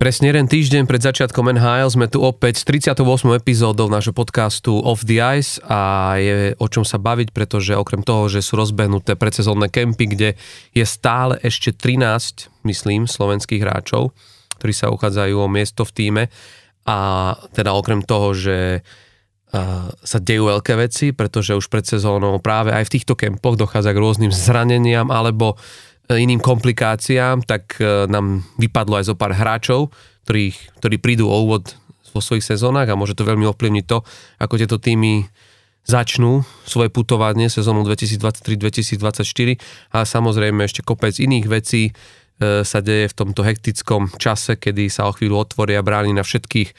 Presne jeden týždeň pred začiatkom NHL sme tu opäť s 38. epizódou nášho podcastu Off the Ice a je o čom sa baviť, pretože okrem toho, že sú rozbehnuté predsezónne kempy, kde je stále ešte 13, myslím, slovenských hráčov, ktorí sa uchádzajú o miesto v týme a teda okrem toho, že sa dejú veľké veci, pretože už pred sezónou práve aj v týchto kempoch dochádza k rôznym zraneniam alebo iným komplikáciám, tak e, nám vypadlo aj zo pár hráčov, ktorí, ktorí prídu o úvod vo svojich sezónach a môže to veľmi ovplyvniť to, ako tieto týmy začnú svoje putovanie sezónu 2023-2024 a samozrejme ešte kopec iných vecí e, sa deje v tomto hektickom čase, kedy sa o chvíľu otvoria brány na všetkých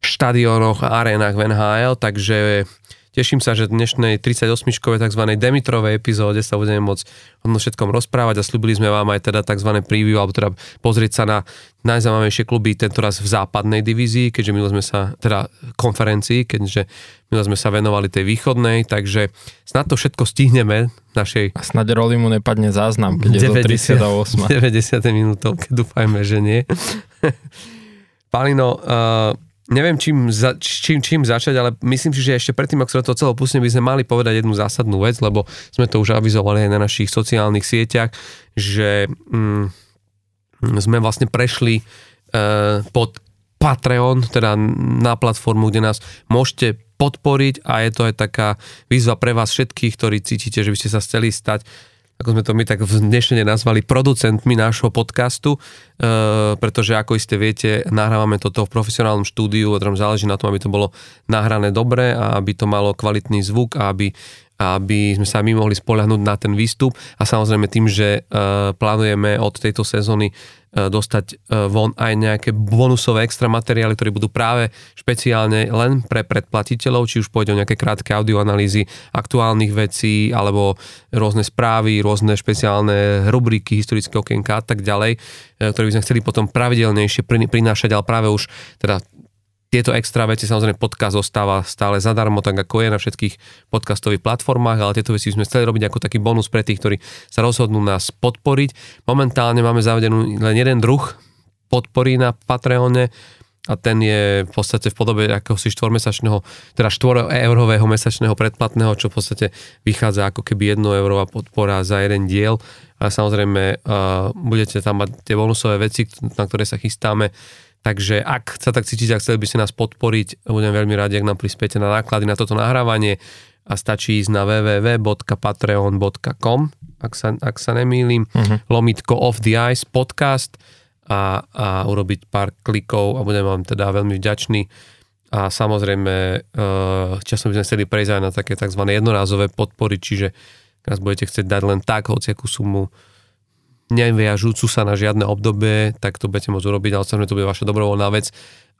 štadiónoch a arénach v NHL, takže Teším sa, že v dnešnej 38-škovej tzv. Demitrovej epizóde sa budeme môcť o všetkom rozprávať a slúbili sme vám aj teda tzv. preview, alebo teda pozrieť sa na najzaujímavejšie kluby tento raz v západnej divízii, keďže my sme sa, teda konferencii, keďže my sme sa venovali tej východnej, takže snad to všetko stihneme našej... A snad roli mu nepadne záznam, keď 90, je to 38. 90 minútovke, dúfajme, že nie. Palino, uh, neviem čím, za, čím, čím začať, ale myslím si, že ešte predtým, ak sa do toho celého pustíme, by sme mali povedať jednu zásadnú vec, lebo sme to už avizovali aj na našich sociálnych sieťach, že mm, sme vlastne prešli uh, pod Patreon, teda na platformu, kde nás môžete podporiť a je to aj taká výzva pre vás všetkých, ktorí cítite, že by ste sa chceli stať ako sme to my tak v dnešne nazvali, producentmi nášho podcastu, e, pretože ako iste viete, nahrávame toto v profesionálnom štúdiu, ktorom záleží na tom, aby to bolo nahrané dobre a aby to malo kvalitný zvuk a aby aby sme sa my mohli spoľahnúť na ten výstup a samozrejme tým, že uh, plánujeme od tejto sezóny uh, dostať uh, von aj nejaké bonusové extra materiály, ktoré budú práve špeciálne len pre predplatiteľov, či už pôjde o nejaké krátke audioanalýzy aktuálnych vecí alebo rôzne správy, rôzne špeciálne rubriky, historické okienka a tak ďalej, ktoré by sme chceli potom pravidelnejšie prinášať, ale práve už teda tieto extra veci, samozrejme podcast zostáva stále zadarmo, tak ako je na všetkých podcastových platformách, ale tieto veci sme chceli robiť ako taký bonus pre tých, ktorí sa rozhodnú nás podporiť. Momentálne máme zavedenú len jeden druh podpory na Patreone a ten je v podstate v podobe akéhosi štvormesačného, teda 4 eurového mesačného predplatného, čo v podstate vychádza ako keby 1 eurová podpora za jeden diel. A samozrejme uh, budete tam mať tie bonusové veci, na ktoré sa chystáme Takže ak sa tak cítite, ak chceli by ste nás podporiť, budem veľmi rád, ak nám prispiete na náklady na toto nahrávanie a stačí ísť na www.patreon.com ak sa, ak sa nemýlim, uh-huh. lomitko Off the Ice podcast a, a urobiť pár klikov a budem vám teda veľmi vďačný. A samozrejme, uh, časom by sme chceli prejsť aj na také tzv. jednorázové podpory, čiže ak nás budete chcieť dať len tak, hociakú sumu, neviažúcu sa na žiadne obdobie, tak to budete môcť urobiť, ale samozrejme to bude vaša dobrovoľná vec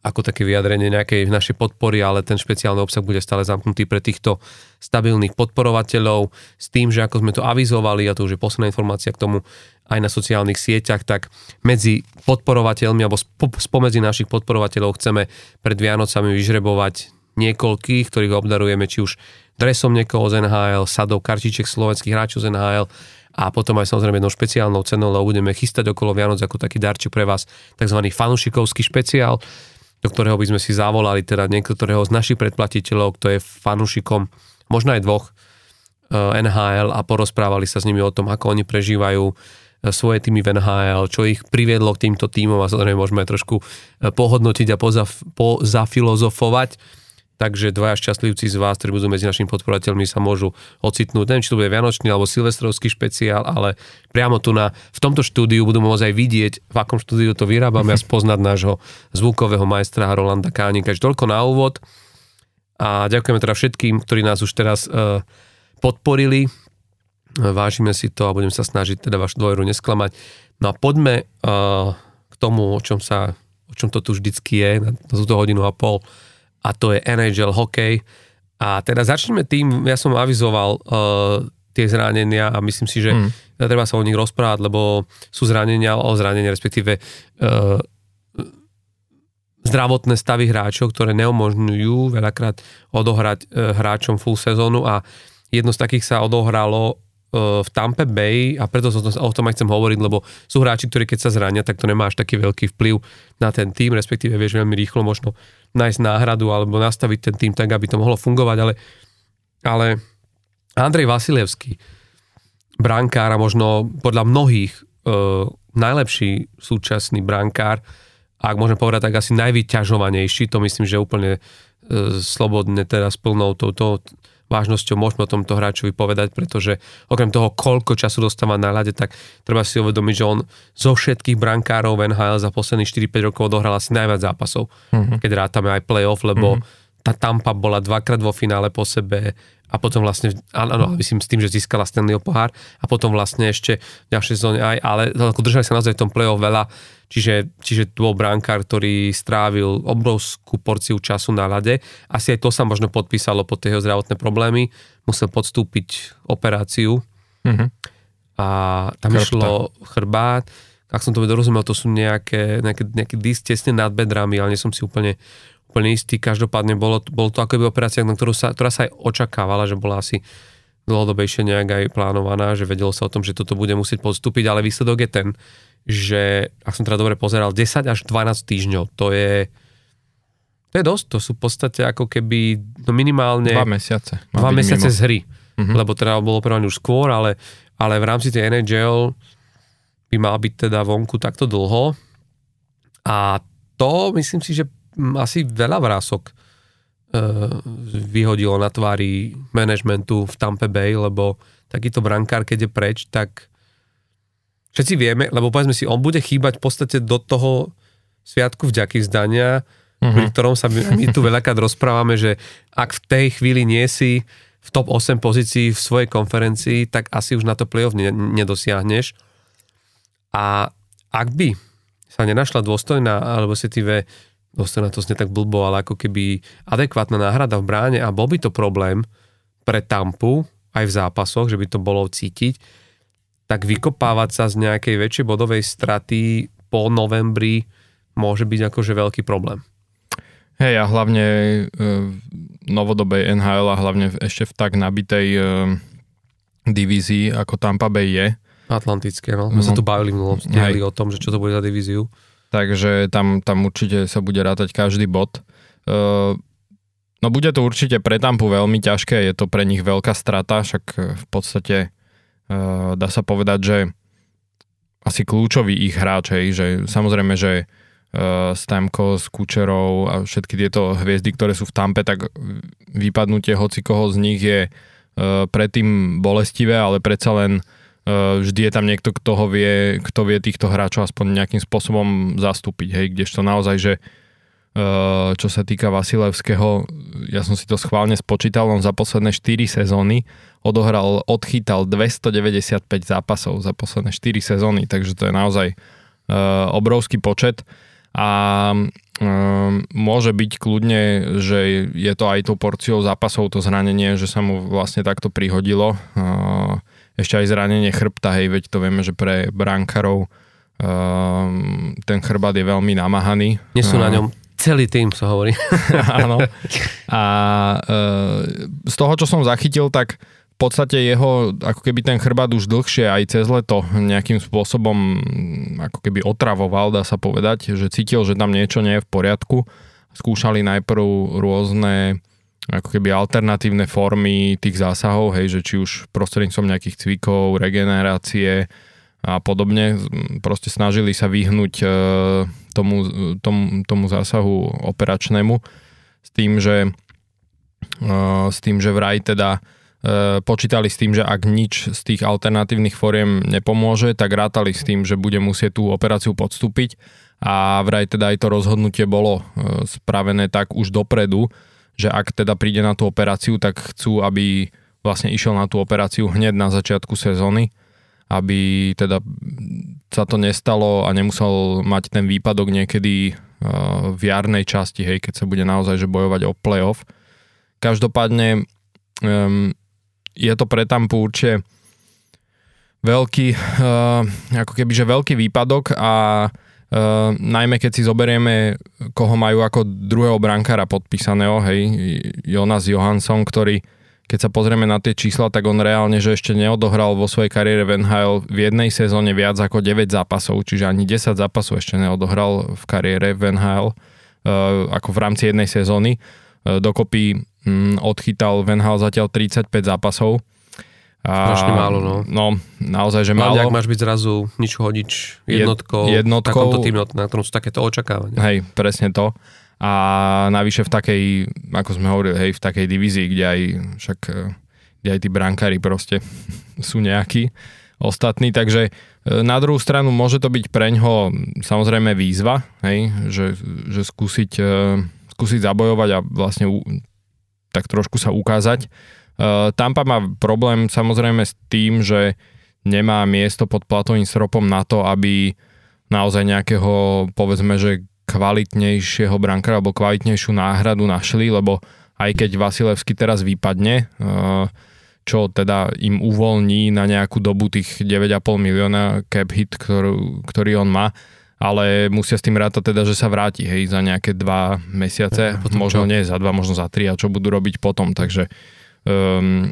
ako také vyjadrenie nejakej našej podpory, ale ten špeciálny obsah bude stále zamknutý pre týchto stabilných podporovateľov. S tým, že ako sme to avizovali, a to už je posledná informácia k tomu aj na sociálnych sieťach, tak medzi podporovateľmi alebo spomedzi našich podporovateľov chceme pred Vianocami vyžrebovať niekoľkých, ktorých obdarujeme či už dresom niekoho z NHL, sadou kartiček slovenských hráčov z NHL, a potom aj samozrejme jednou špeciálnou cenou, lebo budeme chystať okolo Vianoc ako taký darček pre vás, tzv. fanušikovský špeciál, do ktorého by sme si zavolali teda niektorého z našich predplatiteľov, kto je fanušikom, možno aj dvoch eh, NHL a porozprávali sa s nimi o tom, ako oni prežívajú eh, svoje týmy v NHL, čo ich priviedlo k týmto týmom a samozrejme môžeme aj trošku eh, pohodnotiť a pozaf, pozafilozofovať takže dvaja šťastlivci z vás, ktorí budú medzi našimi podporovateľmi, sa môžu ocitnúť. Neviem, či to bude Vianočný alebo Silvestrovský špeciál, ale priamo tu na, v tomto štúdiu budú môcť aj vidieť, v akom štúdiu to vyrábame a spoznať nášho zvukového majstra Rolanda Kánika. Takže toľko na úvod a ďakujeme teda všetkým, ktorí nás už teraz uh, podporili. Vážime si to a budem sa snažiť teda vašu dôveru nesklamať. No a poďme uh, k tomu, o čom sa o čom to tu vždycky je, na túto hodinu a pol a to je NHL hokej. A teda začneme tým, ja som avizoval uh, tie zranenia a myslím si, že mm. treba sa o nich rozprávať, lebo sú zranenia, o zranenia respektíve uh, zdravotné stavy hráčov, ktoré neumožňujú veľakrát odohrať uh, hráčom full sezónu a jedno z takých sa odohralo v Tampe Bay, a preto o tom, o tom aj chcem hovoriť, lebo sú hráči, ktorí keď sa zrania, tak to nemá až taký veľký vplyv na ten tým, respektíve vieš veľmi rýchlo možno nájsť náhradu alebo nastaviť ten tým tak, aby to mohlo fungovať, ale, ale Andrej Vasilevský, brankár a možno podľa mnohých e, najlepší súčasný brankár, ak môžem povedať, tak asi najvyťažovanejší, to myslím, že úplne e, slobodne teraz plnou touto vážnosťou môžeme o tomto hráčovi povedať, pretože okrem toho, koľko času dostáva na ľade, tak treba si uvedomiť, že on zo všetkých brankárov v NHL za posledných 4-5 rokov odohral asi najviac zápasov, mm-hmm. keď rátame aj playoff, lebo mm-hmm. tá Tampa bola dvakrát vo finále po sebe a potom vlastne, áno, myslím s tým, že získala Stanleyho pohár a potom vlastne ešte v ďalšej sezóne aj, ale držali sa naozaj v tom playoff veľa Čiže, čiže tu bol brankár, ktorý strávil obrovskú porciu času na ľade. Asi aj to sa možno podpísalo pod jeho zdravotné problémy. Musel podstúpiť operáciu. Mm-hmm. A tam Chrbta. išlo chrbát. Ak som to dorozumel, to sú nejaké, nejaké, nejaké disk tesne nad bedrami, ale nie som si úplne, úplne istý. Každopádne bolo, bolo to ako operácia, na ktorú sa, ktorá sa aj očakávala, že bola asi dlhodobejšie nejak aj plánovaná, že vedelo sa o tom, že toto bude musieť podstúpiť, ale výsledok je ten, že, ak som teda dobre pozeral, 10 až 12 týždňov, to je to je dosť, to sú v podstate ako keby no minimálne... Dva mesiace. Dva mesiace mimo. z hry, uh-huh. lebo teda bolo operovaný už skôr, ale, ale v rámci tej NHL by mal byť teda vonku takto dlho a to myslím si, že asi veľa vrások vyhodilo na tvári manažmentu v Tampa Bay, lebo takýto brankár, keď je preč, tak všetci vieme, lebo povedzme si, on bude chýbať v podstate do toho sviatku vďaky vzdania, uh-huh. pri ktorom sa my, my tu veľakrát rozprávame, že ak v tej chvíli nie si v top 8 pozícií v svojej konferencii, tak asi už na to playoff ne, nedosiahneš. A ak by sa nenašla dôstojná, alebo si ty ve, dôstojná to znie tak blbo, ale ako keby adekvátna náhrada v bráne a bol by to problém pre Tampu aj v zápasoch, že by to bolo cítiť, tak vykopávať sa z nejakej väčšej bodovej straty po novembri môže byť akože veľký problém. Hej, a hlavne e, v novodobej NHL a hlavne ešte v tak nabitej e, divízii, ako Tampa Bay je. Atlantické, no. My no. sa tu bavili v o tom, že čo to bude za divíziu. Takže tam, tam určite sa bude rátať každý bod. E, no bude to určite pre Tampu veľmi ťažké, je to pre nich veľká strata, však v podstate Eh, dá sa povedať, že asi kľúčový ich hráč, hej, že samozrejme, že uh, Stamko s Kučerov a všetky tieto hviezdy, ktoré sú v Tampe, tak vypadnutie hoci koho z nich je predtým bolestivé, ale predsa len uh, vždy je tam niekto, kto ho vie, kto vie týchto hráčov aspoň nejakým spôsobom zastúpiť, hej, kdežto naozaj, že uh, čo sa týka Vasilevského, ja som si to schválne spočítal, on za posledné 4 sezóny odohral, odchytal 295 zápasov za posledné 4 sezóny, takže to je naozaj uh, obrovský počet a môže byť kľudne, že je to aj tou porciou zápasov to zranenie, že sa mu vlastne takto prihodilo. Ešte aj zranenie chrbta, hej, veď to vieme, že pre bránkarov uh, ten chrbát je veľmi namahaný. Nie sú na ňom celý tým, sa hovorí. Áno. A uh, z toho, čo som zachytil, tak podstate jeho, ako keby ten chrbát už dlhšie aj cez leto nejakým spôsobom ako keby otravoval, dá sa povedať, že cítil, že tam niečo nie je v poriadku. Skúšali najprv rôzne ako keby alternatívne formy tých zásahov, hej, že či už prostredníctvom nejakých cvikov, regenerácie a podobne. Proste snažili sa vyhnúť e, tomu, tomu, tomu zásahu operačnému s tým, že e, s tým, že vraj teda E, počítali s tým, že ak nič z tých alternatívnych fóriem nepomôže, tak rátali s tým, že bude musieť tú operáciu podstúpiť a vraj teda aj to rozhodnutie bolo spravené tak už dopredu, že ak teda príde na tú operáciu, tak chcú, aby vlastne išiel na tú operáciu hneď na začiatku sezóny, aby teda sa to nestalo a nemusel mať ten výpadok niekedy e, v jarnej časti, hej, keď sa bude naozaj že bojovať o playoff. Každopádne um, je to pre Tampu určite veľký, uh, ako keby, že veľký výpadok a uh, najmä keď si zoberieme, koho majú ako druhého brankára podpísaného, hej, Jonas Johansson, ktorý keď sa pozrieme na tie čísla, tak on reálne, že ešte neodohral vo svojej kariére v NHL v jednej sezóne viac ako 9 zápasov, čiže ani 10 zápasov ešte neodohral v kariére v NHL, uh, ako v rámci jednej sezóny. Uh, dokopy um, odchytal v NHL zatiaľ 35 zápasov. A, Strašne málo, no. No, naozaj, že málo. Ale ak máš byť zrazu nič hodič jednotkou, jednotkou takomto tým, na ktorom sú takéto očakávania. Hej, presne to a navyše v takej, ako sme hovorili, hej, v takej divízii, kde aj však, e, kde aj tí brankári proste sú nejakí ostatní, takže e, na druhú stranu môže to byť preňho samozrejme výzva, hej, že, že skúsiť, e, skúsiť zabojovať a vlastne tak trošku sa ukázať. Tampa má problém samozrejme s tým, že nemá miesto pod platovým stropom na to, aby naozaj nejakého, povedzme, že kvalitnejšieho brankára alebo kvalitnejšiu náhradu našli, lebo aj keď Vasilevsky teraz vypadne, eh, čo teda im uvoľní na nejakú dobu tých 9,5 milióna cap hit, ktorú, ktorý on má, ale musia s tým rátať teda, že sa vráti hej, za nejaké dva mesiace, potom možno čo? nie za dva, možno za tri a čo budú robiť potom, takže um,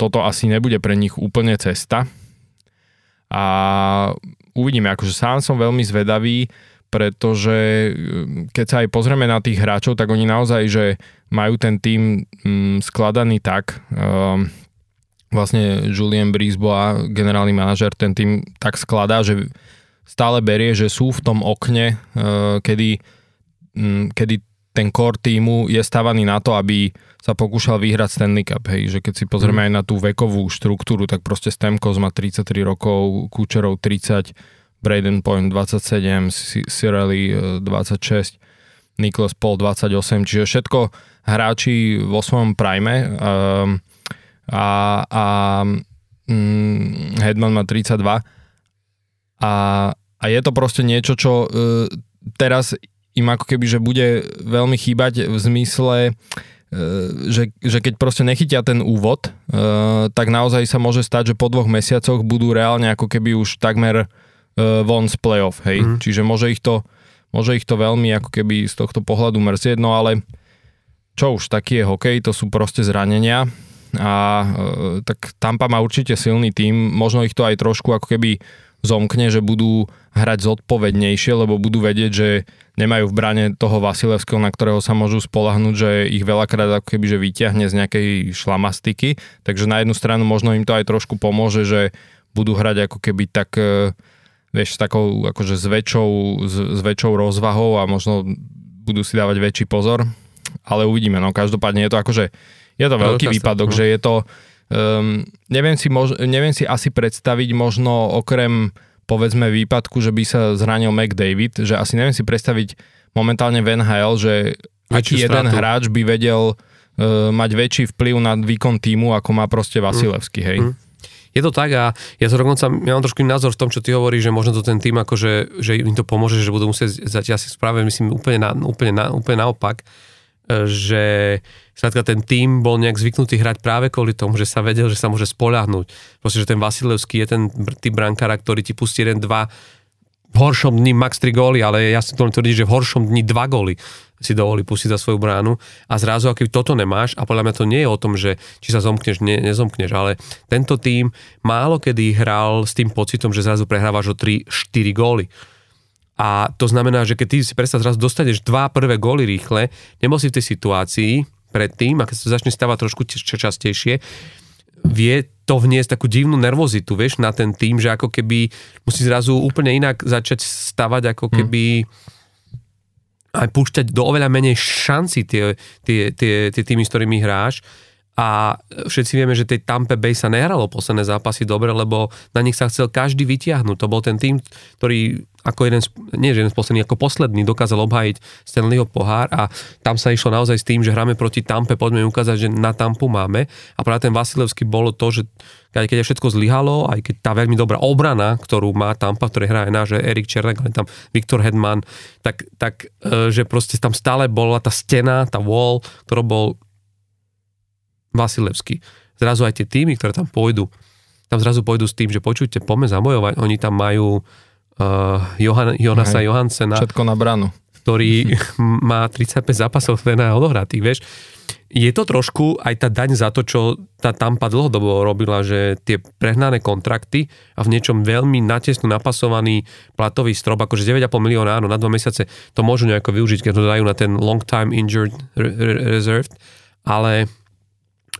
toto asi nebude pre nich úplne cesta. A uvidíme, akože sám som veľmi zvedavý, pretože mm, keď sa aj pozrieme na tých hráčov, tak oni naozaj, že majú ten tým mm, skladaný tak, um, vlastne Julien Brisbois, generálny manažer, ten tým tak skladá, že stále berie, že sú v tom okne, uh, kedy, um, kedy ten core týmu je stávaný na to, aby sa pokúšal vyhrať Stanley Cup, hej, že keď si pozrieme mm. aj na tú vekovú štruktúru, tak proste Stemkos má 33 rokov, Kučerov 30, Braden Point 27, Cirelli 26, Niklas Paul 28, čiže všetko hráči vo svojom prime. Um, a, a um, Hedman má 32 a, a je to proste niečo, čo uh, teraz im ako keby, že bude veľmi chýbať v zmysle, uh, že, že keď proste nechytia ten úvod, uh, tak naozaj sa môže stať, že po dvoch mesiacoch budú reálne ako keby už takmer uh, von z playoff, hej. Mm. Čiže môže ich to môže ich to veľmi ako keby z tohto pohľadu mrzieť, no ale čo už, taký je hokej, to sú proste zranenia a e, tak Tampa má určite silný tým, možno ich to aj trošku ako keby zomkne, že budú hrať zodpovednejšie, lebo budú vedieť, že nemajú v brane toho Vasilevského, na ktorého sa môžu spolahnúť, že ich veľakrát ako keby že vyťahne z nejakej šlamastiky, takže na jednu stranu možno im to aj trošku pomôže, že budú hrať ako keby tak e, vieš, s takou akože s väčšou, s, s väčšou rozvahou a možno budú si dávať väčší pozor, ale uvidíme, no. Každopádne je to akože, je to veľký výpadok, no. že je to, um, neviem, si mož, neviem si asi predstaviť možno okrem povedzme výpadku, že by sa zranil McDavid, že asi neviem si predstaviť momentálne v NHL, že aký jeden hráč by vedel uh, mať väčší vplyv na výkon týmu, ako má proste Vasilevský, hej. Mm. Je to tak a ja som dokonca, ja mám trošku názor v tom, čo ty hovoríš, že možno to ten tým, akože, že im to pomôže, že budú musieť zatiaľ si spraviť, myslím, úplne, na, úplne, na, úplne naopak, e, že skladka ten tým bol nejak zvyknutý hrať práve kvôli tomu, že sa vedel, že sa môže spoľahnúť. Proste, že ten Vasilevský je ten typ brankára, ktorý ti pustí jeden, dva v horšom dni max 3 góly, ale ja si to tvrdím, že v horšom dni 2 góly si dovolí pustiť za svoju bránu a zrazu, aký toto nemáš, a podľa mňa to nie je o tom, že či sa zomkneš, ne, nezomkneš, ale tento tým málo kedy hral s tým pocitom, že zrazu prehrávaš o 3-4 góly. A to znamená, že keď ty si predstav zrazu dostaneš dva prvé góly rýchle, nebol si v tej situácii predtým, a keď sa začne stávať trošku častejšie, vie to vniesť takú divnú nervozitu, vieš, na ten tým, že ako keby musí zrazu úplne inak začať stavať, ako hm. keby aj púšťať do oveľa menej šanci tie, tie, tie, tie týmy, s ktorými hráš a všetci vieme, že tej Tampa Bay sa nehralo posledné zápasy dobre, lebo na nich sa chcel každý vytiahnuť. To bol ten tým, ktorý ako jeden, nie že jeden z posledných, ako posledný dokázal obhájiť Stanleyho pohár a tam sa išlo naozaj s tým, že hráme proti Tampe, poďme ukázať, že na Tampu máme a práve ten Vasilevský bolo to, že aj keď všetko zlyhalo, aj keď tá veľmi dobrá obrana, ktorú má Tampa, ktorý hrá aj náš Erik Černak, ale tam Viktor Hedman, tak, tak e, že proste tam stále bola tá stena, tá wall, ktorý bol Vasilevský. Zrazu aj tie týmy, ktoré tam pôjdu, tam zrazu pôjdu s tým, že počujte, poďme zabojovať, oni tam majú uh, Johan, Jonasa Hej, Johansena. Všetko na branu. ktorý má 35 zápasov v NHL odohratých, vieš. Je to trošku aj tá daň za to, čo tá Tampa dlhodobo robila, že tie prehnané kontrakty a v niečom veľmi natesno napasovaný platový strop, akože 9,5 milióna, áno, na dva mesiace to môžu nejako využiť, keď to dajú na ten long time injured reserved, ale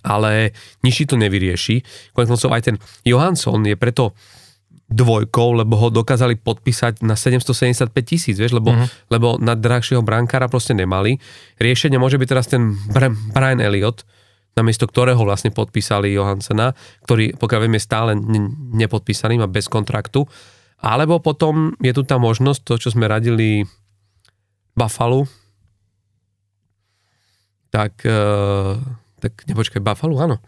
ale nič to nevyrieši. Konec koncov aj ten Johansson je preto dvojkou, lebo ho dokázali podpísať na 775 tisíc, vieš, lebo, uh-huh. lebo na drahšieho brankára proste nemali. Riešenie môže byť teraz ten Brian Elliot, namiesto ktorého vlastne podpísali Johansena, ktorý, pokiaľ viem, je stále nepodpísaný, má bez kontraktu. Alebo potom je tu tá možnosť, to, čo sme radili Buffalo, tak, uh, tak nepočkaj, Buffalo, áno.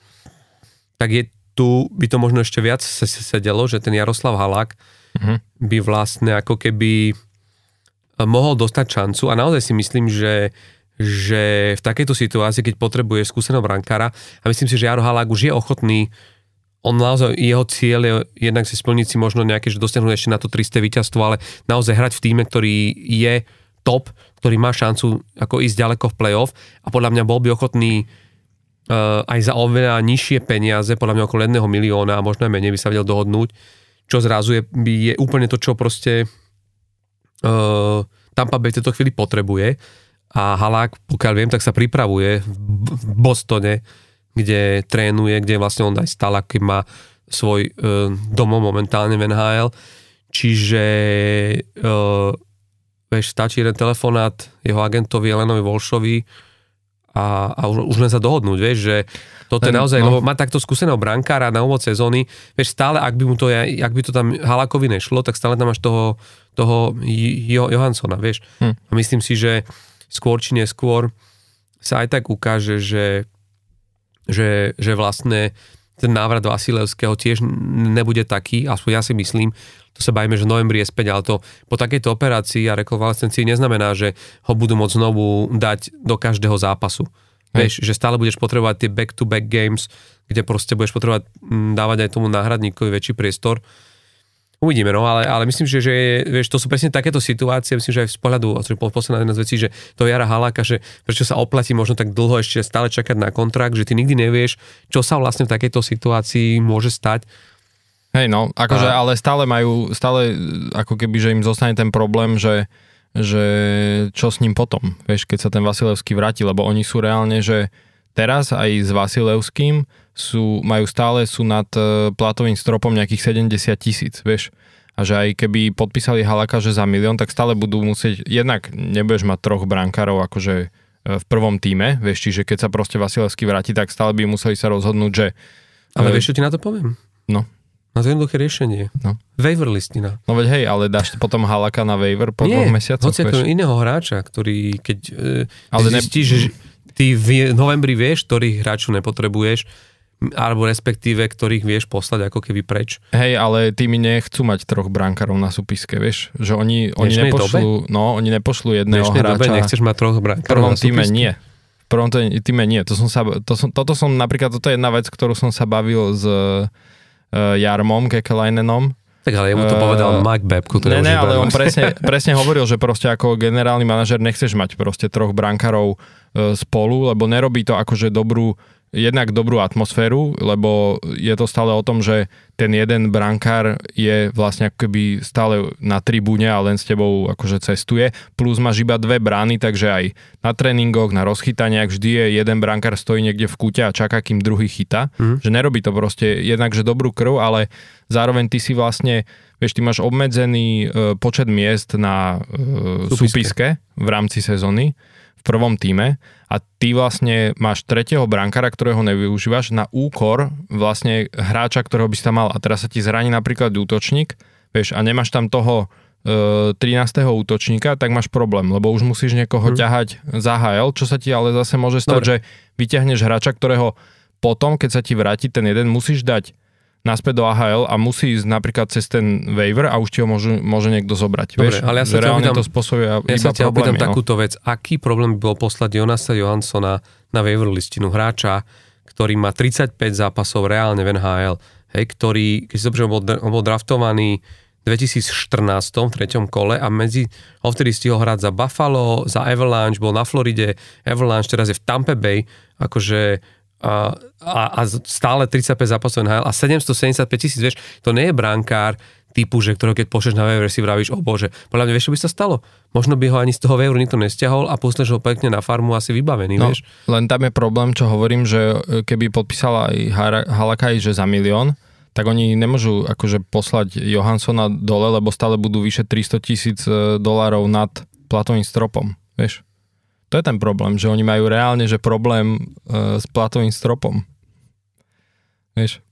Tak je tu by to možno ešte viac sedelo, že ten Jaroslav Halák uh-huh. by vlastne ako keby eh, mohol dostať šancu a naozaj si myslím, že že v takejto situácii, keď potrebuje skúseného brankára a myslím si, že Jaro Halák už je ochotný on naozaj, jeho cieľ je jednak si splniť si možno nejaké, že dosiahnuť ešte na to 300 víťazstvo, ale naozaj hrať v týme, ktorý je top, ktorý má šancu ako ísť ďaleko v play-off a podľa mňa bol by ochotný aj za oveľa nižšie peniaze, podľa mňa okolo 1 milióna možno aj menej by sa vedel dohodnúť, čo zrazu je, je úplne to, čo proste uh, Tampa Bay v tejto chvíli potrebuje a Halák, pokiaľ viem, tak sa pripravuje v, Bostone, kde trénuje, kde vlastne on aj stále, aký má svoj uh, domov momentálne v NHL. Čiže uh, vieš, stačí jeden telefonát jeho agentovi Elenovi Volšovi, a, a už, už len sa dohodnúť, vieš, že toto je naozaj, no. lebo má takto skúseného brankára na úvod sezóny, vieš, stále, ak by mu to, ak by to tam Halakovi nešlo, tak stále tam máš toho, toho jo, Johanssona, vieš. Hm. A myslím si, že skôr či neskôr sa aj tak ukáže, že, že, že vlastne ten návrat Vasilevského tiež nebude taký, aspoň ja si myslím, to sa bajme, že novembri je späť, ale to po takejto operácii a rekonvalescencii neznamená, že ho budú môcť znovu dať do každého zápasu. Vieš, že stále budeš potrebovať tie back-to-back games, kde proste budeš potrebovať dávať aj tomu náhradníkovi väčší priestor. Uvidíme, no, ale, ale myslím, že, že vieš, to sú presne takéto situácie, myslím, že aj z pohľadu, posledná jedna z vecí, že to Jara Haláka, že prečo sa oplatí možno tak dlho ešte stále čakať na kontrakt, že ty nikdy nevieš, čo sa vlastne v takejto situácii môže stať. Hej, no, akože, a... ale stále majú, stále ako keby, že im zostane ten problém, že, že čo s ním potom, vieš, keď sa ten Vasilevský vráti, lebo oni sú reálne, že teraz aj s Vasilevským sú, majú stále, sú nad e, platovým stropom nejakých 70 tisíc, vieš. A že aj keby podpísali Halaka, že za milión, tak stále budú musieť, jednak nebudeš mať troch brankárov akože e, v prvom týme, vieš, čiže keď sa proste Vasilevský vráti, tak stále by museli sa rozhodnúť, že... Ale e, vieš, čo ti na to poviem? No. Na to jednoduché riešenie. No. Waiver listina. No veď hej, ale dáš potom Halaka na waiver po Nie, dvoch mesiacoch? Nie, iného hráča, ktorý keď e, ale zistíš, ne... že ty v novembri vieš, ktorých hráčov nepotrebuješ, alebo respektíve, ktorých vieš poslať ako keby preč. Hej, ale mi nechcú mať troch brankárov na súpiske, vieš, že oni, oni nepošlú, no, oni nepošlú jedného hráča. Dobe nechceš mať troch brankárov prvom týme nie. V prvom týme nie. To som sa, to som, toto som napríklad, toto je jedna vec, ktorú som sa bavil s uh, Jarmom Kekelainenom. Tak ale jemu to uh, povedal Mike Babku. Ne, ne, ale on presne, presne hovoril, že proste ako generálny manažer nechceš mať proste troch brankárov uh, spolu, lebo nerobí to akože dobrú jednak dobrú atmosféru, lebo je to stále o tom, že ten jeden brankár je vlastne ako keby stále na tribúne a len s tebou akože cestuje, plus máš iba dve brány, takže aj na tréningoch, na rozchytaniach vždy je jeden brankár stojí niekde v kúte a čaká, kým druhý chytá, mm. že nerobí to proste jednak, že dobrú krv, ale zároveň ty si vlastne vieš, ty máš obmedzený e, počet miest na e, súpiske. súpiske v rámci sezóny prvom týme a ty vlastne máš tretieho brankára, ktorého nevyužívaš na úkor vlastne hráča, ktorého by si tam mal. A teraz sa ti zraní napríklad útočník, vieš, a nemáš tam toho e, 13. útočníka, tak máš problém, lebo už musíš niekoho hmm. ťahať za HL, čo sa ti ale zase môže stať, Dobre. že vyťahneš hráča, ktorého potom, keď sa ti vráti ten jeden, musíš dať naspäť do AHL a musí ísť napríklad cez ten waiver a už ti ho môže, môže niekto zobrať. Dobre, Vieš, ale ja sa ťa opýtam, to spôsobuje ja sa ťa opýtam no. takúto vec. Aký problém by bol poslať Jonasa Johanssona na waiver listinu hráča, ktorý má 35 zápasov reálne v NHL, hej, ktorý, keď si dobre, on bol, on bol draftovaný 2014 v treťom kole a medzi, on vtedy stihol hrať za Buffalo, za Avalanche, bol na Floride, Avalanche teraz je v Tampa Bay, akože a, a, a stále 35 zápasov NHL a 775 tisíc, vieš, to nie je brankár typu, že ktorého keď pošleš na waiver si vravíš, o bože, podľa mňa vieš, čo by sa stalo? Možno by ho ani z toho waiveru nikto nestiahol a posleš ho pekne na farmu asi vybavený, no, vieš? Len tam je problém, čo hovorím, že keby podpísala aj Halakaj, že za milión, tak oni nemôžu akože poslať Johanssona dole, lebo stále budú vyše 300 tisíc e, dolárov nad platovým stropom, vieš. To je ten problém, že oni majú reálne, že problém e, s platovým stropom. Vieš.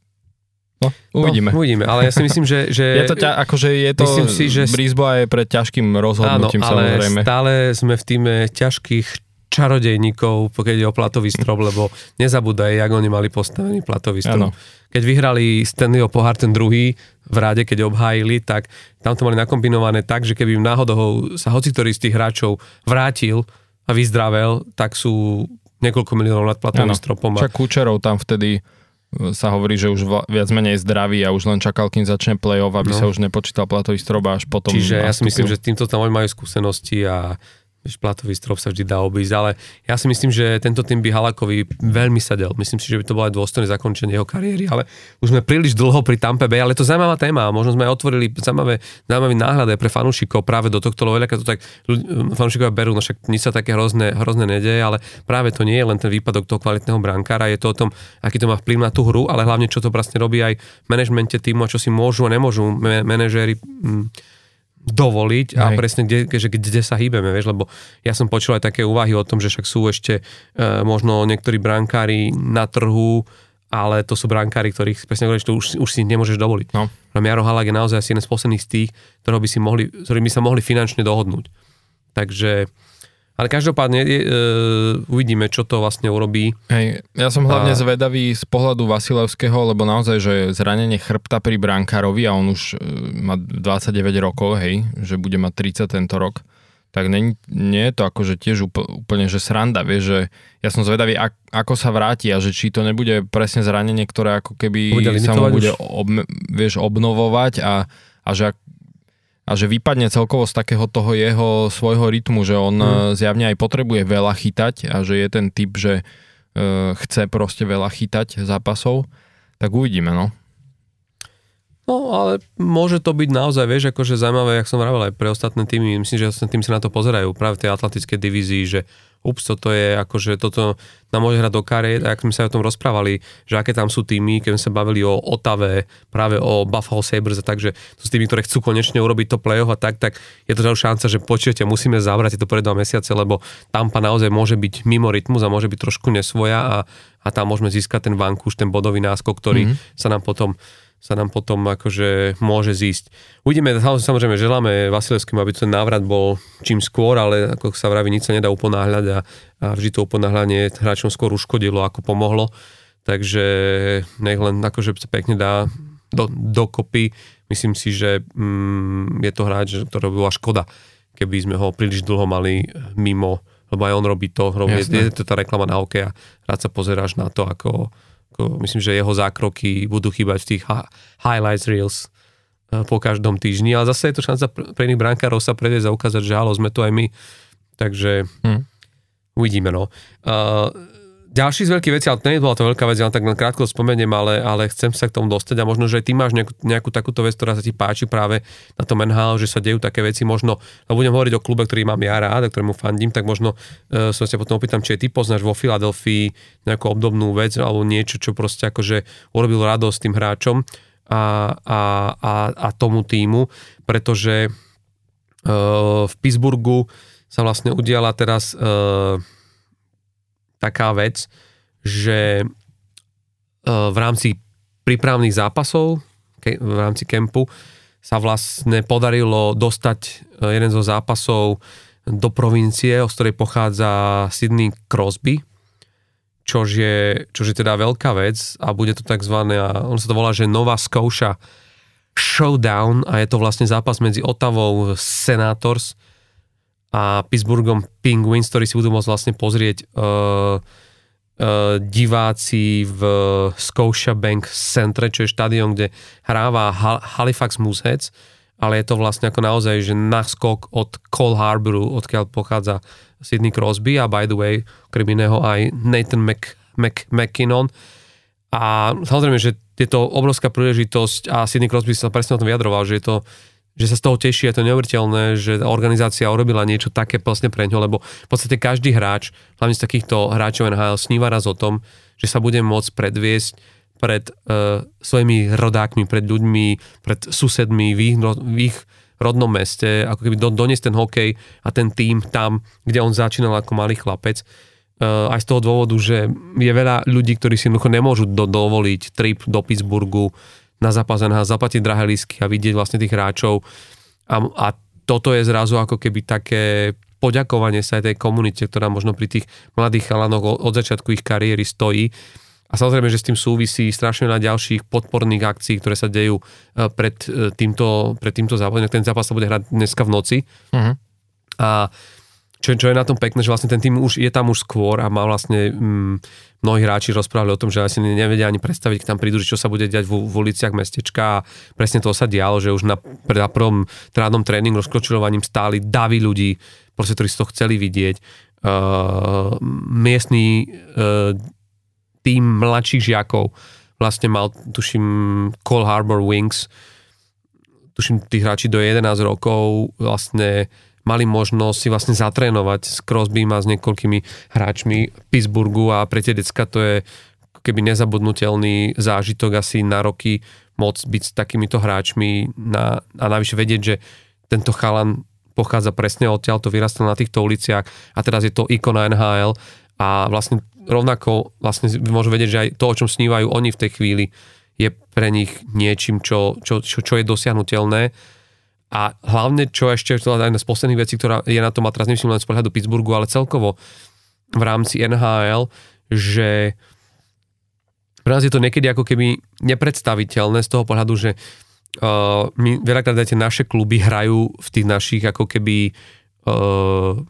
No, uvidíme. No, uvidíme, ale ja si myslím, že... že je to, ťa, akože je to myslím si, že... Brisbane je pred ťažkým rozhodnutím, áno, ale samozrejme. stále sme v týme ťažkých čarodejníkov, pokiaľ ide o platový strop, lebo nezabúdaj, jak oni mali postavený platový strop. Ano. Keď vyhrali Stanleyho pohár ten druhý v ráde, keď obhájili, tak tam to mali nakombinované tak, že keby im náhodou sa hoci ktorý z tých hráčov vrátil a vyzdravel, tak sú niekoľko miliónov nad platovým ano. stropom. Čak Kučerov tam vtedy e, sa hovorí, že už viac menej zdravý a už len čakal, kým začne play-off, aby no. sa už nepočítal platový strop a až potom Čiže nastúpil. ja si myslím, že týmto tam oni majú skúsenosti a Vieš, platový strop sa vždy dá obísť, ale ja si myslím, že tento tým by Halakovi veľmi sedel. Myslím si, že by to bolo aj dôstojné zakončenie jeho kariéry, ale už sme príliš dlho pri Tampe Bay, ale to zaujímavá téma. Možno sme aj otvorili zaujímavé, zaujímavý náhľad pre fanúšikov práve do tohto, lebo to tak fanúšikovia berú, no však nič sa také hrozné, hrozné nedeje, ale práve to nie je len ten výpadok toho kvalitného brankára, je to o tom, aký to má vplyv na tú hru, ale hlavne čo to vlastne robí aj manažmente týmu a čo si môžu a nemôžu manažéri mm, dovoliť a Hej. presne kde, že kde sa hýbeme, vieš, lebo ja som počul aj také úvahy o tom, že však sú ešte e, možno niektorí brankári na trhu, ale to sú brankári, ktorých presne hovoríš, to už, už si nemôžeš dovoliť. No. Jaro Halak je naozaj asi jeden z posledných z tých, ktorého by si mohli, ktorými sa mohli finančne dohodnúť. Takže ale každopádne e, uvidíme, čo to vlastne urobí. Hej, ja som hlavne a... zvedavý z pohľadu Vasilevského, lebo naozaj, že zranenie chrbta pri brankárovi a on už e, má 29 rokov, hej, že bude mať 30 tento rok, tak nie, nie je to akože tiež úplne, že sranda, vieš, že ja som zvedavý, ak, ako sa vráti a že či to nebude presne zranenie, ktoré ako keby sa mu bude ob, vieš, obnovovať a, a že ak, a že vypadne celkovo z takého toho jeho svojho rytmu, že on mm. zjavne aj potrebuje veľa chytať a že je ten typ, že uh, chce proste veľa chytať zápasov, tak uvidíme, no. No, ale môže to byť naozaj, vieš, akože zaujímavé, jak som vravel aj pre ostatné týmy, myslím, že ostatné týmy sa na to pozerajú práve v tej atlantickej divízii, že ups, toto je akože toto nám môže hrať do kariet, a ak sme sa o tom rozprávali, že aké tam sú týmy, keď sme sa bavili o Otave, práve o Buffalo Sabres a tak, že sú týmy, ktoré chcú konečne urobiť to play-off a tak, tak je to šanca, že počujete, musíme zavrať to pre dva mesiace, lebo Tampa naozaj môže byť mimo rytmus a môže byť trošku nesvoja a, a tam môžeme získať ten vankúš, ten bodový náskok, ktorý mm-hmm. sa nám potom sa nám potom akože môže zísť. Uvidíme, samozrejme želáme Vasilevskému, aby ten návrat bol čím skôr, ale ako sa vraví, nič sa nedá uponáhľať a, a vždy to uponáhľanie hráčom skôr uškodilo, ako pomohlo. Takže nech len akože pekne dá do, dokopy. Myslím si, že mm, je to hráč, ktorý bola škoda, keby sme ho príliš dlho mali mimo, lebo aj on robí to, robí, je, je to tá reklama na hokej a rád sa pozeráš na to, ako myslím, že jeho zákroky budú chýbať v tých highlights reels e, po každom týždni, ale zase je to šanca pre iných brankárov sa predieť a ukázať, že halo, sme to aj my. Takže hmm. uvidíme, no. Uh, ďalší z veľkých vecí, ale to nie bola to veľká vec, ja tak len krátko spomeniem, ale, ale chcem sa k tomu dostať a možno, že ty máš nejakú, nejakú takúto vec, ktorá sa ti páči práve na tom NHL, že sa dejú také veci, možno, no budem hovoriť o klube, ktorý mám ja rád a ktorému fandím, tak možno uh, sa ťa potom opýtam, či ty poznáš vo Filadelfii nejakú obdobnú vec alebo niečo, čo proste akože urobil radosť tým hráčom a, a, a, a tomu týmu, pretože uh, v Pittsburghu sa vlastne udiala teraz uh, taká vec, že e, v rámci prípravných zápasov, v rámci kempu, sa vlastne podarilo dostať e, jeden zo zápasov do provincie, z ktorej pochádza Sydney Crosby, čož je, čož je teda veľká vec a bude to tzv. on sa to volá, že Nova Scotia Showdown a je to vlastne zápas medzi Otavou Senators a Pittsburghom Penguins, ktorí si budú môcť vlastne pozrieť uh, uh, diváci v Scotia Bank Centre, čo je štadión, kde hráva Halifax Mooseheads ale je to vlastne ako naozaj, že naskok od Cole Harboru, odkiaľ pochádza Sidney Crosby a by the way, okrem iného aj Nathan Mc, Mc, McKinnon. A samozrejme, že je to obrovská príležitosť a Sidney Crosby sa presne o tom vyjadroval, že je to že sa z toho teší, je to neuveriteľné, že organizácia urobila niečo také vlastne pre ňo, lebo v podstate každý hráč, hlavne z takýchto hráčov NHL, sníva raz o tom, že sa bude môcť predviesť pred uh, svojimi rodákmi, pred ľuďmi, pred susedmi v ich, v ich rodnom meste, ako keby do, doniesť ten hokej a ten tým tam, kde on začínal ako malý chlapec. Uh, aj z toho dôvodu, že je veľa ľudí, ktorí si jednoducho nemôžu do, dovoliť trip do Pittsburghu na a zaplatiť drahé lísky a vidieť vlastne tých hráčov. A, a toto je zrazu ako keby také poďakovanie sa aj tej komunite, ktorá možno pri tých mladých chalanoch od začiatku ich kariéry stojí a samozrejme, že s tým súvisí strašne na ďalších podporných akcií, ktoré sa dejú e, pred e, týmto, pred týmto zápasom. Ten zápas sa bude hrať dneska v noci. Uh-huh. A čo, čo je na tom pekné, že vlastne ten tým už je tam už skôr a má vlastne mm, mnohí hráči rozprávali o tom, že asi nevedia ani predstaviť, tam prídu, čo sa bude diať v, v uliciach mestečka a presne to sa dialo, že už na, na prvom trádnom tréningu rozkročilovaním stáli davy ľudí, proste, ktorí to chceli vidieť. Uh, miestný uh, tým mladších žiakov vlastne mal, tuším, Cole Harbor Wings, tuším, tí hráči do 11 rokov vlastne mali možnosť si vlastne zatrénovať s Crosbym a s niekoľkými hráčmi Pittsburghu a pre tie decka to je keby nezabudnutelný zážitok asi na roky môcť byť s takýmito hráčmi na, a navyše vedieť, že tento chalan pochádza presne odtiaľ, to vyrastal na týchto uliciach a teraz je to ikona NHL a vlastne rovnako vlastne môžu vedieť, že aj to, o čom snívajú oni v tej chvíli, je pre nich niečím, čo, čo, čo, čo je dosiahnutelné. A hlavne, čo ešte, to je jedna z posledných vecí, ktorá je na tom, a teraz nemyslím len z pohľadu Pittsburghu, ale celkovo v rámci NHL, že pre nás je to niekedy ako keby nepredstaviteľné z toho pohľadu, že uh, my veľakrát aj tie naše kluby hrajú v tých našich ako keby uh,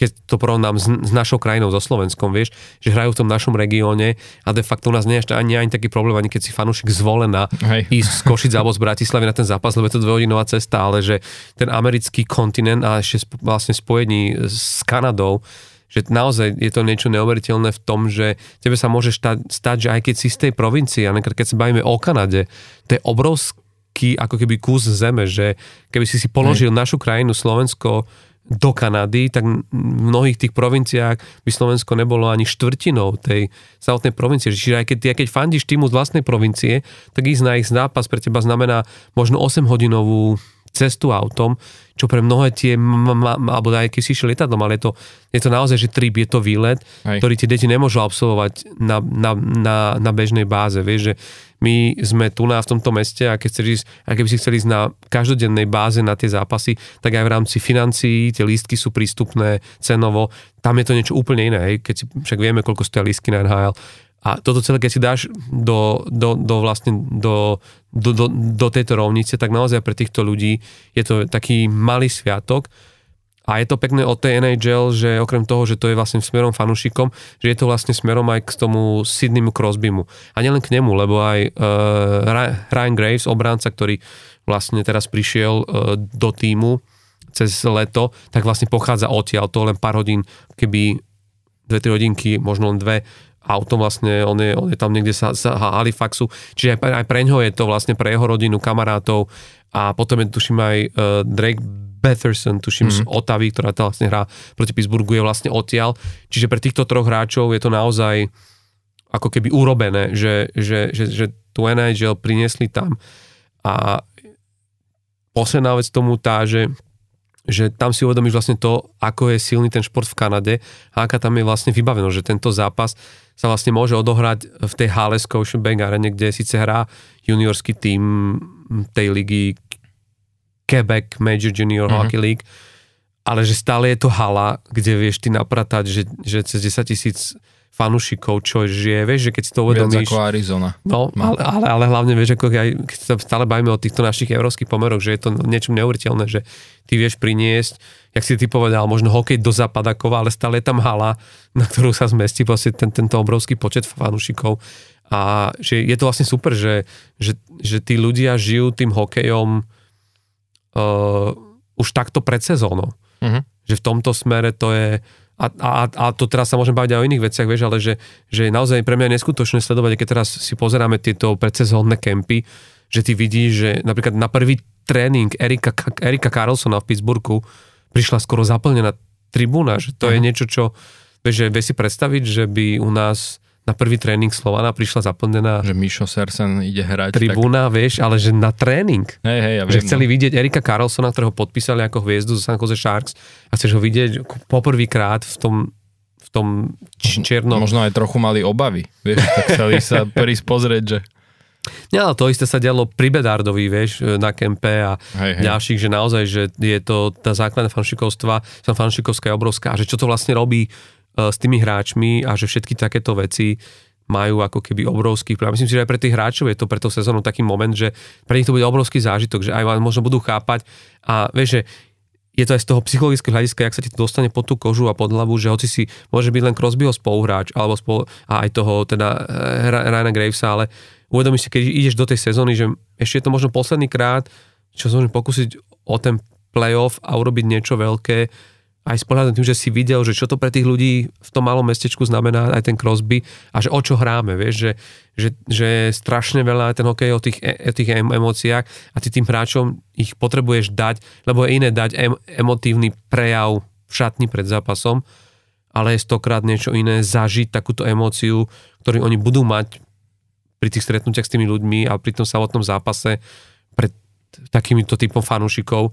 keď to porovnám s, s našou krajinou, so Slovenskom, vieš, že hrajú v tom našom regióne a de facto u nás nie je ani, ani taký problém, ani keď si fanúšik zvolená Hej. ísť z Košic alebo z Bratislavy na ten zápas, lebo je to dvojhodinová cesta, ale že ten americký kontinent a ešte vlastne spojení s Kanadou, že naozaj je to niečo neuveriteľné v tom, že tebe sa môže stať, stať že aj keď si z tej provincie, a keď sa bavíme o Kanade, to je obrovský ako keby kus zeme, že keby si si položil Hej. našu krajinu, Slovensko, do Kanady, tak v mnohých tých provinciách by Slovensko nebolo ani štvrtinou tej samotnej provincie. Čiže aj keď, keď fandíš týmu z vlastnej provincie, tak ísť na ich zápas pre teba znamená možno 8-hodinovú cestu autom, čo pre mnohé tie, alebo aj keď si išiel lietadlom, ale je to, je to naozaj, že trip, je to výlet, Hej. ktorý tie deti nemôžu absolvovať na, na, na, na bežnej báze. Vieš, že my sme tu na v tomto meste a keď chceš ísť, a keby si chceli ísť na každodennej báze na tie zápasy, tak aj v rámci financií tie lístky sú prístupné cenovo. Tam je to niečo úplne iné, hej, keď si však vieme, koľko stojí lístky na NHL. A toto celé, keď si dáš do, do, do vlastne do, do, do, do tejto rovnice, tak naozaj pre týchto ľudí je to taký malý sviatok, a je to pekné od tej NHL, že okrem toho, že to je vlastne smerom fanúšikom, že je to vlastne smerom aj k tomu Sydneymu Crosbymu. A nielen k nemu, lebo aj uh, Ryan Graves, obránca, ktorý vlastne teraz prišiel uh, do týmu cez leto, tak vlastne pochádza odtiaľ. To len pár hodín, keby 2-3 hodinky, možno len dve, auto vlastne, on je, on je tam niekde sa, sa Halifaxu, čiže aj, aj pre ňo je to vlastne pre jeho rodinu, kamarátov a potom je tuším aj uh, Drake Betherson, tuším mm-hmm. z mhm. Otavy, ktorá to vlastne hrá proti Pittsburghu, je vlastne odtiaľ. Čiže pre týchto troch hráčov je to naozaj ako keby urobené, že, že, že, že tú NHL priniesli tam. A posledná vec tomu tá, že, že tam si uvedomíš vlastne to, ako je silný ten šport v Kanade a aká tam je vlastne vybaveno, že tento zápas sa vlastne môže odohrať v tej hale Scotiabank Arene, kde síce hrá juniorský tým tej ligy Quebec Major Junior mm-hmm. Hockey League, ale že stále je to hala, kde vieš ty napratať, že, že cez 10 tisíc fanúšikov, čo žije, vieš, že keď si to uvedomíš... Viac ako Arizona. No, ale, ale, ale hlavne vieš, ako aj, keď sa stále bavíme o týchto našich európskych pomeroch, že je to niečo neuveriteľné, že ty vieš priniesť, jak si ty povedal, možno hokej do Zapadakova, ale stále je tam hala, na ktorú sa zmestí vlastne ten, tento obrovský počet fanúšikov. A že je to vlastne super, že, že, že tí ľudia žijú tým hokejom uh, už takto pred sezónou. Mhm. Že v tomto smere to je, a, a, a to teraz sa môžem baviť aj o iných veciach, vieš, ale že, že je naozaj pre mňa neskutočné sledovať, keď teraz si pozeráme tieto predsezónne kempy, že ty vidíš, že napríklad na prvý tréning Erika, Erika Carlsona v Pittsburghu prišla skoro zaplnená tribúna, že to uh-huh. je niečo, čo, vieš, že vie si predstaviť, že by u nás na prvý tréning Slovana prišla zaplnená Že Mišo Sersen ide hrať. tribúna, tak... vieš, ale že na tréning. Hej, hej, ja že viem, chceli no. vidieť Erika Carlsona, ktorého podpísali ako hviezdu zo San Jose Sharks a chceš ho vidieť poprvýkrát v tom, v tom čiernom... Možno aj trochu mali obavy, vieš, tak chceli sa prísť pozrieť, že... Nie, ale to isté sa dialo pri Bedardovi, vieš, na kempe a Hej, hej. ďalších, že naozaj, že je to tá základná fanšikovstva, fanšikovská je obrovská a že čo to vlastne robí s tými hráčmi a že všetky takéto veci majú ako keby obrovský vplyv. Myslím si, že aj pre tých hráčov je to pre tú sezónu taký moment, že pre nich to bude obrovský zážitok, že aj vám možno budú chápať a vieš, že je to aj z toho psychologického hľadiska, jak sa ti to dostane pod tú kožu a pod hlavu, že hoci si môže byť len Crosbyho spoluhráč alebo spolu, a aj toho teda eh, Ryana Gravesa, ale uvedomíš si, keď ideš do tej sezóny, že ešte je to možno posledný krát, čo sa môžem pokúsiť o ten playoff a urobiť niečo veľké, aj s pohľadom tým, že si videl, že čo to pre tých ľudí v tom malom mestečku znamená aj ten Crosby a že o čo hráme, vieš, že, že, že strašne veľa ten hokej o tých, e- o tých em- emóciách a ty tým hráčom ich potrebuješ dať, lebo je iné dať em- emotívny prejav v šatni pred zápasom, ale je stokrát niečo iné zažiť takúto emóciu, ktorú oni budú mať pri tých stretnutiach s tými ľuďmi a pri tom samotnom zápase pred takýmito typom fanúšikov,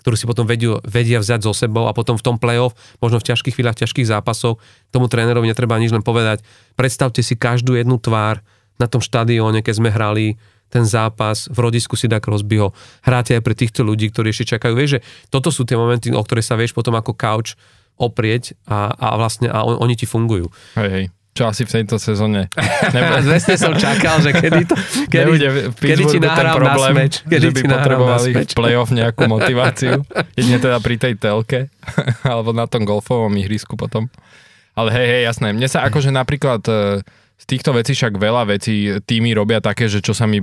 ktorú si potom vedia, vedia vziať so sebou a potom v tom play-off, možno v ťažkých chvíľach, ťažkých zápasov, tomu trénerovi netreba nič len povedať. Predstavte si každú jednu tvár na tom štadióne, keď sme hrali ten zápas v rodisku si dá Crosbyho. Hráte aj pre týchto ľudí, ktorí ešte čakajú. Vieš, že toto sú tie momenty, o ktoré sa vieš potom ako couch oprieť a, a vlastne a on, oni ti fungujú. Hej, hej. Čo asi v tejto sezóne A Zvesne som čakal, že kedy to, kedy, nebude kedy ti nahrám problém, na smeč. Kedy že by potrebovali v play-off nejakú motiváciu. Jedne teda pri tej telke, alebo na tom golfovom ihrisku potom. Ale hej, hej, jasné. Mne sa akože napríklad e, z týchto vecí však veľa vecí týmy robia také, že čo sa mi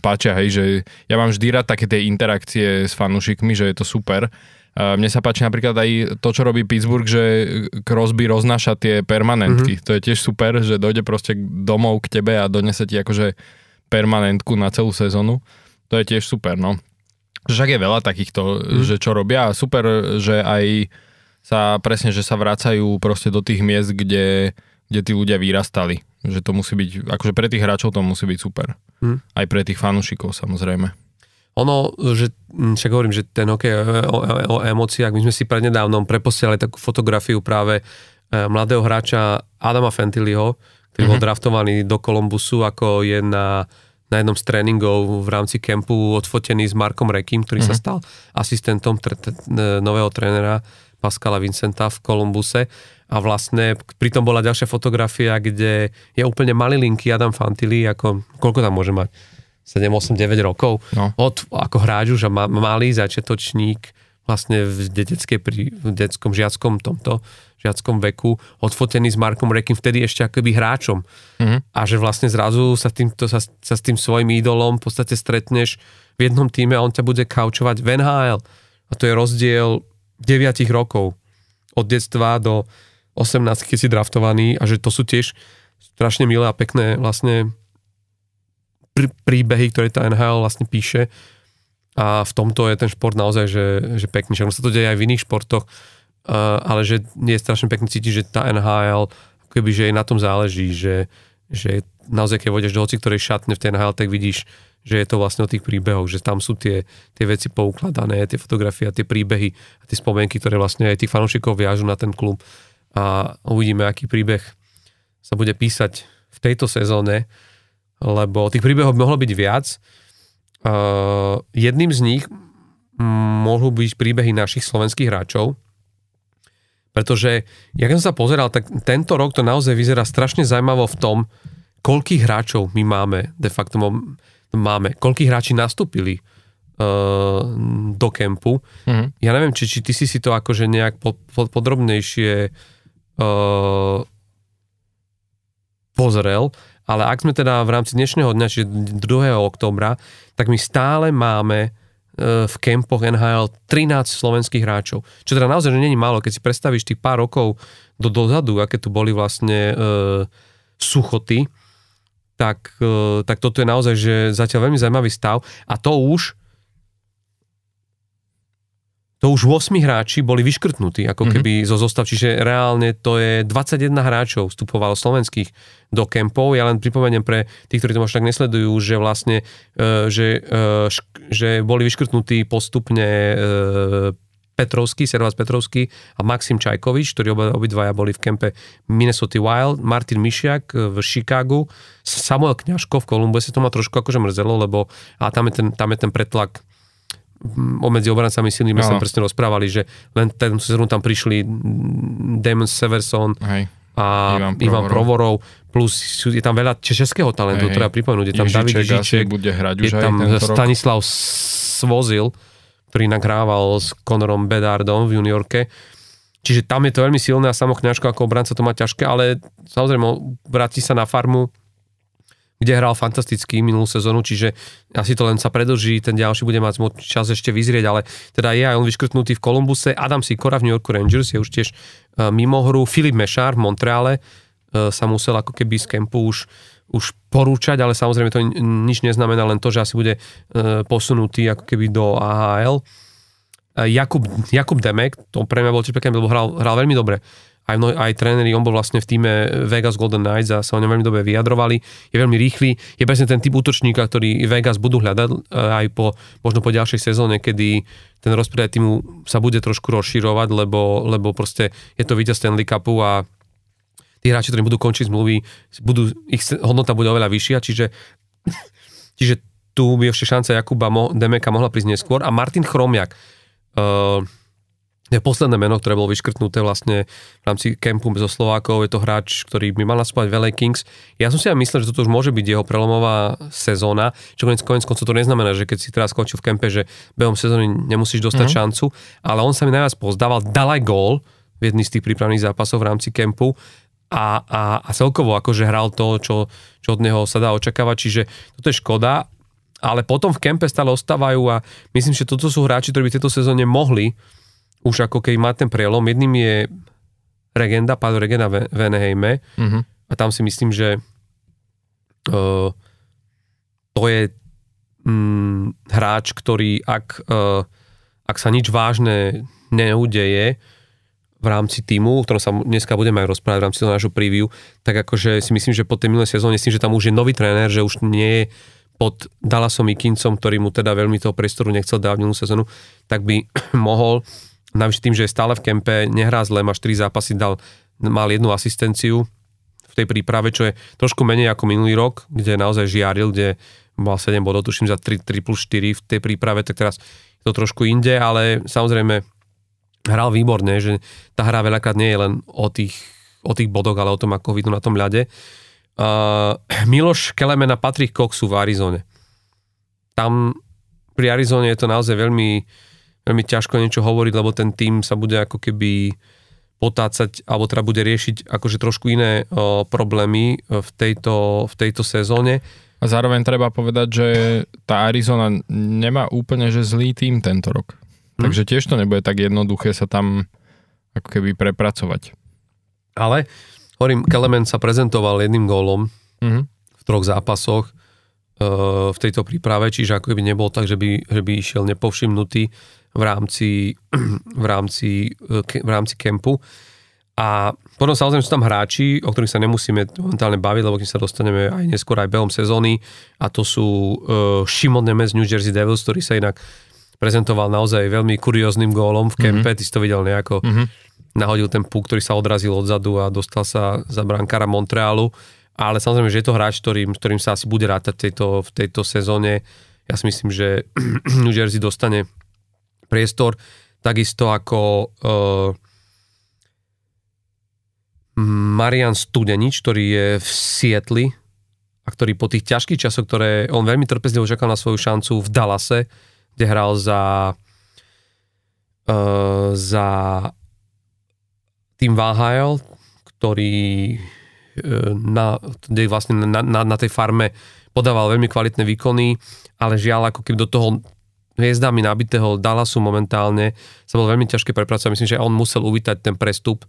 páčia, hej, že ja mám vždy rád také tie interakcie s fanúšikmi, že je to super. E, Mne sa páči napríklad aj to, čo robí Pittsburgh, že Crosby roznáša tie permanentky. Mm-hmm. To je tiež super, že dojde proste domov k tebe a donese ti akože permanentku na celú sezónu. To je tiež super, no. Však je veľa takýchto, mm. že čo robia a super, že aj sa presne, že sa vracajú proste do tých miest, kde, kde tí ľudia vyrastali. Že to musí byť, akože pre tých hráčov to musí byť super. Mm. Aj pre tých fanúšikov samozrejme. Ono, že, hm, však hovorím, že ten hokej je o, o, o emóciách, my sme si prednedávnom preposielali takú fotografiu práve e, mladého hráča Adama Fentiliho, ktorý mm-hmm. bol draftovaný do Kolumbusu, ako je na, na jednom z tréningov v rámci kempu odfotený s Markom Rekim, ktorý mm-hmm. sa stal asistentom tre, tre, nového trénera Pascala Vincenta v Kolumbuse. A vlastne pritom bola ďalšia fotografia, kde je úplne malilinký Adam Fantili, ako, koľko tam môže mať? 7, 8, 9 rokov. No. Od, ako hráč už a ma, malý začiatočník vlastne v, deteckej, pri, v detskom žiackom tomto žiackom veku, odfotený s Markom Rekim, vtedy ešte akoby hráčom. Mhm. A že vlastne zrazu sa, týmto, sa, sa s tým svojim ídolom v podstate stretneš v jednom týme a on ťa bude kaučovať v NHL. A to je rozdiel 9 rokov. Od detstva do 18, keď si draftovaný a že to sú tiež strašne milé a pekné vlastne prí- príbehy, ktoré tá NHL vlastne píše a v tomto je ten šport naozaj, že, že pekný. Však sa to deje aj v iných športoch, uh, ale že je strašne pekný cítiť, že tá NHL keby, že jej na tom záleží, že, že naozaj keď vodeš do hoci ktorej šatne v tej NHL, tak vidíš, že je to vlastne o tých príbehoch, že tam sú tie, tie veci poukladané, tie fotografie a tie príbehy a tie spomienky, ktoré vlastne aj tých fanúšikov viažu na ten klub a uvidíme, aký príbeh sa bude písať v tejto sezóne, lebo tých príbehov by mohlo byť viac. Uh, jedným z nich mohli byť príbehy našich slovenských hráčov, pretože, ja som sa pozeral, tak tento rok to naozaj vyzerá strašne zaujímavo v tom, koľkých hráčov my máme, de facto máme, koľkých hráči nastúpili uh, do kempu. Mhm. Ja neviem, či, či ty si si to akože nejak po, po, podrobnejšie uh, pozrel, ale ak sme teda v rámci dnešného dňa, čiže 2. októbra, tak my stále máme v kempoch NHL 13 slovenských hráčov. Čo teda naozaj, že není málo, keď si predstavíš tých pár rokov do dozadu, aké tu boli vlastne e, suchoty, tak, e, tak toto je naozaj, že zatiaľ veľmi zaujímavý stav a to už to už 8 hráči boli vyškrtnutí, ako mhm. keby mm-hmm. zo zostav, čiže reálne to je 21 hráčov vstupovalo slovenských do kempov. Ja len pripomeniem pre tých, ktorí to možno tak nesledujú, že vlastne, uh, že, šk- že boli vyškrtnutí postupne uh, Petrovský, Servás Petrovský a Maxim Čajkovič, ktorí oba, obidvaja boli v kempe Minnesota Wild, Martin Mišiak v Chicagu, Samuel Kňažko v Kolumbuse, to ma trošku akože mrzelo, lebo a tam je ten, tam je ten pretlak medzi obrancami silný, my sme presne rozprávali, že len ten sezónu tam prišli Damon Severson Hej. a Ivan Provorov. Ivan Provorov, plus je tam veľa českého talentu, Hej. treba pripomenúť, je tam Ježiček, David Ježiček, bude hrať je tam Stanislav rok. Svozil, ktorý nahrával s Conorom Bedardom v juniorke. Čiže tam je to veľmi silné a samo Kňažko ako obranca to má ťažké, ale samozrejme vráti sa na farmu, kde hral fantasticky minulú sezónu, čiže asi to len sa predlží, ten ďalší bude mať čas ešte vyzrieť, ale teda je aj on vyškrtnutý v Kolumbuse, Adam Sikora v New Yorku Rangers je už tiež uh, mimo hru, Filip Mešár v Montreale uh, sa musel ako keby z kempu už, už porúčať, ale samozrejme to nič neznamená, len to, že asi bude uh, posunutý ako keby do AHL. Jakub, Jakub Demek, to pre mňa bol tiež pekné, lebo hral, hral veľmi dobre aj, mno, aj tréneri, on bol vlastne v týme Vegas Golden Knights a sa o ňom veľmi dobre vyjadrovali. Je veľmi rýchly, je presne ten typ útočníka, ktorý Vegas budú hľadať e, aj po, možno po ďalšej sezóne, kedy ten rozpredaj týmu sa bude trošku rozširovať, lebo, lebo proste je to víťaz Stanley Cupu a tí hráči, ktorí budú končiť zmluvy, budú, ich hodnota bude oveľa vyššia, čiže, čiže tu by ešte šanca Jakuba Demeka mohla prísť neskôr. A Martin Chromiak, uh, posledné meno, ktoré bolo vyškrtnuté vlastne v rámci kempu so Slovákov, je to hráč, ktorý by mal nastupovať v LA Kings. Ja som si aj myslel, že toto už môže byť jeho prelomová sezóna, čo konec, konec koncov to neznamená, že keď si teraz skončil v kempe, že behom sezóny nemusíš dostať mm-hmm. šancu, ale on sa mi najviac pozdával, dal aj gól v jedný z tých prípravných zápasov v rámci kempu a, a, a celkovo akože hral to, čo, čo od neho sa dá očakávať, čiže toto je škoda, ale potom v kempe stále ostávajú a myslím, že toto sú hráči, ktorí by v tejto sezóne mohli už ako keď má ten prielom. Jedným je Regenda, Pádo Regenda v Venehejme uh-huh. a tam si myslím, že uh, to je um, hráč, ktorý ak, uh, ak sa nič vážne neudeje v rámci týmu, o ktorom sa dneska budeme aj rozprávať v rámci toho nášho preview, tak akože si myslím, že po tej minulej sezóne, myslím, že tam už je nový tréner, že už nie je pod Dallasom Ikincom, ktorý mu teda veľmi toho priestoru nechcel dávať minulú sezónu, tak by mohol Navyše tým, že je stále v kempe, nehrá zle, má 4 zápasy, dal, mal jednu asistenciu v tej príprave, čo je trošku menej ako minulý rok, kde naozaj žiaril, kde mal 7 bodov, tuším za 3, 3 plus 4 v tej príprave, tak teraz je to trošku inde, ale samozrejme hral výborne, že tá hra veľakrát nie je len o tých, o tých bodoch, ale o tom, ako vidú na tom ľade. Uh, Miloš Kelemen a Patrick Cox sú v Arizone. Tam pri Arizone je to naozaj veľmi veľmi ťažko niečo hovoriť, lebo ten tým sa bude ako keby potácať, alebo teda bude riešiť akože trošku iné o, problémy v tejto, v tejto sezóne. A zároveň treba povedať, že tá Arizona nemá úplne že zlý tým tento rok. Hm. Takže tiež to nebude tak jednoduché sa tam ako keby prepracovať. Ale, hovorím, Kelemen sa prezentoval jedným gólom mm-hmm. v troch zápasoch uh, v tejto príprave, čiže ako keby nebol tak, že by, že by išiel nepovšimnutý v rámci, v rámci, v rámci kempu. A potom samozrejme sú tam hráči, o ktorých sa nemusíme momentálne baviť, lebo keď sa dostaneme aj neskôr aj behom sezóny a to sú uh, Šimon Nemes New Jersey Devils, ktorý sa inak prezentoval naozaj veľmi kurióznym gólom v kempe, mm-hmm. ty si to videl nejako, mm-hmm. nahodil ten puk, ktorý sa odrazil odzadu a dostal sa za brankára Montrealu, ale samozrejme, že je to hráč, ktorým, ktorým sa asi bude rátať v tejto, v tejto sezóne. Ja si myslím, že New Jersey dostane priestor, takisto ako uh, Marian Studenič, ktorý je v Sietli a ktorý po tých ťažkých časoch, ktoré on veľmi trpezlivo čakal na svoju šancu v Dallase, kde hral za uh, za tým Valheil, ktorý uh, na, vlastne na, na, na tej farme podával veľmi kvalitné výkony, ale žiaľ ako keby do toho hviezdami nabitého Dallasu momentálne sa bol veľmi ťažké prepracovať. Myslím, že on musel uvítať ten prestup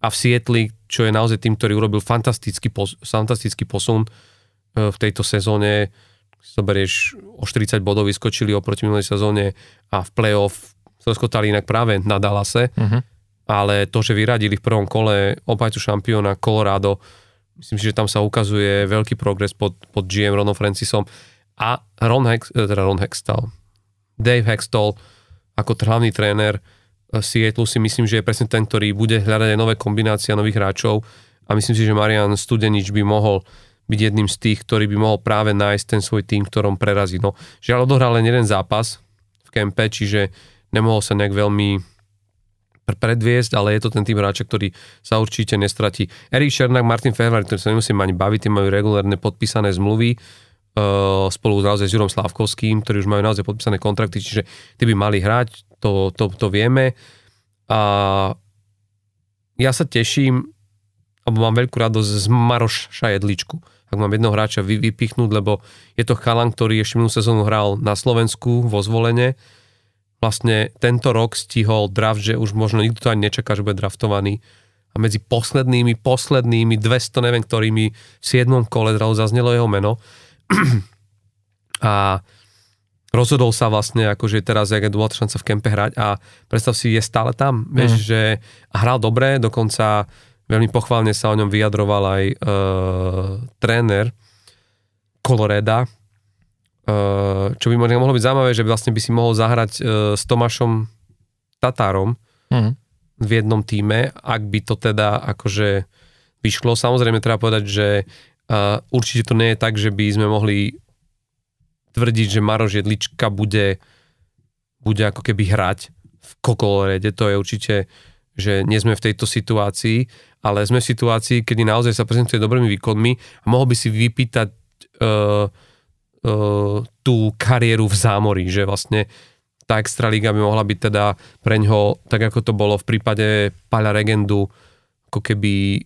a v Sietli, čo je naozaj tým, ktorý urobil fantastický, pos, fantastický posun e, v tejto sezóne, zoberieš o 40 bodov vyskočili oproti minulej sezóne a v playoff sa skotali inak práve na Dallase, uh-huh. ale to, že vyradili v prvom kole obhajcu šampióna Colorado, myslím si, že tam sa ukazuje veľký progres pod, pod GM Ronom Francisom a Ron, Hex, e, teda Ron Hextall, Dave Hextall ako hlavný tréner eh, Seattle si myslím, že je presne ten, ktorý bude hľadať aj nové kombinácie nových hráčov a myslím si, že Marian Studenič by mohol byť jedným z tých, ktorý by mohol práve nájsť ten svoj tým, ktorom prerazí. No, žiaľ odohral len jeden zápas v kempe, čiže nemohol sa nejak veľmi predviesť, ale je to ten tým hráča, ktorý sa určite nestratí. Erik Šernák, Martin Ferrari, ktorý sa nemusím ani baviť, tí majú regulárne podpísané zmluvy, spolu naozaj s Jurom Slávkovským, ktorí už majú naozaj podpísané kontrakty, čiže tí by mali hrať, to, to, to vieme. A ja sa teším, alebo mám veľkú radosť z Maroša Jedličku. Ak mám jedného hráča vy, vypichnúť, lebo je to chalan, ktorý ešte minulú sezónu hral na Slovensku vo zvolenie. Vlastne tento rok stihol draft, že už možno nikto to ani nečaká, že bude draftovaný. A medzi poslednými, poslednými 200, neviem ktorými, v 7. kole zrazu zaznelo jeho meno a rozhodol sa vlastne, akože teraz, jak je bola šanca v kempe hrať a predstav si, je stále tam, mm. vieš, že hral dobre, dokonca veľmi pochválne sa o ňom vyjadroval aj uh, tréner Coloreda, uh, čo by možno mohlo byť zaujímavé, že vlastne by si mohol zahrať uh, s Tomášom Tatárom mm. v jednom týme, ak by to teda akože vyšlo. Samozrejme treba povedať, že Uh, určite to nie je tak, že by sme mohli tvrdiť, že Maroš Jedlička bude, bude ako keby hrať v Kokolorede. To je určite, že nie sme v tejto situácii, ale sme v situácii, kedy naozaj sa prezentuje dobrými výkonmi a mohol by si vypýtať uh, uh, tú kariéru v zámorí, že vlastne tá extraliga by mohla byť teda pre ňoho, tak ako to bolo v prípade Paľa Regendu, ako keby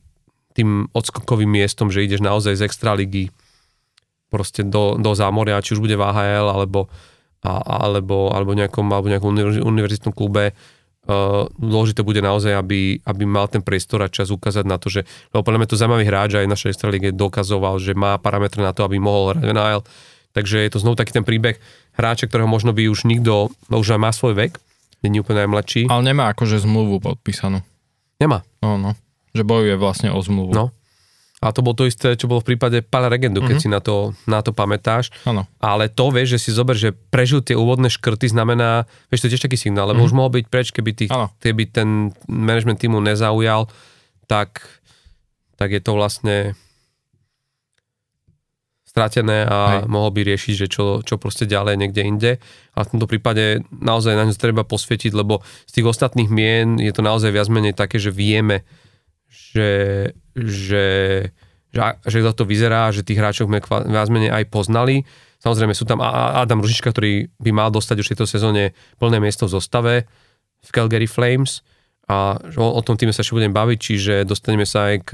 tým odskokovým miestom, že ideš naozaj z extraligy proste do, do zámoria, či už bude v AHL alebo, a, alebo, alebo nejakom, alebo nejakom univerzitnom klube. Uh, dôležité bude naozaj, aby, aby mal ten priestor a čas ukázať na to, že lebo podľa mňa to zaujímavý hráč aj našej extralíge dokazoval, že má parametre na to, aby mohol hrať NHL. Takže je to znovu taký ten príbeh hráča, ktorého možno by už nikto, no už aj má svoj vek, je úplne najmladší. Ale nemá akože zmluvu podpísanú. Nemá. No, no. Že bojuje vlastne o zmluvu. No. A to bolo to isté, čo bolo v prípade Pala Regendu, keď mm-hmm. si na to, na to pamätáš. Ano. Ale to vieš, že si zober, že prežil tie úvodné škrty, znamená, vieš, to je tiež taký signál, lebo mm-hmm. už mohol byť preč, keby, tých, keby ten management týmu nezaujal, tak, tak je to vlastne stratené a Hej. mohol by riešiť, že čo, čo proste ďalej niekde inde. A v tomto prípade naozaj na ňu treba posvietiť, lebo z tých ostatných mien je to naozaj viac menej také, že vieme, že, že, že, že to vyzerá, že tých hráčov sme viac menej aj poznali. Samozrejme sú tam Adam Ružička, ktorý by mal dostať už v tejto sezóne plné miesto v zostave v Calgary Flames. A o, o tom týme sa ešte budem baviť, čiže dostaneme sa aj k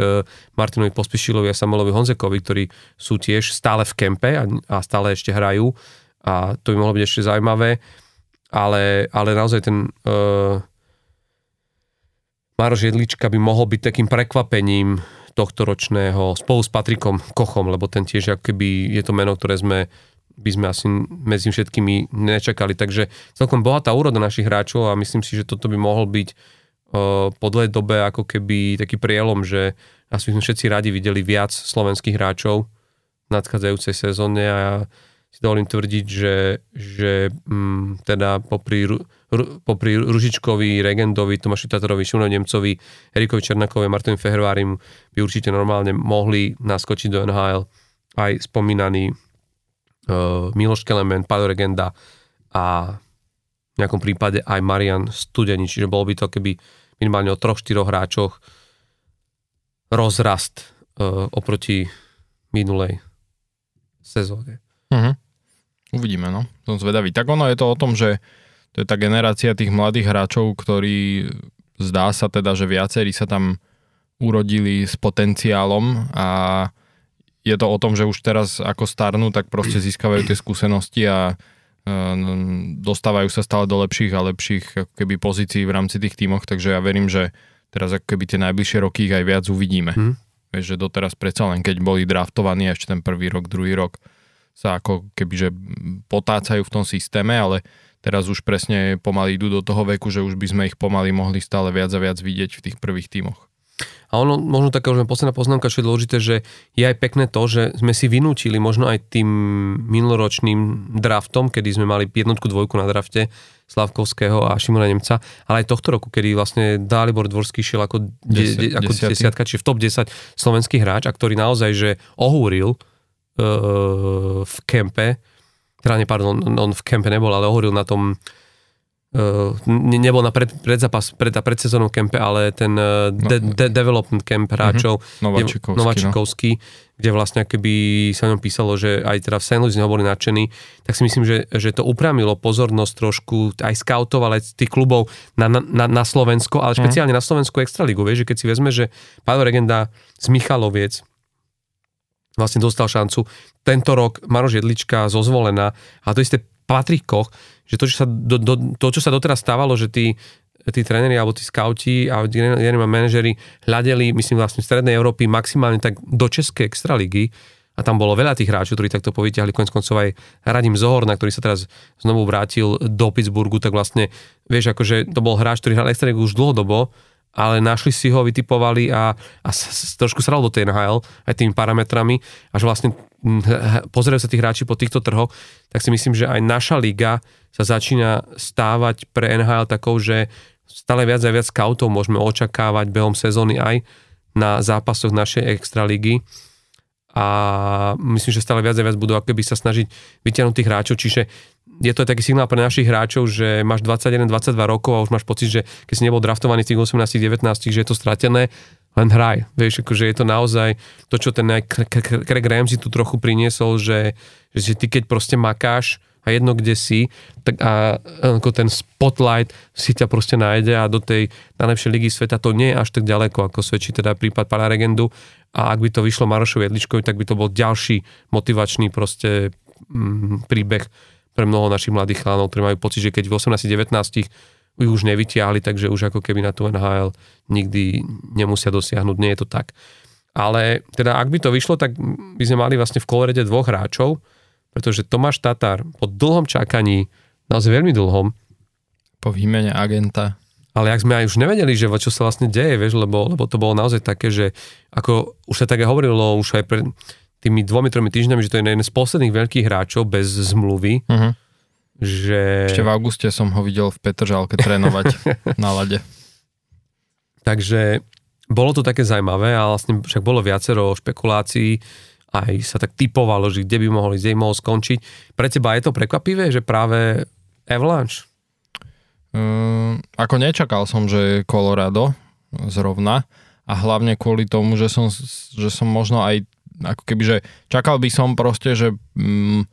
Martinovi Pospišilovi a Samuelovi Honzekovi, ktorí sú tiež stále v kempe a, a stále ešte hrajú. A to by mohlo byť ešte zaujímavé, ale, ale naozaj ten uh, Maroš Jedlička by mohol byť takým prekvapením tohto ročného spolu s Patrikom Kochom, lebo ten tiež ako keby je to meno, ktoré sme by sme asi medzi všetkými nečakali. Takže celkom bohatá úroda našich hráčov a myslím si, že toto by mohol byť uh, po dlhej dobe ako keby taký prielom, že asi sme všetci radi videli viac slovenských hráčov v nadchádzajúcej sezóne a ja si dovolím tvrdiť, že, že um, teda popri popri Ružičkovi, Regendovi, Tomáši Tatorovi, Šunovi Nemcovi, Erikovi Černakovi, Martinovi Fehrvárim by určite normálne mohli naskočiť do NHL aj spomínaný uh, Miloš Kelemen, Pavel Regenda a v nejakom prípade aj Marian Studeni, čiže bol by to keby minimálne o troch, štyroch hráčoch rozrast uh, oproti minulej sezóne. Uh-huh. Uvidíme, no. Som zvedavý. Tak ono je to o tom, že to je tá generácia tých mladých hráčov, ktorí zdá sa teda, že viacerí sa tam urodili s potenciálom a je to o tom, že už teraz ako starnú, tak proste získavajú tie skúsenosti a dostávajú sa stále do lepších a lepších ako keby pozícií v rámci tých tímoch, takže ja verím, že teraz ako keby tie najbližšie roky ich aj viac uvidíme. Hmm. Vieš, že doteraz predsa len keď boli draftovaní ešte ten prvý rok, druhý rok sa ako keby že potácajú v tom systéme, ale teraz už presne pomaly idú do toho veku, že už by sme ich pomaly mohli stále viac a viac vidieť v tých prvých tímoch. A ono, možno taká už posledná poznámka, čo je dôležité, že je aj pekné to, že sme si vynútili možno aj tým minuloročným draftom, kedy sme mali jednotku, dvojku na drafte Slavkovského a Šimona Nemca, ale aj tohto roku, kedy vlastne Dalibor Dvorský šiel ako, de, de, ako desiatka, čiže v top 10 slovenský hráč, a ktorý naozaj, že ohúril uh, v kempe, teda nie, pardon, on v kempe nebol, ale ohúril na tom Uh, nebol na pred, predzapas, pred, pred sezónou kempe, ale ten uh, de, de, development camp hráčov uh-huh. Nováčikovský, no. kde vlastne keby sa ňom písalo, že aj teda v St. Louis boli nadšení, tak si myslím, že, že to upravilo pozornosť trošku aj scoutov, ale aj tých klubov na, na, na Slovensko, ale mhm. špeciálne uh-huh. na Slovensku Extraligu, vieš, že keď si vezme, že Pavel Regenda z Michaloviec vlastne dostal šancu. Tento rok Maroš Jedlička zo Zvolená a to isté Patrik Koch, že to, čo sa, do, do, to, čo sa doteraz stávalo, že tí, tí tréneri alebo tí skauti a generálni manažeri hľadeli, myslím vlastne v Strednej Európy maximálne tak do Českej extraligy a tam bolo veľa tých hráčov, ktorí takto povyťahli, konec koncov aj Radim Zohorna, ktorý sa teraz znovu vrátil do Pittsburghu, tak vlastne, vieš, akože to bol hráč, ktorý hral extraligu už dlhodobo, ale našli si ho, vytipovali a, a s, trošku sa do tej NHL aj tými parametrami a že vlastne pozerajú sa tí hráči po týchto trhoch, tak si myslím, že aj naša liga sa začína stávať pre NHL takou, že stále viac a viac scoutov môžeme očakávať behom sezóny aj na zápasoch našej extraligy. A myslím, že stále viac a viac budú akoby sa snažiť vyťahnuť tých hráčov, čiže je to taký signál pre našich hráčov, že máš 21-22 rokov a už máš pocit, že keď si nebol draftovaný v tých 18-19, že je to stratené, len hraj. Vieš, akože je to naozaj to, čo ten Craig Ramsey tu trochu priniesol, že, že ty keď proste makáš a jedno kde si, tak a ako ten spotlight si ťa proste nájde a do tej najlepšej ligy sveta to nie je až tak ďaleko, ako svedčí teda prípad pána Regendu a ak by to vyšlo Marošovi Jedličkovi, tak by to bol ďalší motivačný proste mm, príbeh pre mnoho našich mladých chlánov, ktorí majú pocit, že keď v 18-19 ju už nevytiahli, takže už ako keby na tú NHL nikdy nemusia dosiahnuť. Nie je to tak. Ale teda ak by to vyšlo, tak by sme mali vlastne v kolorede dvoch hráčov, pretože Tomáš Tatar po dlhom čakaní, naozaj veľmi dlhom, po výmene agenta. Ale ak sme aj už nevedeli, že čo sa vlastne deje, vieš, lebo, lebo to bolo naozaj také, že ako už sa také hovorilo už aj pred, tými dvomi, tromi týždňami, že to je jeden z posledných veľkých hráčov bez zmluvy. Uh-huh. Že... Ešte v auguste som ho videl v Petržalke trénovať na lade. Takže bolo to také zaujímavé a vlastne však bolo viacero špekulácií, aj sa tak typovalo, že kde by mohol ísť, mohol skončiť. Pre teba je to prekvapivé, že práve Avalanche? Um, ako nečakal som, že Colorado zrovna a hlavne kvôli tomu, že som, že som možno aj ako keby, že čakal by som proste, že mm,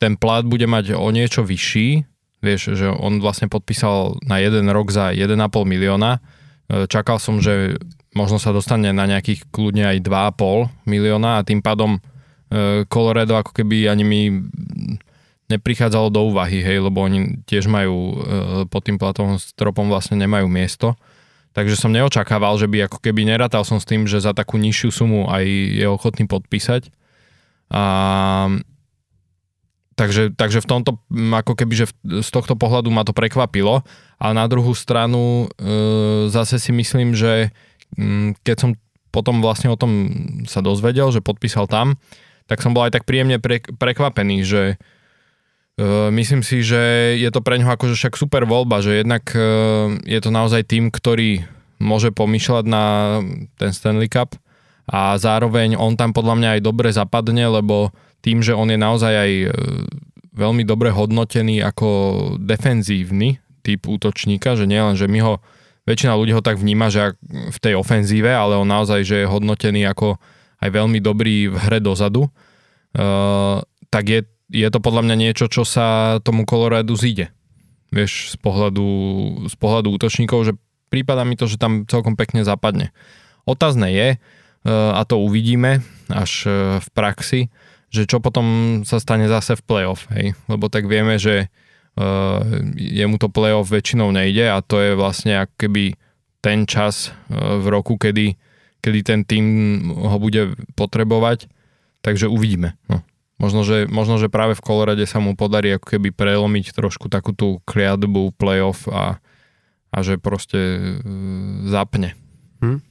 ten plat bude mať o niečo vyšší, vieš, že on vlastne podpísal na jeden rok za 1,5 milióna, e, čakal som, že možno sa dostane na nejakých kľudne aj 2,5 milióna a tým pádom e, Colorado ako keby ani mi neprichádzalo do úvahy, hej, lebo oni tiež majú e, pod tým platovým stropom vlastne nemajú miesto. Takže som neočakával, že by ako keby nerátal som s tým, že za takú nižšiu sumu aj je ochotný podpísať. A, takže, takže v tomto, ako keby, že z tohto pohľadu ma to prekvapilo. A na druhú stranu e, zase si myslím, že m, keď som potom vlastne o tom sa dozvedel, že podpísal tam, tak som bol aj tak príjemne pre, prekvapený, že myslím si, že je to pre ňoho akože však super voľba, že jednak je to naozaj tým, ktorý môže pomýšľať na ten Stanley Cup a zároveň on tam podľa mňa aj dobre zapadne, lebo tým, že on je naozaj aj veľmi dobre hodnotený ako defenzívny typ útočníka, že nielen, že my ho, väčšina ľudí ho tak vníma, že v tej ofenzíve, ale on naozaj, že je hodnotený ako aj veľmi dobrý v hre dozadu, uh, tak je je to podľa mňa niečo, čo sa tomu Coloradu zíde. Vieš, z pohľadu, z pohľadu útočníkov, že prípada mi to, že tam celkom pekne zapadne. Otázne je, e, a to uvidíme až e, v praxi, že čo potom sa stane zase v playoff, hej? Lebo tak vieme, že uh, jemu to playoff väčšinou nejde a to je vlastne ako keby ten čas uh, v roku, kedy, kedy ten tým ho bude potrebovať, takže uvidíme. No. Možno že, možno, že práve v Kolorade sa mu podarí ako keby prelomiť trošku takú tú kliatbu playoff a, a že proste uh, zapne. Hm.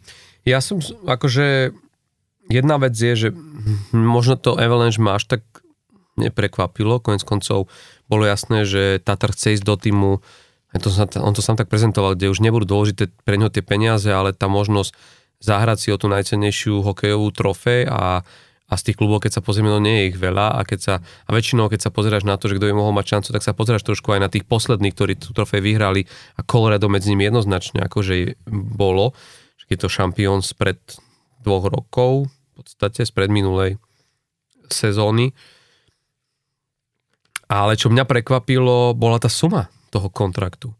Ja som akože jedna vec je, že možno to Avalanche máš tak neprekvapilo, konec koncov bolo jasné, že Tatar chce ísť do týmu, to on to sám tak prezentoval, kde už nebudú dôležité pre ňo tie peniaze, ale tá možnosť zahrať si o tú najcennejšiu hokejovú trofej a, a z tých klubov, keď sa pozrieme, no nie je ich veľa a, keď sa, a väčšinou, keď sa pozeráš na to, že kto by mohol mať šancu, tak sa pozeráš trošku aj na tých posledných, ktorí tú trofej vyhrali a Colorado medzi nimi jednoznačne akože bolo, že je to šampión spred dvoch rokov, podstate z predminulej sezóny. Ale čo mňa prekvapilo, bola tá suma toho kontraktu.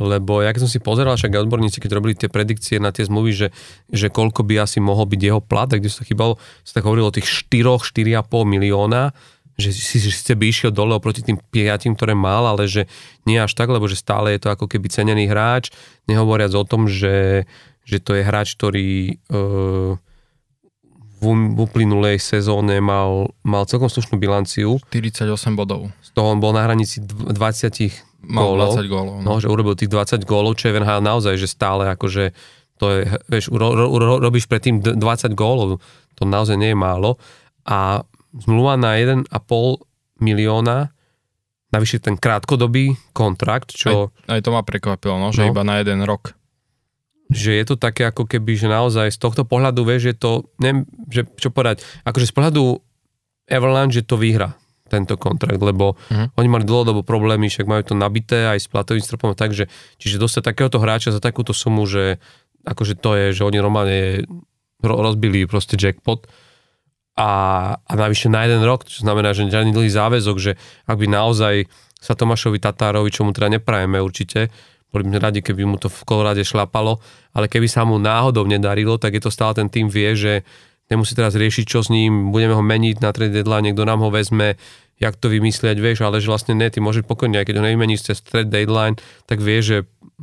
Lebo ja keď som si pozeral, však odborníci, keď robili tie predikcie na tie zmluvy, že, že koľko by asi mohol byť jeho plat, kde sa chýbalo, sa tak hovorilo o tých 4, 4,5 milióna, že si síce by išiel dole oproti tým 5, ktoré mal, ale že nie až tak, lebo že stále je to ako keby cenený hráč, nehovoriac o tom, že, že to je hráč, ktorý uh, v uplynulej sezóne mal, mal celkom slušnú bilanciu. 48 bodov. Z toho on bol na hranici 20 mal gólov. 20 gólov. No. no. že urobil tých 20 gólov, čo je NHL naozaj, že stále akože to je, vieš, ro, ro, ro, robíš predtým 20 gólov, to naozaj nie je málo. A zmluva na 1,5 milióna, navyše ten krátkodobý kontrakt, čo... Aj, aj to ma prekvapilo, no, že no. iba na jeden rok že je to také ako keby, že naozaj z tohto pohľadu vieš, že to, neviem, že čo povedať, akože z pohľadu Avalanche, že to vyhra tento kontrakt, lebo uh-huh. oni mali dlhodobo problémy, však majú to nabité aj s platovým stropom, takže čiže dostať takéhoto hráča za takúto sumu, že akože to je, že oni normálne rozbili proste jackpot a, a navyše na jeden rok, čo znamená, že žiadny dlhý záväzok, že ak by naozaj sa Tomášovi Tatárovi, čo mu teda neprajeme určite, boli by sme radi, keby mu to v Kolorade šlapalo, ale keby sa mu náhodou nedarilo, tak je to stále ten tým vie, že nemusí teraz riešiť, čo s ním, budeme ho meniť na trade deadline, niekto nám ho vezme, jak to vymyslieť, vieš, ale že vlastne ne, ty môžeš pokojne, aj keď ho nevymeníš cez trade deadline, tak vieš, že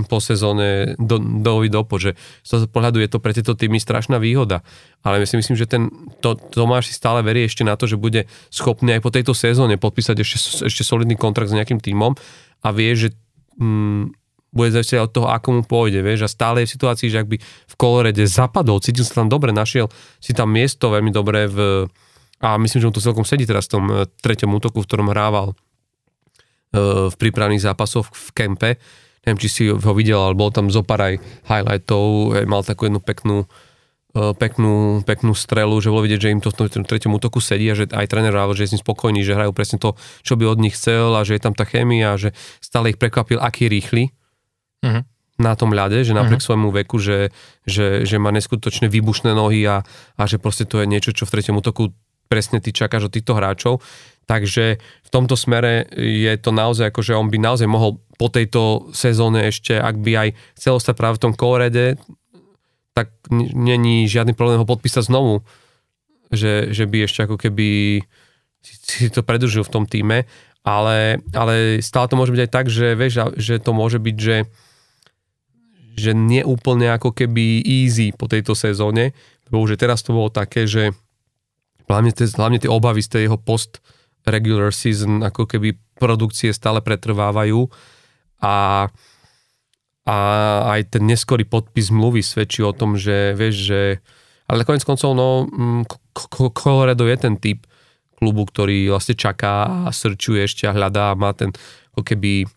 po sezóne do, do, do že z toho pohľadu je to pre tieto týmy strašná výhoda. Ale ja si myslím, že ten to, Tomáš si stále verí ešte na to, že bude schopný aj po tejto sezóne podpísať ešte, ešte solidný kontrakt s nejakým týmom a vie, že mm, bude závisieť od toho, ako mu pôjde, vieš, a stále je v situácii, že ak by v Kolorede zapadol, cítil sa tam dobre, našiel si tam miesto veľmi dobre v, a myslím, že mu to celkom sedí teraz v tom e, treťom útoku, v ktorom hrával e, v prípravných zápasoch v kempe, neviem, či si ho videl, ale bol tam zopar aj highlightov, mal takú jednu peknú e, peknú, peknú strelu, že bolo vidieť, že im to v tom treťom útoku sedí a že aj tréner že je s ním spokojný, že hrajú presne to, čo by od nich chcel a že je tam tá chémia a že stále ich prekvapil, aký rýchly uh-huh. na tom ľade, že napriek uh-huh. svojmu veku, že, že, že má neskutočne výbušné nohy a, a že proste to je niečo, čo v treťom útoku presne ty čakáš od týchto hráčov. Takže v tomto smere je to naozaj ako, že on by naozaj mohol po tejto sezóne ešte, ak by aj chcel ostať práve v tom Colorade, tak není žiadny problém ho podpísať znovu. Že, že by ešte ako keby si, si to predržil v tom týme, ale, ale stále to môže byť aj tak, že, vieš, že to môže byť, že že nie úplne ako keby easy po tejto sezóne, lebo už teraz to bolo také, že hlavne tie, hlavne tie obavy z tej jeho post regular season, ako keby produkcie stále pretrvávajú a, a aj ten neskorý podpis zmluvy svedčí o tom, že vieš, že ale konec koncov, no, mm, Colorado je ten typ klubu, ktorý vlastne čaká a srčuje ešte a hľadá a má ten ako keby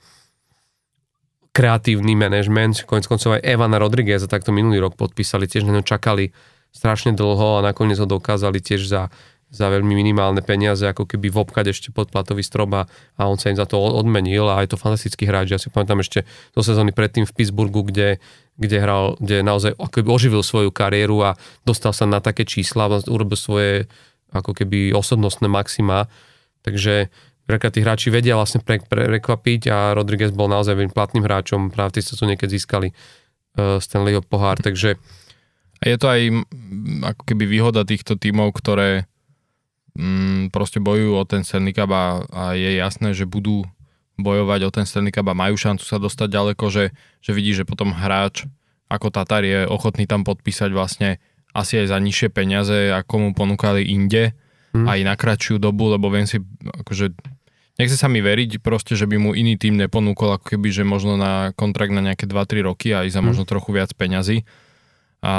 kreatívny manažment, konec koncov aj Evana Rodriguez takto minulý rok podpísali, tiež na ňo čakali strašne dlho a nakoniec ho dokázali tiež za, za veľmi minimálne peniaze, ako keby vopkať ešte pod platový strop a, a on sa im za to odmenil a je to fantastický hráč. Ja si pamätám ešte do sezóny predtým v Pittsburghu, kde, kde hral, kde naozaj ako keby oživil svoju kariéru a dostal sa na také čísla, urobil svoje ako keby osobnostné maxima. Takže veľká tí hráči vedia vlastne pre, pre, prekvapiť a Rodriguez bol naozaj veľmi platným hráčom, práve tí sa tu niekedy získali uh, Stanleyho pohár, takže... A je to aj ako keby výhoda týchto tímov, ktoré mm, proste bojujú o ten Stanley Cup a, a je jasné, že budú bojovať o ten Stanley Cup a majú šancu sa dostať ďaleko, že, že vidí, že potom hráč ako Tatar je ochotný tam podpísať vlastne asi aj za nižšie peniaze, ako mu ponúkali inde, hmm. aj na kratšiu dobu, lebo viem si, akože nechce sa mi veriť proste, že by mu iný tým neponúkol ako keby, že možno na kontrakt na nejaké 2-3 roky a aj za hmm. možno trochu viac peňazí. A,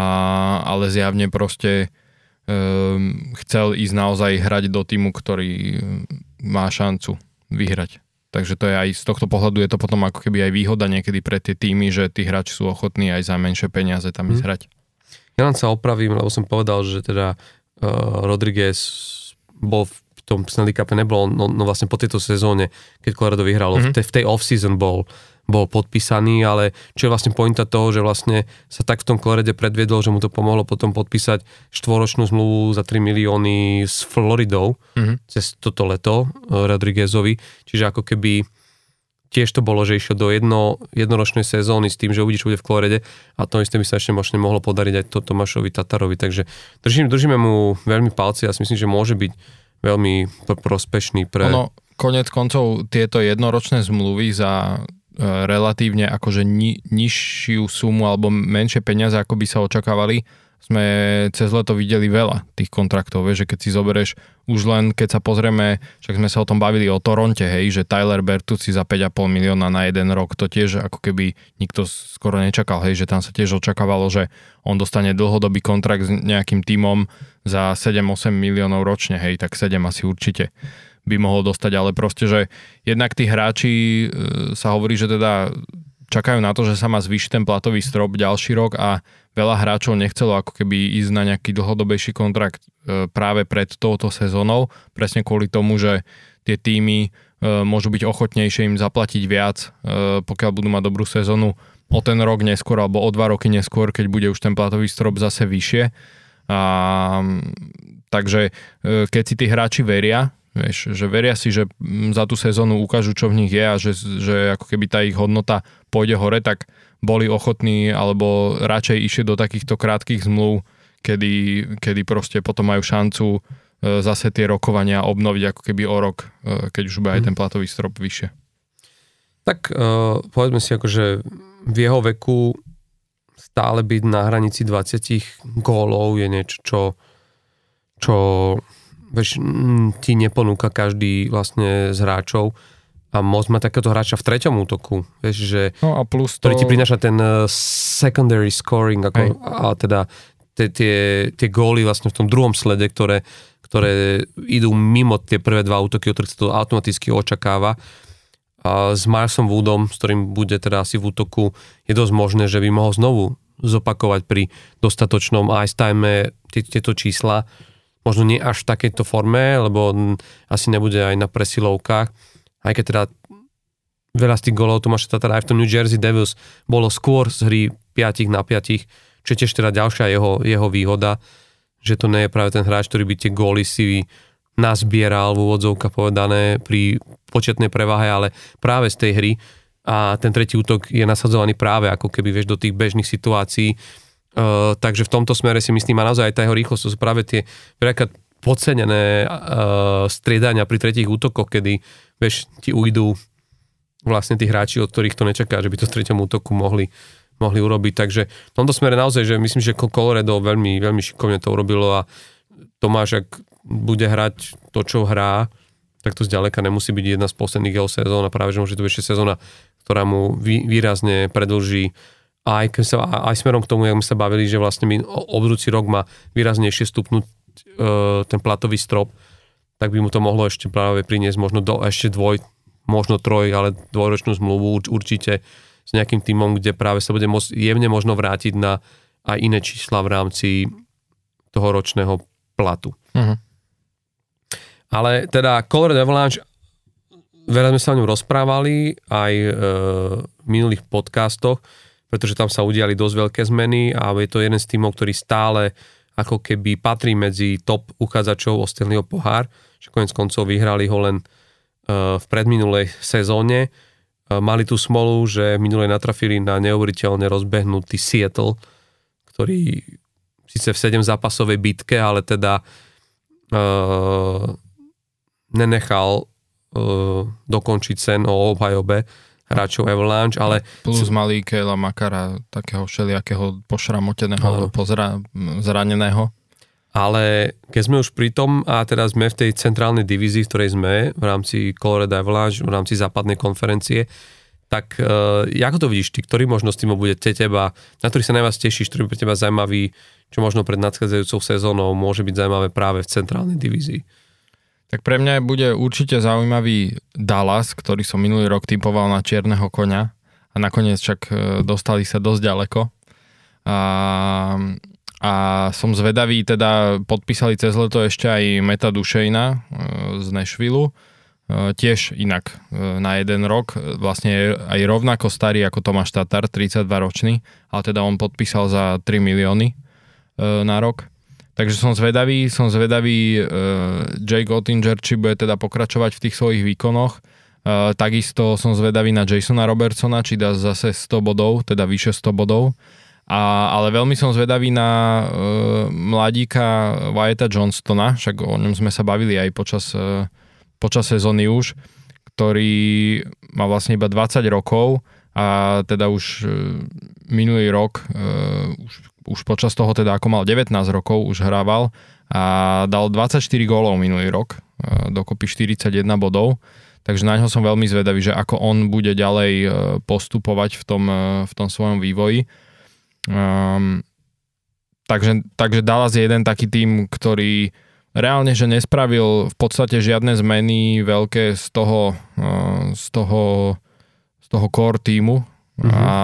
ale zjavne proste um, chcel ísť naozaj hrať do týmu, ktorý má šancu vyhrať. Takže to je aj z tohto pohľadu je to potom ako keby aj výhoda niekedy pre tie týmy, že tí hráči sú ochotní aj za menšie peniaze tam ísť hmm. hrať. Ja len sa opravím, lebo som povedal, že teda uh, Rodriguez bol v tom Stanley Cup nebol, no, no vlastne po tejto sezóne, keď Colorado vyhralo, mm-hmm. v, tej, v tej off-season bol, bol podpísaný, ale čo je vlastne pointa toho, že vlastne sa tak v tom Colorade predviedol, že mu to pomohlo potom podpísať štvoročnú zmluvu za 3 milióny s Floridou mm-hmm. cez toto leto uh, Rodriguezovi, čiže ako keby tiež to bolo, že išiel do jedno, jednoročnej sezóny s tým, že uvidí, čo bude v Kolorede a to isté by sa ešte možno mohlo podariť aj to Tomášovi Tatarovi, takže držím, držíme mu veľmi palci a ja si myslím, že môže byť veľmi prospešný pre... Ono, konec koncov tieto jednoročné zmluvy za e, relatívne akože ni, nižšiu sumu alebo menšie peniaze, ako by sa očakávali, sme cez leto videli veľa tých kontraktov, vieš, že keď si zoberieš už len, keď sa pozrieme, však sme sa o tom bavili o Toronte, hej, že Tyler Bertucci za 5,5 milióna na jeden rok, to tiež ako keby nikto skoro nečakal, hej, že tam sa tiež očakávalo, že on dostane dlhodobý kontrakt s nejakým tímom za 7-8 miliónov ročne, hej, tak 7 asi určite by mohol dostať, ale proste, že jednak tí hráči e, sa hovorí, že teda čakajú na to, že sa má zvýšiť ten platový strop ďalší rok a veľa hráčov nechcelo ako keby ísť na nejaký dlhodobejší kontrakt e, práve pred touto sezónou, presne kvôli tomu, že tie týmy e, môžu byť ochotnejšie im zaplatiť viac, e, pokiaľ budú mať dobrú sezónu o ten rok neskôr alebo o dva roky neskôr, keď bude už ten platový strop zase vyššie. A, takže keď si tí hráči veria, Vieš, že veria si, že za tú sezónu ukážu, čo v nich je a že, že ako keby tá ich hodnota pôjde hore, tak boli ochotní alebo radšej išli do takýchto krátkých zmluv, kedy, kedy proste potom majú šancu e, zase tie rokovania obnoviť ako keby o rok, e, keď už bude aj mhm. ten platový strop vyššie. Tak uh, povedzme si akože v jeho veku stále byť na hranici 20 gólov je niečo, čo, čo vieš, ti neponúka každý vlastne z hráčov a môcť mať takéto hráča v treťom útoku, vieš, že, no a plus to... ktorý ti prináša ten uh, secondary scoring, ako, a teda tie, tie, tie góly vlastne v tom druhom slede, ktoré, ktoré idú mimo tie prvé dva útoky, o ktorých sa to automaticky očakáva. A s Marsom Woodom, s ktorým bude teda asi v útoku, je dosť možné, že by mohol znovu zopakovať pri dostatočnom ice time tieto čísla. Možno nie až v takejto forme, lebo asi nebude aj na presilovkách, aj keď teda veľa z tých golov Tomáša Tatara aj v tom New Jersey Devils bolo skôr z hry 5 na 5, čo je tiež teda ďalšia jeho, jeho výhoda, že to nie je práve ten hráč, ktorý by tie góly si nazbieral v úvodzovka povedané pri početnej prevahe, ale práve z tej hry a ten tretí útok je nasadzovaný práve ako keby vieš do tých bežných situácií. Uh, takže v tomto smere si myslím a naozaj aj tá jeho rýchlosť, to sú práve tie podcenené uh, striedania pri tretích útokoch, kedy vieš, ti ujdu vlastne tí hráči, od ktorých to nečaká, že by to v treťom útoku mohli, mohli urobiť. Takže v tomto smere naozaj, že myslím, že Coloredo veľmi, veľmi šikovne to urobilo a Tomáš, ak bude hrať to, čo hrá, tak to zďaleka nemusí byť jedna z posledných jeho sezón a práve, že môže to byť ešte sezóna, ktorá mu vý, výrazne predlží aj, sa, aj smerom k tomu, jak sme sa bavili, že vlastne mi obdúci rok má výraznejšie stupnúť uh, ten platový strop, tak by mu to mohlo ešte práve priniesť možno do, ešte dvoj, možno troj, ale dvojročnú zmluvu určite s nejakým týmom, kde práve sa bude môcť jemne možno vrátiť na aj iné čísla v rámci toho ročného platu. Uh-huh. Ale teda Colorado Avalanche, veľa sme sa o ňom rozprávali aj e, v minulých podcastoch, pretože tam sa udiali dosť veľké zmeny a je to jeden z týmov, ktorý stále ako keby patrí medzi top uchádzačov o Stanleyho pohár, že konec koncov vyhrali ho len uh, v predminulej sezóne. Uh, mali tú smolu, že minulej natrafili na neuveriteľne rozbehnutý Seattle, ktorý síce v 7 zápasovej bitke, ale teda uh, nenechal uh, dokončiť sen o obhajobe hráčov Avalanche, ale... Plus malý Kejla Makara, takého všelijakého pošramoteného alebo pozra, zraneného. Ale keď sme už pri tom a teraz sme v tej centrálnej divízii, v ktorej sme v rámci Colorado Avalanche, v rámci západnej konferencie, tak uh, ako to vidíš ty, ktorý možno s tým bude te teba, na ktorý sa najviac tešíš, ktorý pre teba zaujímavý, čo možno pred nadchádzajúcou sezónou môže byť zaujímavé práve v centrálnej divízii? Tak pre mňa bude určite zaujímavý Dallas, ktorý som minulý rok typoval na čierneho konia a nakoniec však e, dostali sa dosť ďaleko. A, a som zvedavý, teda podpísali cez leto ešte aj Meta Dušejna e, z Nashville, tiež inak e, na jeden rok, vlastne aj rovnako starý ako Tomáš Tatar, 32 ročný, ale teda on podpísal za 3 milióny na rok. Takže som zvedavý, som zvedavý Jake Ottinger, či bude teda pokračovať v tých svojich výkonoch. Takisto som zvedavý na Jasona Robertsona, či dá zase 100 bodov, teda vyše 100 bodov. A, ale veľmi som zvedavý na uh, mladíka Wyatta Johnstona, však o ňom sme sa bavili aj počas, uh, počas sezóny už, ktorý má vlastne iba 20 rokov a teda už uh, minulý rok uh, už už počas toho teda ako mal 19 rokov už hrával a dal 24 gólov minulý rok, e, dokopy 41 bodov. Takže na ňo som veľmi zvedavý, že ako on bude ďalej e, postupovať v tom, e, v tom svojom vývoji. Um, takže, takže Dallas je jeden taký tým, ktorý reálne, že nespravil v podstate žiadne zmeny veľké z toho, z toho, z toho core týmu. Mm-hmm. A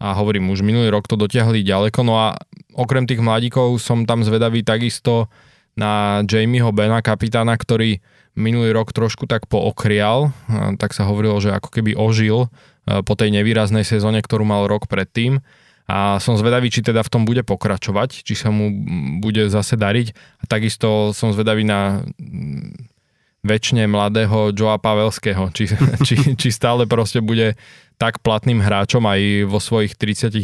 a hovorím, už minulý rok to dotiahli ďaleko, no a okrem tých mladíkov som tam zvedavý takisto na Jamieho Bena, kapitána, ktorý minulý rok trošku tak pookrial, tak sa hovorilo, že ako keby ožil po tej nevýraznej sezóne, ktorú mal rok predtým a som zvedavý, či teda v tom bude pokračovať, či sa mu bude zase dariť a takisto som zvedavý na väčšine mladého Joa Pavelského, či, či, či stále proste bude tak platným hráčom aj vo svojich 39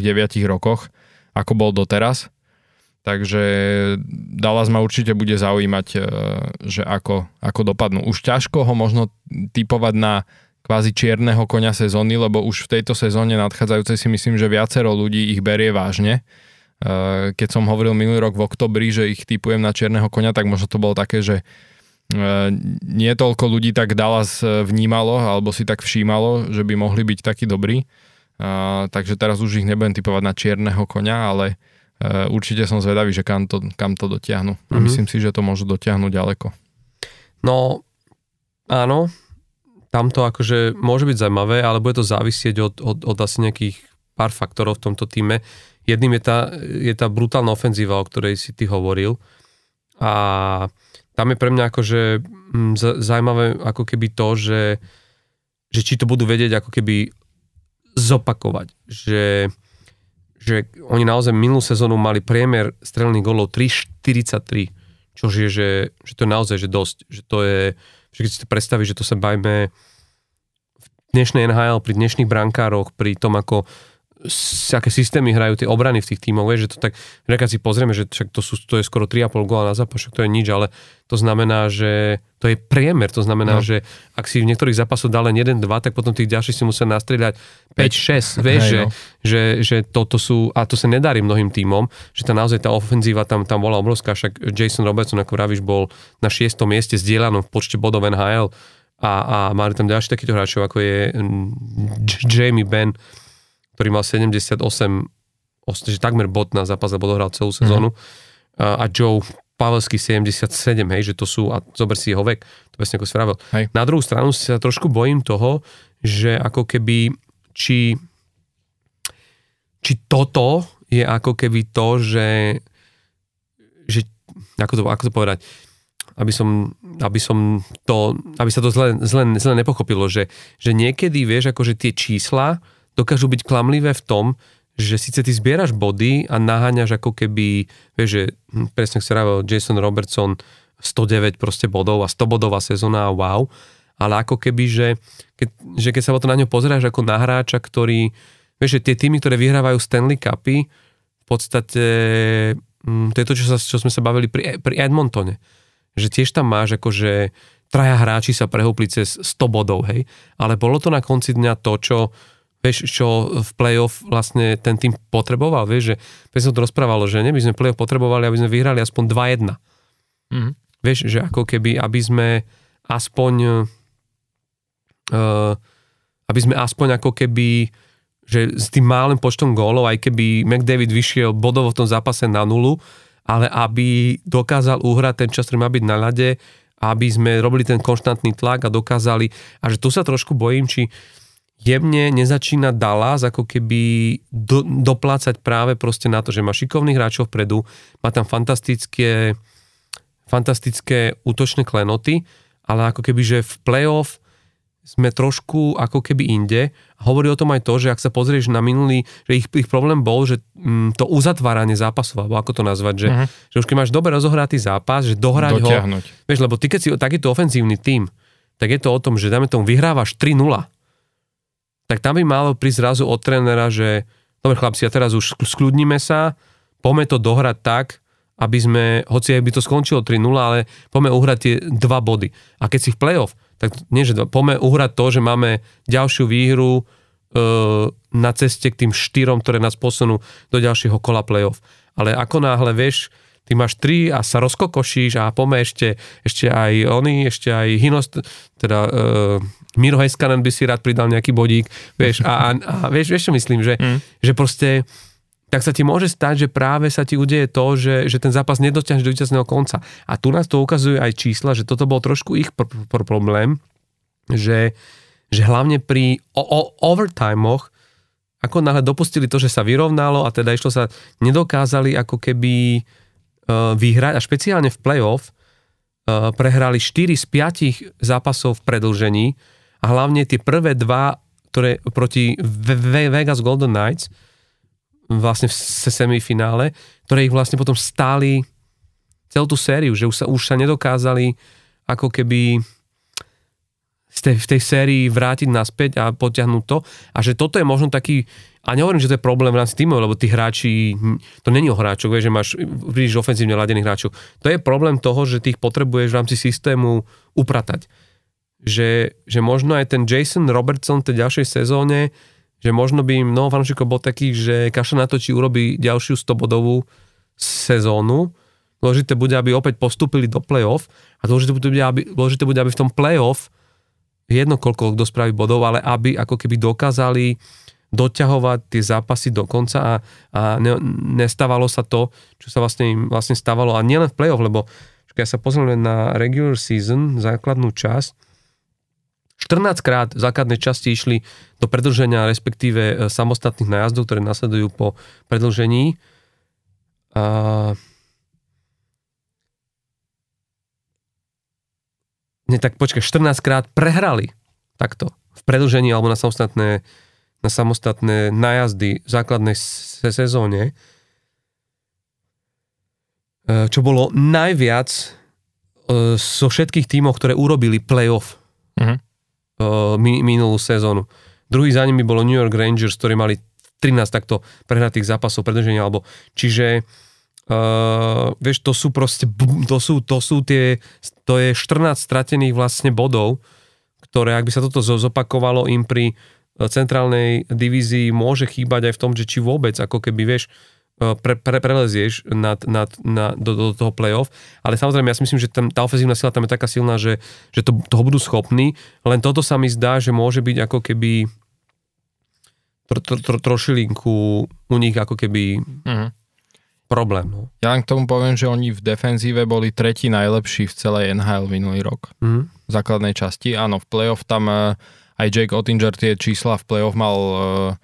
rokoch, ako bol doteraz. Takže Dallas ma určite bude zaujímať, e, že ako, ako dopadnú. Už ťažko ho možno typovať na kvázi čierneho konia sezóny, lebo už v tejto sezóne nadchádzajúcej si myslím, že viacero ľudí ich berie vážne. E, keď som hovoril minulý rok v oktobri, že ich typujem na čierneho konia, tak možno to bolo také, že E, nie toľko ľudí tak Dallas e, vnímalo alebo si tak všímalo, že by mohli byť takí dobrí. Takže teraz už ich nebudem typovať na čierneho konia, ale určite som zvedavý, že kam to, kam to dotiahnu. Mm-hmm. A mhm. myslím si, že to môžu dotiahnuť ďaleko. No, áno, tam to akože môže byť zaujímavé, ale bude to závisieť od, od, od asi nejakých pár faktorov v tomto týme. Jedným je tá, je tá brutálna ofenzíva, o ktorej si ty hovoril. A tam je pre mňa akože mm, zaujímavé ako keby to, že, že či to budú vedieť ako keby zopakovať, že, že oni naozaj minulú sezónu mali priemer strelných golov 3,43, čo je, že, že to je naozaj že dosť, že to je, že keď si to predstaví, že to sa bajme v dnešnej NHL, pri dnešných brankároch, pri tom, ako aké systémy hrajú tie obrany v tých tímoch, že to tak, keď si pozrieme, že však to, sú, to je skoro 3,5 góla na zápas, však to je nič, ale to znamená, že to je priemer, to znamená, no. že ak si v niektorých zápasoch dal len 1-2, tak potom tých ďalších si musel nastrieľať 5-6, vieš, že, no. že, že toto sú, a to sa nedarí mnohým tímom, že tá naozaj tá ofenzíva tam, tam bola obrovská, však Jason Robertson, ako vravíš, bol na 6. mieste zdieľanom v počte bodov NHL a, a mali tam ďalší takýto hráčov, ako je Jamie Benn, ktorý mal 78, že takmer bod na zápas, lebo dohral celú sezónu. Mm-hmm. A, a Joe Pavelský 77, hej, že to sú, a zober si jeho vek, to presne ako. Hej. Na druhú stranu sa trošku bojím toho, že ako keby, či, či toto je ako keby to, že, že ako to, ako to povedať, aby som, aby som to, aby sa to zle, zle, zle nepochopilo, že, že niekedy, vieš, akože tie čísla, dokážu byť klamlivé v tom, že síce ty zbieraš body a naháňaš ako keby, vieš, že hm, presne sa Jason Robertson 109 proste bodov a 100 bodová sezóna a wow, ale ako keby, že keď, že keď sa to na ňo pozeráš ako na hráča, ktorý, vieš, že tie týmy, ktoré vyhrávajú Stanley Cupy, v podstate, hm, to je to, čo, sa, čo sme sa bavili pri, pri Edmontone, že tiež tam máš akože traja hráči sa prehúpli cez 100 bodov, hej. Ale bolo to na konci dňa to, čo vieš, čo v playoff vlastne ten tým potreboval, vieš, že sa to rozprávalo, že neby sme playoff potrebovali, aby sme vyhrali aspoň 2-1. Mm-hmm. Vieš, že ako keby, aby sme aspoň uh, aby sme aspoň ako keby že s tým malým počtom gólov, aj keby McDavid vyšiel bodovo v tom zápase na nulu, ale aby dokázal uhrať ten čas, ktorý má byť na ľade, aby sme robili ten konštantný tlak a dokázali, a že tu sa trošku bojím, či jemne nezačína Dallas ako keby do, doplácať práve proste na to, že má šikovných hráčov vpredu, má tam fantastické, fantastické útočné klenoty, ale ako keby, že v playoff sme trošku ako keby inde. Hovorí o tom aj to, že ak sa pozrieš na minulý, že ich, ich problém bol, že mm, to uzatváranie zápasov, alebo ako to nazvať, že, uh-huh. že už keď máš dobre rozohratý zápas, že dohrať Dotiahnuť. ho. Vieš, lebo ty keď si takýto ofenzívny tým, tak je to o tom, že dáme tomu vyhrávaš 3-0, tak tam by malo prísť zrazu od trénera, že dobre chlapci, a teraz už skľudníme sa, poďme to dohrať tak, aby sme, hoci aj by to skončilo 3-0, ale poďme uhrať tie dva body. A keď si v playoff, tak nie, že poďme uhrať to, že máme ďalšiu výhru e, na ceste k tým štyrom, ktoré nás posunú do ďalšieho kola playoff. Ale ako náhle vieš, ty máš tri a sa rozkokošíš a poďme ešte, ešte aj oni, ešte aj Hinost, teda e, Miro Heskanen by si rád pridal nejaký bodík, vieš, a, a, a vieš, vieš čo myslím, že, mm. že proste tak sa ti môže stať, že práve sa ti udeje to, že, že ten zápas nedotiahneš do víťazného konca. A tu nás to ukazuje aj čísla, že toto bol trošku ich pr- pr- problém, že, že hlavne pri o- o- overtimeoch, ako náhle dopustili to, že sa vyrovnalo a teda išlo sa, nedokázali ako keby uh, vyhrať a špeciálne v playoff uh, prehrali 4 z 5 zápasov v predlžení a hlavne tie prvé dva, ktoré proti Vegas Golden Knights, vlastne v semifinále, ktoré ich vlastne potom stáli celú tú sériu, že už sa, už sa nedokázali ako keby z tej, v tej sérii vrátiť naspäť a potiahnuť to. A že toto je možno taký, a nehovorím, že to je problém v rámci tímov, lebo tí hráči, to není o hráčoch, vieš, že máš príliš ofenzívne ladených hráčov. To je problém toho, že tých potrebuješ v rámci systému upratať. Že, že možno aj ten Jason Robertson v tej ďalšej sezóne že možno by mnoho fanúšikov bol takých, že kaša na to, či urobí ďalšiu 100-bodovú sezónu. Dôležité bude, aby opäť postúpili do play-off a dôležité bude, aby, dôležité bude, aby v tom play-off jedno koľko kto spraví bodov, ale aby ako keby dokázali doťahovať tie zápasy do konca a, a ne, nestávalo sa to, čo sa vlastne im vlastne stávalo a nielen v play-off, lebo keď sa pozrieme na regular season, základnú časť, 14 krát v základnej časti išli do predlženia, respektíve e, samostatných nájazdov, ktoré nasledujú po predlžení. A... Nie, tak počkaj, 14 krát prehrali takto v predlžení alebo na samostatné, na samostatné nájazdy v základnej sezóne, e, čo bolo najviac e, zo všetkých tímov, ktoré urobili playoff. Uh-huh minulú sezónu. Druhý za nimi bolo New York Rangers, ktorí mali 13 takto prehratých zápasov predrženia, alebo čiže uh, vieš, to sú proste, to sú, to sú tie, to je 14 stratených vlastne bodov, ktoré, ak by sa toto zopakovalo im pri centrálnej divízii, môže chýbať aj v tom, že či vôbec, ako keby, vieš, E, pre, pre, prelezieš nad, nad, na, do, do toho playoff, ale samozrejme ja si myslím, že tam, tá ofenzívna sila tam je taká silná, že, že to, toho budú schopní, len toto sa mi zdá, že môže byť ako keby tro, tro, tro, trošilinku u nich ako keby uh-huh. problém. No. Ja len k tomu poviem, že oni v defenzíve boli tretí najlepší v celej NHL minulý rok. Uh-huh. V základnej časti. Áno, v playoff tam uh, aj Jake Ottinger tie čísla v playoff mal uh, Eh,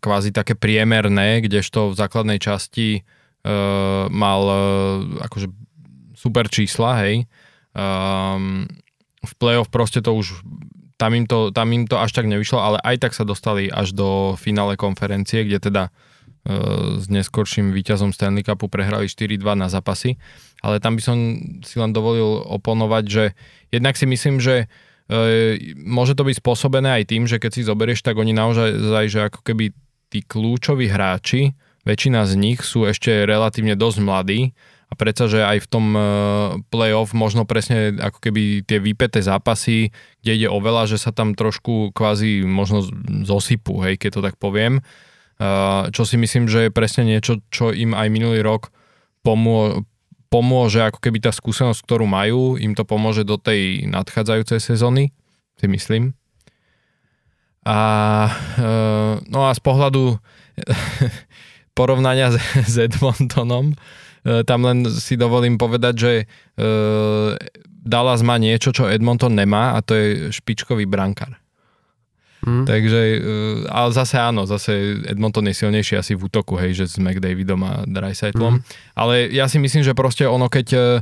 kvázi také priemerné, kdežto v základnej časti uh, mal uh, akože super čísla, hej. Um, v playoff proste to už tam im to, tam im to až tak nevyšlo, ale aj tak sa dostali až do finále konferencie, kde teda s neskorším víťazom Stanley Cupu prehrali 4-2 na zápasy. Ale tam by som si len dovolil oponovať, že jednak si myslím, že uh, môže to byť spôsobené aj tým, že keď si zoberieš, tak oni naozaj, že ako keby tí kľúčoví hráči, väčšina z nich sú ešte relatívne dosť mladí a predsa, že aj v tom uh, playoff možno presne ako keby tie vypeté zápasy, kde ide o veľa, že sa tam trošku kvázi možno zosypú, hej, keď to tak poviem. Uh, čo si myslím, že je presne niečo, čo im aj minulý rok pomô- pomôže, ako keby tá skúsenosť, ktorú majú, im to pomôže do tej nadchádzajúcej sezóny, si myslím. A uh, no a z pohľadu porovnania s, s Edmontonom, E, tam len si dovolím povedať, že e, Dallas má niečo, čo Edmonton nemá a to je špičkový brankár. Hmm. Takže, e, ale zase áno, zase Edmonton je silnejší asi v útoku, hej, že s McDavidom a Dreisaitlom. Hmm. Ale ja si myslím, že proste ono, keď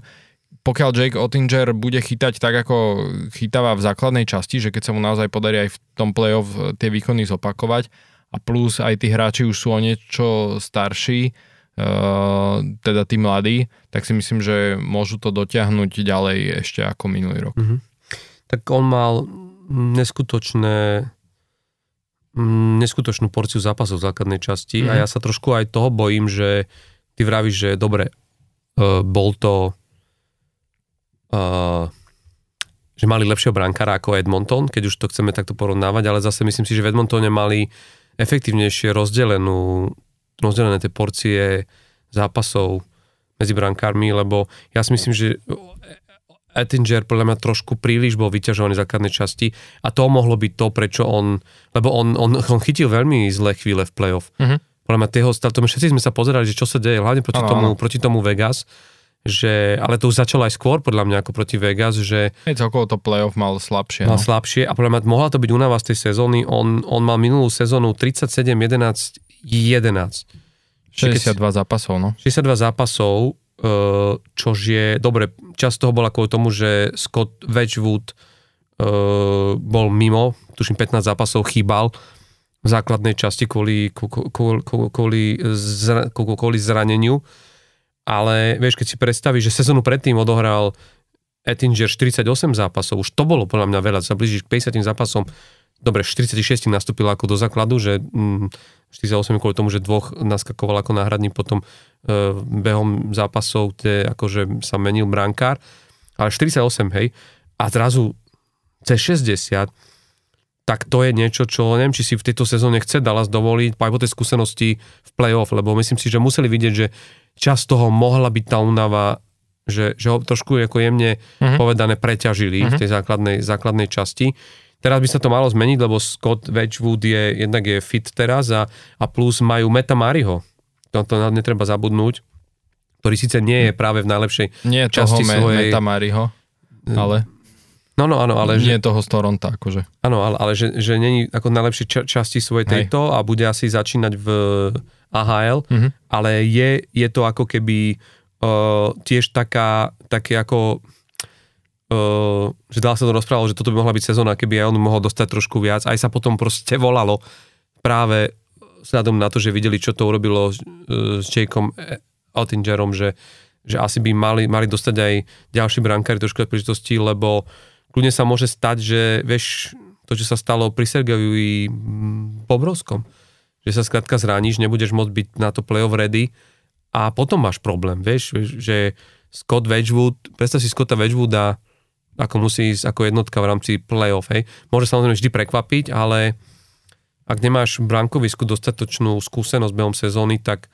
pokiaľ Jake Ottinger bude chytať tak, ako chytáva v základnej časti, že keď sa mu naozaj podarí aj v tom playoff tie výkony zopakovať a plus aj tí hráči už sú o niečo starší, Uh, teda tí mladí, tak si myslím, že môžu to dotiahnuť ďalej ešte ako minulý rok. Uh-huh. Tak on mal neskutočné neskutočnú porciu zápasov v základnej časti uh-huh. a mhm. ja sa trošku aj toho bojím, že ty vravíš, že dobre, uh, bol to uh, že mali lepšieho brankára ako Edmonton, keď už to chceme takto porovnávať, ale zase myslím si, že v Edmontone mali efektívnejšie rozdelenú rozdelené tie porcie zápasov medzi brankármi, lebo ja si myslím, že Ettinger podľa mňa trošku príliš bol vyťažovaný v základnej časti a to mohlo byť to, prečo on, lebo on, on, on chytil veľmi zlé chvíle v playoff. Uh-huh. Podľa mňa tieho stav, všetci sme sa pozerali, že čo sa deje, hlavne proti, ano, tomu, ano. proti tomu Vegas, že, ale to už začalo aj skôr podľa mňa ako proti Vegas, že... Hej, celkovo to playoff mal slabšie. Mal no. slabšie a podľa mňa mohla to byť únava z tej sezóny. On, on mal minulú sezónu 37, 11, 11. 62 zápasov, no. 62 zápasov, čož je, dobre, čas toho bola kvôli tomu, že Scott Wedgwood uh, bol mimo, tuším 15 zápasov chýbal v základnej časti kvôli, kvôli, kvôli, kvôli zraneniu, ale vieš, keď si predstavíš, že sezónu predtým odohral Ettinger 48 zápasov, už to bolo podľa mňa veľa, sa blížiš k 50 zápasom, dobre, 46 nastúpil ako do základu, že mm, 48 kvôli tomu, že dvoch naskakoval ako náhradník, potom e, behom zápasov tie, akože sa menil brankár, ale 48, hej, a zrazu cez 60, tak to je niečo, čo neviem, či si v tejto sezóne chce Dallas dovoliť, aj po tej skúsenosti v playoff, lebo myslím si, že museli vidieť, že čas toho mohla byť tá únava, že, že ho trošku ako jemne uh-huh. povedané preťažili uh-huh. v mhm. tej základnej, základnej časti Teraz by sa to malo zmeniť, lebo Scott Wedgwood je, jednak je fit teraz a, a plus majú Meta Mariho. To, to netreba zabudnúť, ktorý síce nie je práve v najlepšej nie časti toho svojej... Meta Mariho, ale... No, no, áno, ale... Nie že, toho z Toronto, akože. Áno, ale, ale že, že není ako najlepšej ča- časti svojej tejto Hej. a bude asi začínať v AHL, mm-hmm. ale je, je to ako keby uh, tiež taká, také ako Uh, že dá sa to rozprávalo, že toto by mohla byť sezóna, keby aj on mohol dostať trošku viac. Aj sa potom proste volalo práve vzhľadom na to, že videli, čo to urobilo s, uh, s Jakeom Altingerom, že, že asi by mali, mali dostať aj ďalší brankári trošku príležitosti, lebo kľudne sa môže stať, že vieš, to, čo sa stalo pri Sergejovi Bobrovskom, že sa skrátka zraníš, nebudeš môcť byť na to playoff ready a potom máš problém, vieš, že Scott Wedgwood, predstav si Scotta Wedgwooda ako musí ísť ako jednotka v rámci play-off. Hej. Môže samozrejme vždy prekvapiť, ale ak nemáš v brankovisku dostatočnú skúsenosť behom sezóny, tak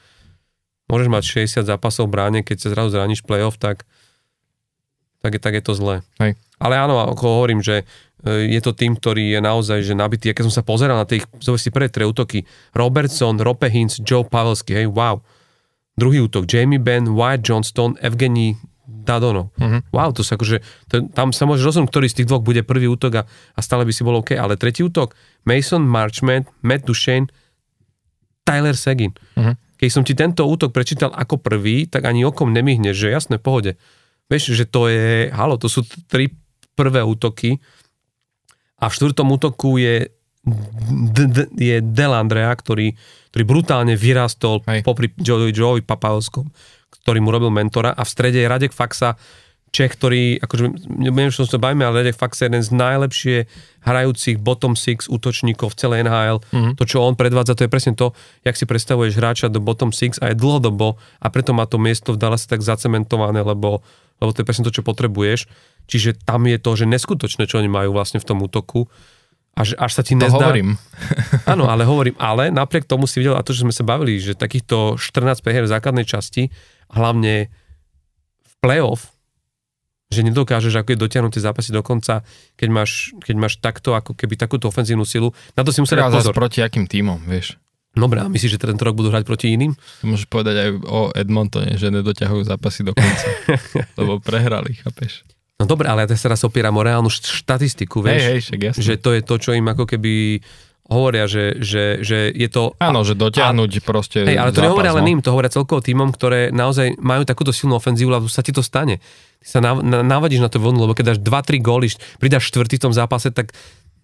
môžeš mať 60 zápasov v bráne, keď sa zrazu zraníš play-off, tak, tak, je, tak je to zlé. Hej. Ale áno, ako hovorím, že e, je to tým, ktorý je naozaj že nabitý. keď som sa pozeral na tie si prvé tri útoky, Robertson, Rope Hintz, Joe Pavelsky, hej, wow. Druhý útok, Jamie Benn, Wyatt Johnston, Evgeny Dadonov. Uh-huh. Wow, to sa akože, to, tam sa môže rozhodnúť, ktorý z tých dvoch bude prvý útok a, a stále by si bol OK. Ale tretí útok, Mason Marchment, Matt Duchesne, Tyler Seguin. Uh-huh. Keď som ti tento útok prečítal ako prvý, tak ani okom nemyhneš, že jasné, pohode. Vieš, že to je, halo, to sú tri prvé útoky a v štvrtom útoku je d- d- je Delandrea, ktorý, ktorý brutálne vyrastol Hej. popri Joey, Joey Papalskom ktorý mu robil mentora a v strede je Radek Faxa, Čech, ktorý, akože neviem, čo sa bavíme, ale Radek fakt jeden z najlepšie hrajúcich bottom six útočníkov v celej NHL. Mm-hmm. To, čo on predvádza, to je presne to, jak si predstavuješ hráča do bottom six a je dlhodobo a preto má to miesto v Dallase tak zacementované, lebo, lebo to je presne to, čo potrebuješ. Čiže tam je to, že neskutočné, čo oni majú vlastne v tom útoku. Až, až sa ti to nezdá... hovorím. Áno, ale hovorím, ale napriek tomu si videl, a to, že sme sa bavili, že takýchto 14 prehier v základnej časti, hlavne v playoff, že nedokážeš ako je dotiahnuť tie zápasy do konca, keď máš, keď máš takto, ako keby takúto ofenzívnu silu. Na to si musel dať pozor. proti akým tímom, vieš. Dobre, a myslíš, že tento rok budú hrať proti iným? Môžeš povedať aj o Edmontone, že nedoťahujú zápasy do konca, lebo prehrali, chápeš? No dobre, ale ja teraz opieram o reálnu štatistiku, vieš, hej, hej, však jasne. že to je to, čo im ako keby hovoria, že, že, že je to... Áno, že dotiahnuť a, proste Hej, ale to zápas, nehovoria no. len im, to hovoria celkovo týmom, ktoré naozaj majú takúto silnú ofenzívu, lebo sa ti to stane. Ty sa nav, na, navadíš na to vlnu, lebo keď dáš 2-3 góly, pridáš štvrtý v tom zápase, tak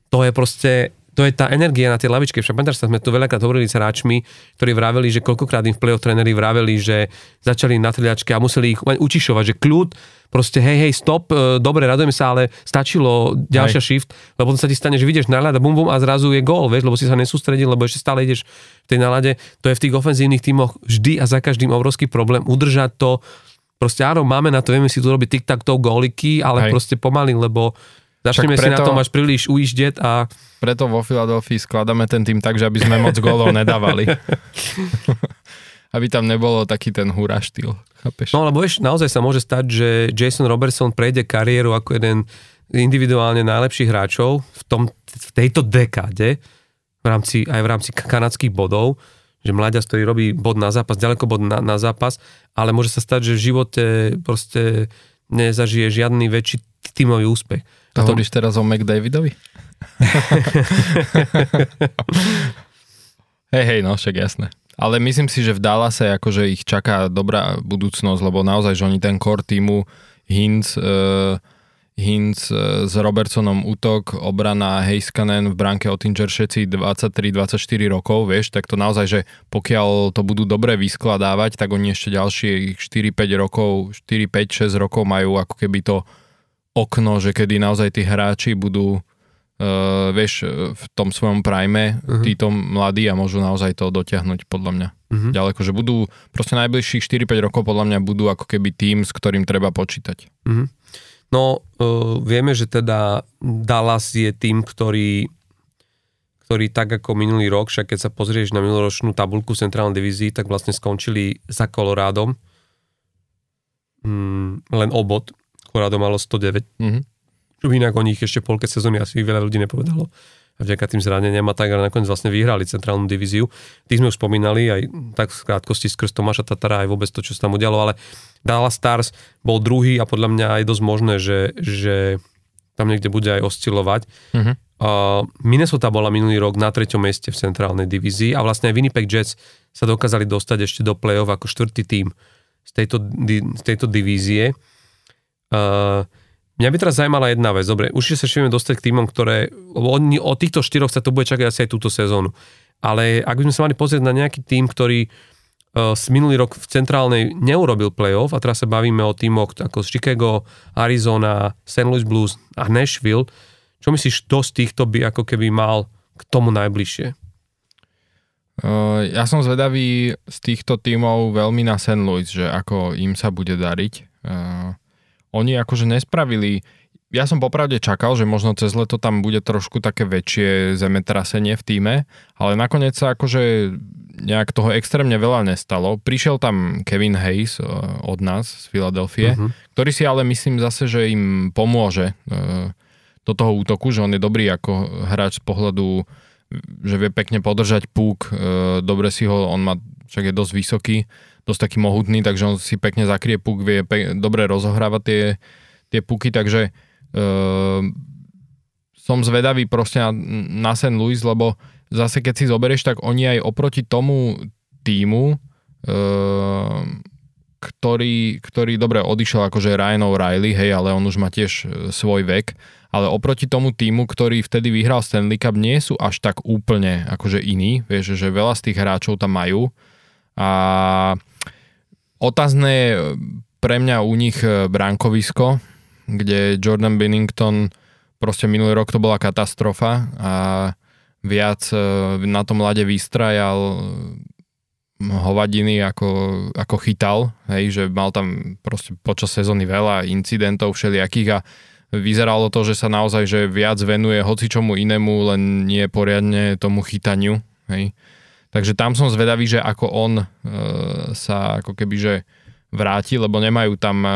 to je proste to je tá energia na tej lavičke. Však pamätáš sa, sme tu veľakrát hovorili s hráčmi, ktorí vraveli, že koľkokrát im v play-off tréneri vraveli, že začali na triačke a museli ich učišovať, že kľud, proste hej, hej, stop, e, dobre, radujeme sa, ale stačilo ďalšia hej. shift, lebo potom sa ti stane, že vidieš nálada, bum bum a zrazu je gól, vieš, lebo si sa nesústredil, lebo ešte stále ideš v tej nálade. To je v tých ofenzívnych tímoch vždy a za každým obrovský problém udržať to. Proste áno, máme na to, vieme si tu robiť tic-tac-toe góliky, ale hej. proste pomaly, lebo Začneme preto, si na tom až príliš ujíždeť a... Preto vo Filadelfii skladáme ten tým tak, že aby sme moc golov nedávali. aby tam nebolo taký ten hurá štýl. Chápeš? No lebo vieš, naozaj sa môže stať, že Jason Robertson prejde kariéru ako jeden individuálne najlepších hráčov v, tom, v tejto dekáde, v rámci, aj v rámci kanadských bodov, že mladiac, ktorý robí bod na zápas, ďaleko bod na, na zápas, ale môže sa stať, že v živote proste nezažije žiadny väčší tímový úspech. To hovoríš teraz o McDavidovi? hej, hej, no však jasné. Ale myslím si, že v Dallase akože ich čaká dobrá budúcnosť, lebo naozaj, že oni ten core týmu Hinz, uh, Hinz uh, s Robertsonom útok, obrana Heiskanen v bránke Ottinger všetci 23-24 rokov, vieš, tak to naozaj, že pokiaľ to budú dobre vyskladávať, tak oni ešte ďalšie 4-5 rokov, 4-5-6 rokov majú ako keby to okno, že kedy naozaj tí hráči budú uh, vieš, v tom svojom prime, uh-huh. títo mladí a môžu naozaj to dotiahnuť podľa mňa uh-huh. ďaleko, že budú proste najbližších 4-5 rokov podľa mňa budú ako keby tým, s ktorým treba počítať. Uh-huh. No, uh, vieme, že teda Dallas je tým, ktorý ktorý tak ako minulý rok, však keď sa pozrieš na minuloročnú tabulku centrálnej divízii, tak vlastne skončili za Kolorádom. Mm, len obod Colorado malo 109. Mm-hmm. Čo inak o nich ešte polke sezóny asi veľa ľudí nepovedalo. A vďaka tým zraneniam a tak, ale nakoniec vlastne vyhrali centrálnu divíziu. Tých sme už spomínali, aj tak v krátkosti skrz Tomáša Tatara, aj vôbec to, čo sa tam udialo, ale Dallas Stars bol druhý a podľa mňa je dosť možné, že, že tam niekde bude aj oscilovať. Mm-hmm. Uh, Minnesota bola minulý rok na treťom mieste v centrálnej divízii a vlastne aj Winnipeg Jets sa dokázali dostať ešte do play-off ako štvrtý tým z tejto, z tejto divízie. Mňa by teraz zaujímala jedna vec. Dobre, už sa ešte dostať k týmom, ktoré... Oni, o týchto štyroch sa to bude čakať asi aj túto sezónu. Ale ak by sme sa mali pozrieť na nejaký tým, ktorý uh, minulý rok v centrálnej neurobil playoff, a teraz sa bavíme o týmoch ako Chicago, Arizona, St. Louis Blues a Nashville, čo myslíš, kto z týchto by ako keby mal k tomu najbližšie? Uh, ja som zvedavý z týchto tímov veľmi na St. Louis, že ako im sa bude dariť. Uh, oni akože nespravili, ja som popravde čakal, že možno cez leto tam bude trošku také väčšie zemetrasenie v týme, ale nakoniec sa akože nejak toho extrémne veľa nestalo. Prišiel tam Kevin Hayes uh, od nás z Filadelfie, uh-huh. ktorý si ale myslím zase, že im pomôže uh, do toho útoku, že on je dobrý ako hráč z pohľadu, že vie pekne podržať púk, uh, dobre si ho, on má, však je dosť vysoký, dosť taký mohutný, takže on si pekne zakrie puk, vie pe- dobre rozohrávať tie, tie puky, takže uh, som zvedavý proste na, na St. Louis, lebo zase keď si zoberieš, tak oni aj oproti tomu týmu, uh, ktorý, ktorý dobre odišiel akože Ryan O'Reilly, hej, ale on už má tiež e, svoj vek, ale oproti tomu týmu, ktorý vtedy vyhral Stanley Cup, nie sú až tak úplne akože iní, vieš, že veľa z tých hráčov tam majú a Otázne je, pre mňa u nich e, bránkovisko, kde Jordan Bennington proste minulý rok to bola katastrofa a viac e, na tom lade vystrajal hovadiny ako, ako chytal, hej, že mal tam proste počas sezóny veľa incidentov všelijakých a vyzeralo to, že sa naozaj že viac venuje hoci čomu inému, len nie poriadne tomu chytaniu, hej. Takže tam som zvedavý, že ako on e, sa ako keby že vráti, lebo nemajú tam, e,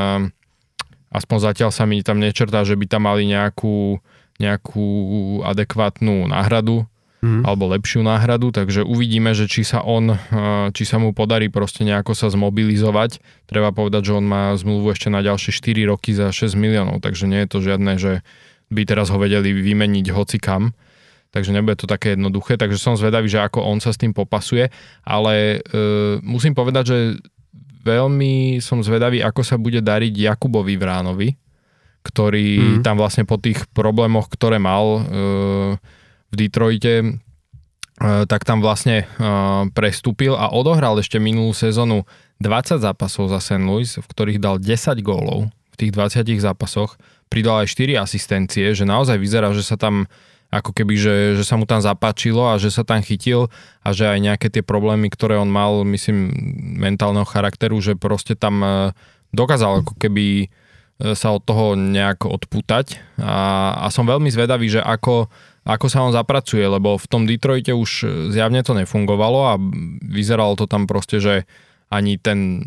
aspoň zatiaľ sa mi tam nečrtá, že by tam mali nejakú, nejakú adekvátnu náhradu, mm. alebo lepšiu náhradu, takže uvidíme, že či sa on, e, či sa mu podarí proste nejako sa zmobilizovať. Treba povedať, že on má zmluvu ešte na ďalšie 4 roky za 6 miliónov, takže nie je to žiadne, že by teraz ho vedeli vymeniť hoci kam takže nebude to také jednoduché, takže som zvedavý, že ako on sa s tým popasuje, ale e, musím povedať, že veľmi som zvedavý, ako sa bude dariť Jakubovi Vránovi, ktorý mm. tam vlastne po tých problémoch, ktoré mal e, v Detroite, e, tak tam vlastne e, prestúpil a odohral ešte minulú sezónu 20 zápasov za St. Louis, v ktorých dal 10 gólov v tých 20 zápasoch, pridal aj 4 asistencie, že naozaj vyzerá, že sa tam ako keby, že, že sa mu tam zapáčilo a že sa tam chytil a že aj nejaké tie problémy, ktoré on mal, myslím, mentálneho charakteru, že proste tam e, dokázal ako keby e, sa od toho nejak odputať a, a som veľmi zvedavý, že ako, ako sa on zapracuje, lebo v tom Detroite už zjavne to nefungovalo a vyzeralo to tam proste, že ani ten,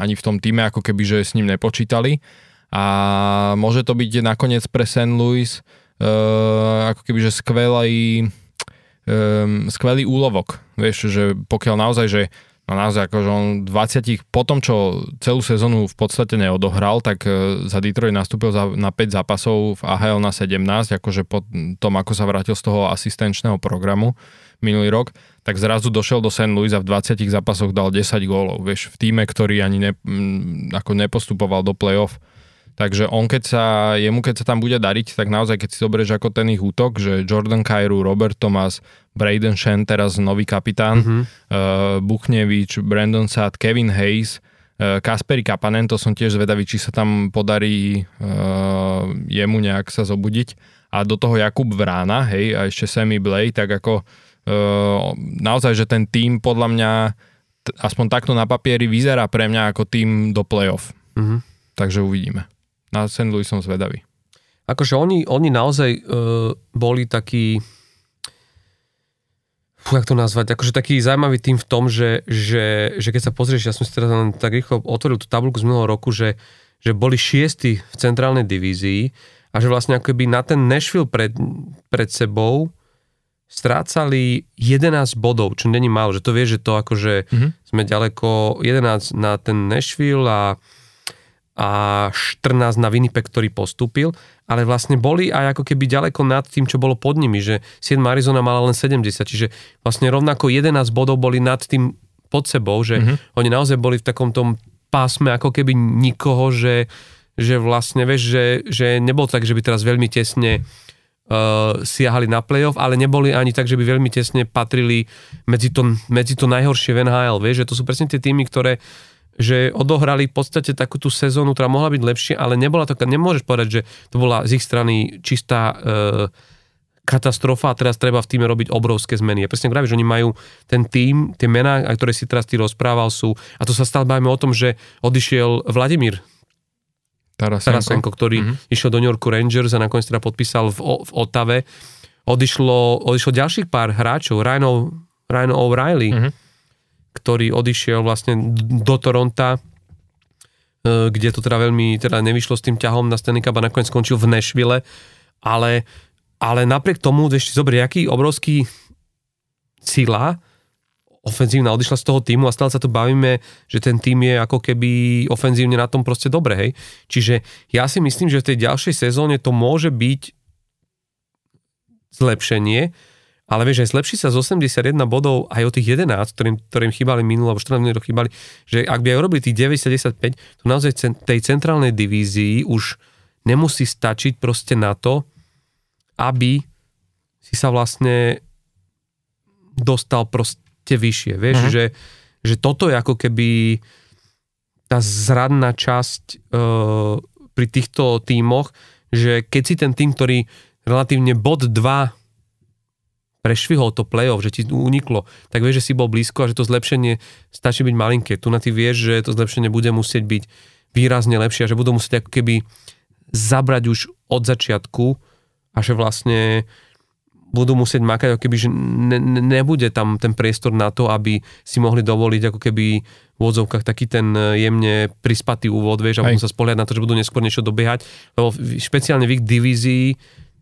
ani v tom týme ako keby, že s ním nepočítali a môže to byť nakoniec pre St. Louis ako keby, že skvelý, um, skvelý úlovok. Vieš, že pokiaľ naozaj, že no naozaj akože on 20, po tom, čo celú sezónu v podstate neodohral, tak uh, za Detroit nastúpil za, na 5 zápasov v AHL na 17, akože po tom, ako sa vrátil z toho asistenčného programu minulý rok, tak zrazu došiel do St. Louis a v 20 zápasoch dal 10 gólov, vieš, v týme, ktorý ani ne, ako nepostupoval do play-off Takže on keď sa, jemu keď sa tam bude dariť, tak naozaj keď si zoberieš ako ten ich útok, že Jordan Kairu, Robert Thomas, Braden Shen, teraz nový kapitán, mm-hmm. uh, Buchnevič, Brandon Saad, Kevin Hayes, uh, Kasperi Kapanen, to som tiež zvedavý, či sa tam podarí uh, jemu nejak sa zobudiť. A do toho Jakub Vrána, hej, a ešte Sammy Blay, tak ako uh, naozaj, že ten tým podľa mňa aspoň takto na papieri vyzerá pre mňa ako tým do playoff. Mm-hmm. Takže uvidíme na St. Louis som zvedavý. Akože oni, oni naozaj uh, boli takí fú, jak to nazvať, akože taký zaujímavý tým v tom, že, že, že keď sa pozrieš, ja som si teraz len tak rýchlo otvoril tú tabulku z minulého roku, že, že boli šiesti v centrálnej divízii a že vlastne akoby na ten Nashville pred, pred sebou strácali 11 bodov, čo není málo, že to vie, že to akože mm-hmm. sme ďaleko 11 na ten Nashville a a 14 na Winnipeg, ktorý postúpil, ale vlastne boli aj ako keby ďaleko nad tým, čo bolo pod nimi, že 7 Arizona mala len 70, čiže vlastne rovnako 11 bodov boli nad tým pod sebou, že mm-hmm. oni naozaj boli v takom tom pásme ako keby nikoho, že, že vlastne vieš, že, že nebolo tak, že by teraz veľmi tesne uh, siahali na playoff, ale neboli ani tak, že by veľmi tesne patrili medzi to, medzi to najhoršie v NHL, vieš, že to sú presne tie týmy, ktoré že odohrali v podstate takú tú sezónu, ktorá mohla byť lepšia, ale nebola to, nemôžeš povedať, že to bola z ich strany čistá e, katastrofa a teraz treba v týme robiť obrovské zmeny. Ja presne že oni majú ten tým, tie mená, ktoré si teraz ty rozprával, sú, a to sa stále bavíme o tom, že odišiel Vladimír Tarasenko, Tarasenko ktorý mm-hmm. išiel do New York Rangers a nakoniec teda podpísal v, v Otave. Odišlo, odišlo ďalších pár hráčov, Ryan, Ryan O'Reilly, mm-hmm ktorý odišiel vlastne do Toronta, e, kde to teda veľmi teda nevyšlo s tým ťahom na Stanley Cup a nakoniec skončil v Nashville, ale, ale napriek tomu, ešte zober, aký obrovský sila ofenzívna odišla z toho týmu a stále sa tu bavíme, že ten tým je ako keby ofenzívne na tom proste dobre, hej. Čiže ja si myslím, že v tej ďalšej sezóne to môže byť zlepšenie, ale vieš, aj zlepší sa z 81 bodov aj o tých 11, ktorým, ktorým chýbali minulé, alebo 14 minút chýbali, že ak by aj urobili tých 90-95, to naozaj tej centrálnej divízii už nemusí stačiť proste na to, aby si sa vlastne dostal proste vyššie. Vieš, uh-huh. že, že toto je ako keby tá zradná časť uh, pri týchto tímoch, že keď si ten tým, ktorý relatívne bod 2 prešvihol to playoff, že ti uniklo, tak vieš, že si bol blízko a že to zlepšenie stačí byť malinké. Tu na ty vieš, že to zlepšenie bude musieť byť výrazne lepšie a že budú musieť ako keby zabrať už od začiatku a že vlastne budú musieť makať, ako keby, že ne, ne, nebude tam ten priestor na to, aby si mohli dovoliť ako keby v odzovkách taký ten jemne prispatý úvod, vieš, a budú sa spoliať na to, že budú neskôr niečo dobiehať, lebo špeciálne v ich divízii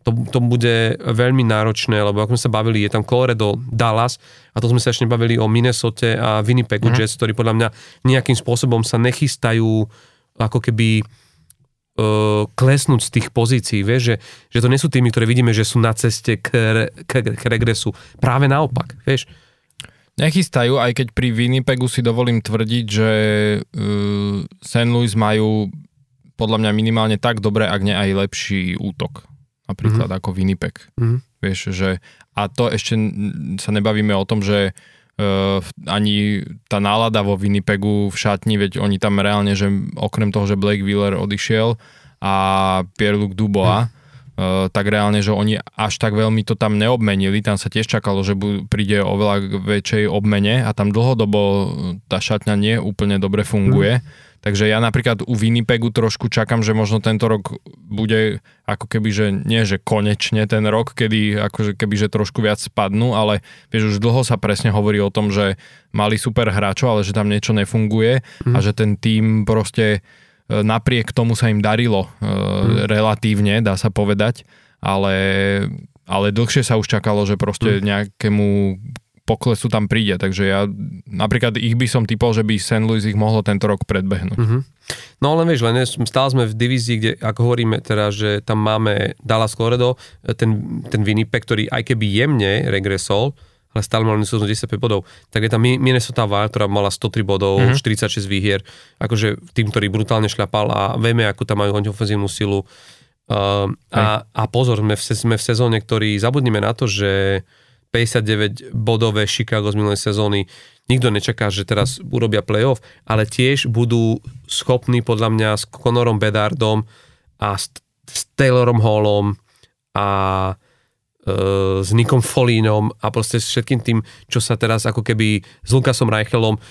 to, to bude veľmi náročné, lebo ako sme sa bavili, je tam Colorado, Dallas a to sme sa ešte bavili o Minnesota a Winnipegu mm-hmm. Jets, ktorí podľa mňa nejakým spôsobom sa nechystajú ako keby uh, klesnúť z tých pozícií, vieš, že, že to nie sú tými, ktoré vidíme, že sú na ceste k, k, k regresu. Práve naopak, vieš. Nechystajú, aj keď pri Winnipegu si dovolím tvrdiť, že uh, St. Louis majú podľa mňa minimálne tak dobré, ak nie aj lepší útok napríklad mm-hmm. ako Winnipeg. Mm-hmm. Vieš, že a to ešte sa nebavíme o tom, že uh, ani tá nálada vo Winnipegu v šatni, veď oni tam reálne, že okrem toho, že Blake Wheeler odišiel a Pierre-Luc Dubois, mm. uh, tak reálne, že oni až tak veľmi to tam neobmenili, tam sa tiež čakalo, že bu- príde oveľa väčšej obmene a tam dlhodobo tá šatňa nie úplne dobre funguje. Mm Takže ja napríklad u Winnipegu trošku čakám, že možno tento rok bude ako keby, že nie, že konečne ten rok, kedy akože keby, že trošku viac spadnú, ale vieš, už dlho sa presne hovorí o tom, že mali super hráčov, ale že tam niečo nefunguje mm. a že ten tým proste e, napriek tomu sa im darilo mm. relatívne, dá sa povedať, ale, ale dlhšie sa už čakalo, že proste mm. nejakému poklesu tam príde, takže ja napríklad ich by som typol, že by St. Louis ich mohlo tento rok predbehnúť. Mm-hmm. No len vieš, len stále sme v divízii, kde ako hovoríme teraz, že tam máme Dallas Colorado, ten, ten Winnipeg, ktorý aj keby jemne regresol, ale stále mal 95 bodov. Tak je tam Minnesota Wild, ktorá mala 103 bodov, mm-hmm. 46 výhier, akože tým, ktorý brutálne šľapal a vieme, ako tam majú ofenzívnu silu. Uh, a, a pozor, sme v, sme v sezóne, ktorý zabudnime na to, že 59 bodové Chicago z minulej sezóny. Nikto nečaká, že teraz urobia playoff, ale tiež budú schopní podľa mňa s Conorom Bedardom a s, s Taylorom Hallom a e, s Nikom Folínom a proste s všetkým tým, čo sa teraz ako keby s Lukasom Reichelom e,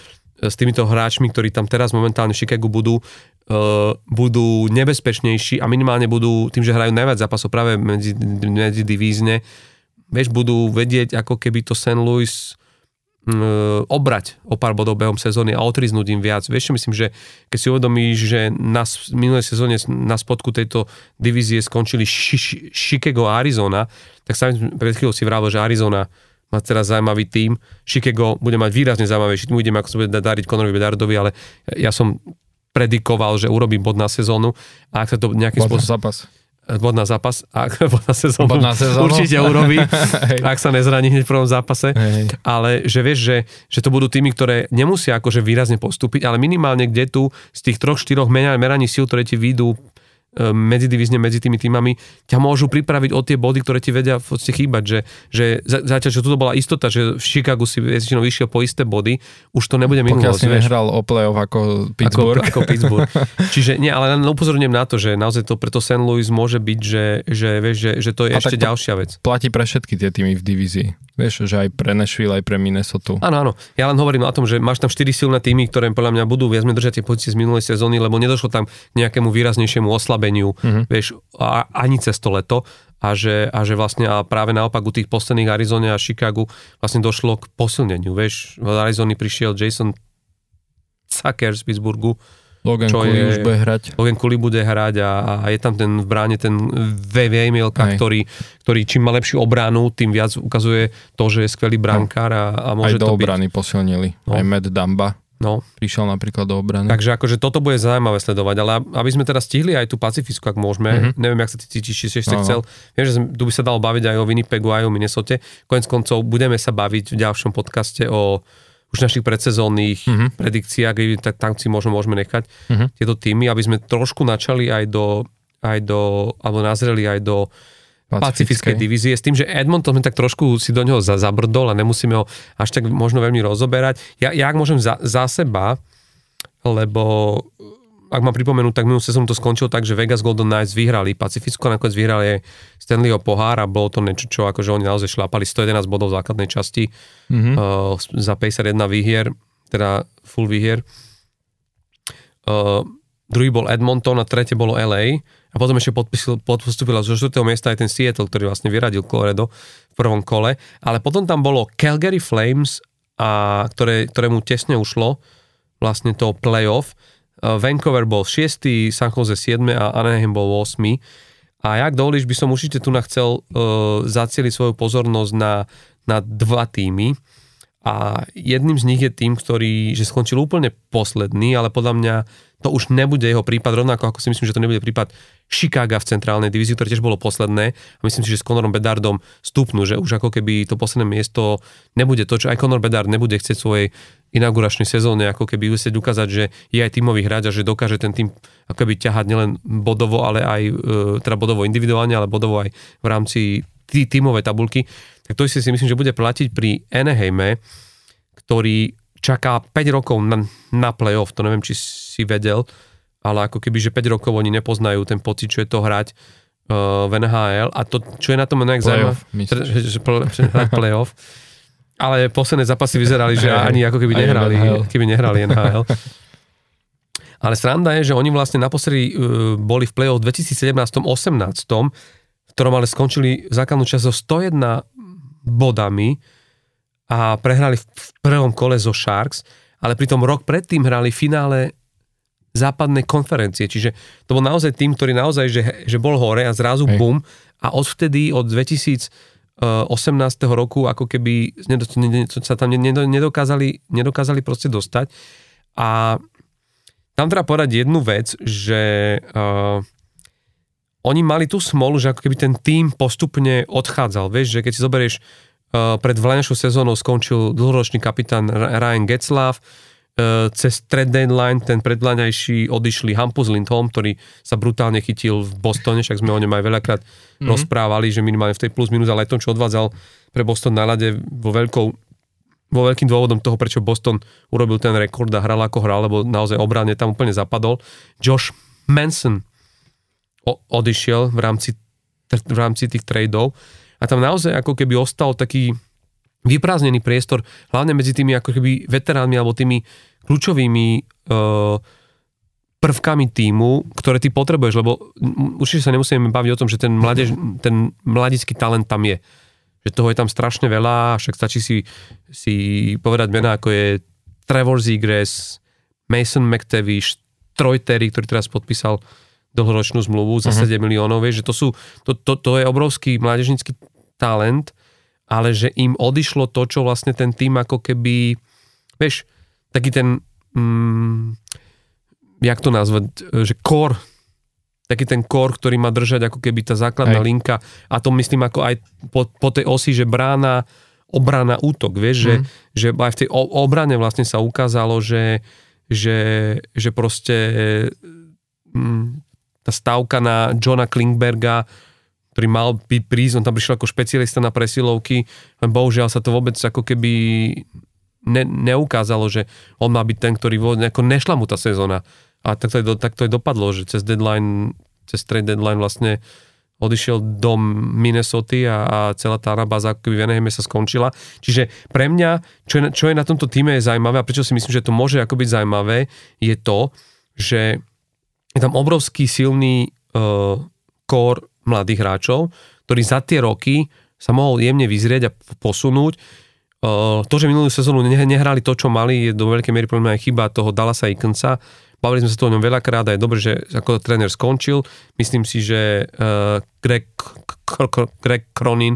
s týmito hráčmi, ktorí tam teraz momentálne v Chicago budú, uh, budú nebezpečnejší a minimálne budú, tým, že hrajú najviac zápasov práve medzi, medzi divízne, vieš, budú vedieť, ako keby to St. Louis mm, obrať o pár bodov behom sezóny a otriznúť im viac. Vieš, myslím, že keď si uvedomíš, že na minulej sezóne na spodku tejto divízie skončili Chicago a Arizona, tak sa pred chvíľou si vravil, že Arizona má teraz zaujímavý tým. Chicago bude mať výrazne zaujímavejší tým, uvidíme, ako sa bude dariť Conorovi Bedardovi, ale ja som predikoval, že urobí bod na sezónu a ak sa to nejakým spôsobom... zápas bod na zápas, ak bod na sezónu, bod na sezónu. určite urobí, ak sa nezraní hneď v prvom zápase. Hej. Ale že vieš, že, že to budú týmy, ktoré nemusia akože výrazne postúpiť, ale minimálne kde tu z tých troch, štyroch meraní síl, ktoré ti výjdu E, medzidivizne medzi tými týmami ťa môžu pripraviť o tie body, ktoré ti vedia v podstate chýbať, že, že zatiaľ, že toto bola istota, že v Chicagu si väčšinou vyšiel po isté body, už to nebude minulosť. Pokiaľ si nehral o play-off ako Pittsburgh. Ako, ako Pittsburgh. Čiže nie, ale upozorňujem na to, že naozaj to preto St. Louis môže byť, že, že, vieš, že, že to je A ešte ďalšia vec. Platí pre všetky tie týmy v divízii. Vieš, že aj pre Nashville, aj pre Minnesota. Áno, áno. Ja len hovorím o tom, že máš tam 4 silné týmy, ktoré podľa mňa budú viac držať tie pozície z minulej sezóny, lebo nedošlo tam nejakému výraznejšiemu oslabeniu, mm-hmm. vieš, a, ani cez to leto. A že, a že vlastne a práve naopak u tých posledných Arizone a Chicagu vlastne došlo k posilneniu. Vieš, v Arizony prišiel Jason Zucker z Pittsburghu, Logan čo Cooley je, už bude hrať. Logan Cooley bude hrať a, a je tam ten v bráne ten VV Milka, ktorý, ktorý čím má lepšiu obranu, tým viac ukazuje to, že je skvelý brankár a, a môže Aj do to obrany byť. posilnili. No. Aj Matt Damba. No. Prišiel napríklad do obrany. Takže akože toto bude zaujímavé sledovať, ale aby sme teraz stihli aj tú Pacifisku, ak môžeme, mm-hmm. neviem, jak sa ty cítiš, či si ešte no, chcel, viem, že tu by sa dalo baviť aj o Winnipegu, aj o Minnesota. Konec koncov budeme sa baviť v ďalšom podcaste o už našich predsezónnych uh-huh. predikciách, tak tam si možno môžeme nechať uh-huh. tieto týmy, aby sme trošku načali aj do, aj do alebo nazreli aj do pacifickej divízie, s tým, že Edmonton sme tak trošku si do neho zabrdol a nemusíme ho až tak možno veľmi rozoberať. Ja, ja ak môžem za, za seba, lebo ak mám pripomenúť, tak minulú sezónu to skončilo tak, že Vegas Golden Knights vyhrali Pacifisko nakoniec vyhrali aj Stanleyho pohár a bolo to niečo, čo akože oni naozaj šlápali 111 bodov v základnej časti mm-hmm. uh, za 51 výhier, teda full výhier. Uh, druhý bol Edmonton a tretie bolo LA a potom ešte podpísil, podpostupila zo 4. miesta aj ten Seattle, ktorý vlastne vyradil Colorado v prvom kole, ale potom tam bolo Calgary Flames, a ktoré, ktorému tesne ušlo vlastne to playoff Vancouver bol 6., San Jose 7. a Anaheim bol 8. A jak dovolíš, by som určite tu chcel uh, zacieliť svoju pozornosť na, na dva týmy. A jedným z nich je tým, ktorý že skončil úplne posledný, ale podľa mňa to už nebude jeho prípad, rovnako ako si myslím, že to nebude prípad Chicago v centrálnej divízii, ktoré tiež bolo posledné. A myslím si, že s Conorom Bedardom stupnú, že už ako keby to posledné miesto nebude to, čo aj Conor Bedard nebude chcieť svojej inauguračnej sezóne, ako keby chcieť ukázať, že je aj tímový hráč a že dokáže ten tým ako keby ťahať nielen bodovo, ale aj e, teda bodovo individuálne, ale bodovo aj v rámci tí, tímovej tabulky. Tak to si si myslím, že bude platiť pri Anaheime, ktorý čaká 5 rokov na, na playoff, to neviem, či si vedel, ale ako keby, že 5 rokov oni nepoznajú ten pocit, čo je to hrať uh, v NHL a to, čo je na tom nejak zaujímavé, hrať playoff. Ale posledné zápasy vyzerali, že ani ako keby nehrali, keby nehrali NHL. Ale sranda je, že oni vlastne naposledy uh, boli v play-off 2017-18, v ktorom ale skončili základnú časť so 101 bodami, a prehrali v prvom kole zo Sharks, ale pritom rok predtým hrali finále západnej konferencie, čiže to bol naozaj tým, ktorý naozaj, že, že bol hore a zrazu Hej. bum a odvtedy, od 2018 roku, ako keby sa tam nedokázali, nedokázali proste dostať. A tam treba povedať jednu vec, že uh, oni mali tú smolu, že ako keby ten tým postupne odchádzal, vieš, že keď si zoberieš Eh, pred vlajnejšou sezónou skončil dlhoročný kapitán Ryan Getzlav, eh, cez trade deadline ten predvláňajší odišli Hampus Lindholm, ktorý sa brutálne chytil v Bostone, však sme o ňom aj veľakrát mm-hmm. rozprávali, že minimálne v tej plus minus, ale aj tom, čo odvádzal pre Boston na ľade vo veľkou vo veľkým dôvodom toho, prečo Boston urobil ten rekord a hral ako hral, lebo naozaj obrane tam úplne zapadol. Josh Manson odišiel v rámci, v rámci tých tradeov a tam naozaj ako keby ostal taký vyprázdnený priestor, hlavne medzi tými ako keby veteránmi alebo tými kľúčovými uh, prvkami týmu, ktoré ty potrebuješ, lebo určite sa nemusíme baviť o tom, že ten, mladež, ten mladický talent tam je. Že toho je tam strašne veľa, však stačí si, si povedať mená, ako je Trevor Zegres, Mason McTavish, Troy Terry, ktorý teraz podpísal dlhoročnú zmluvu za. Mhm. 7 miliónov, vieš, že to, sú, to, to, to je obrovský mládežnický talent, ale že im odišlo to, čo vlastne ten tým ako keby, vieš, taký ten, mm, jak to nazvať, že core, taký ten core, ktorý má držať ako keby tá základná Hej. linka a to myslím ako aj po, po tej osi, že brána, obrana, útok, vieš, mm. že, mhm. že aj v tej obrane vlastne sa ukázalo, že, že, že proste mm, tá stavka na Johna Klingberga, ktorý mal byť prísť, on tam prišiel ako špecialista na presilovky, len bohužiaľ sa to vôbec ako keby ne, neukázalo, že on má byť ten, ktorý ako nešla mu tá sezóna. A tak to, tak to je dopadlo, že cez deadline, cez trade deadline vlastne odišiel do Minnesota a, a celá tá anabáza v sa skončila. Čiže pre mňa, čo je, čo je na tomto týme zaujímavé a prečo si myslím, že to môže ako byť zaujímavé, je to, že je tam obrovský silný uh, mladých hráčov, ktorý za tie roky sa mohol jemne vyzrieť a posunúť. To, že minulú sezónu nehrali to, čo mali, je do veľkej miery pre mňa aj chyba toho Dallasa Ikensa. Bavili sme sa to o ňom veľakrát a je dobré, že ako tréner skončil. Myslím si, že uh, Greg, Greg Cronin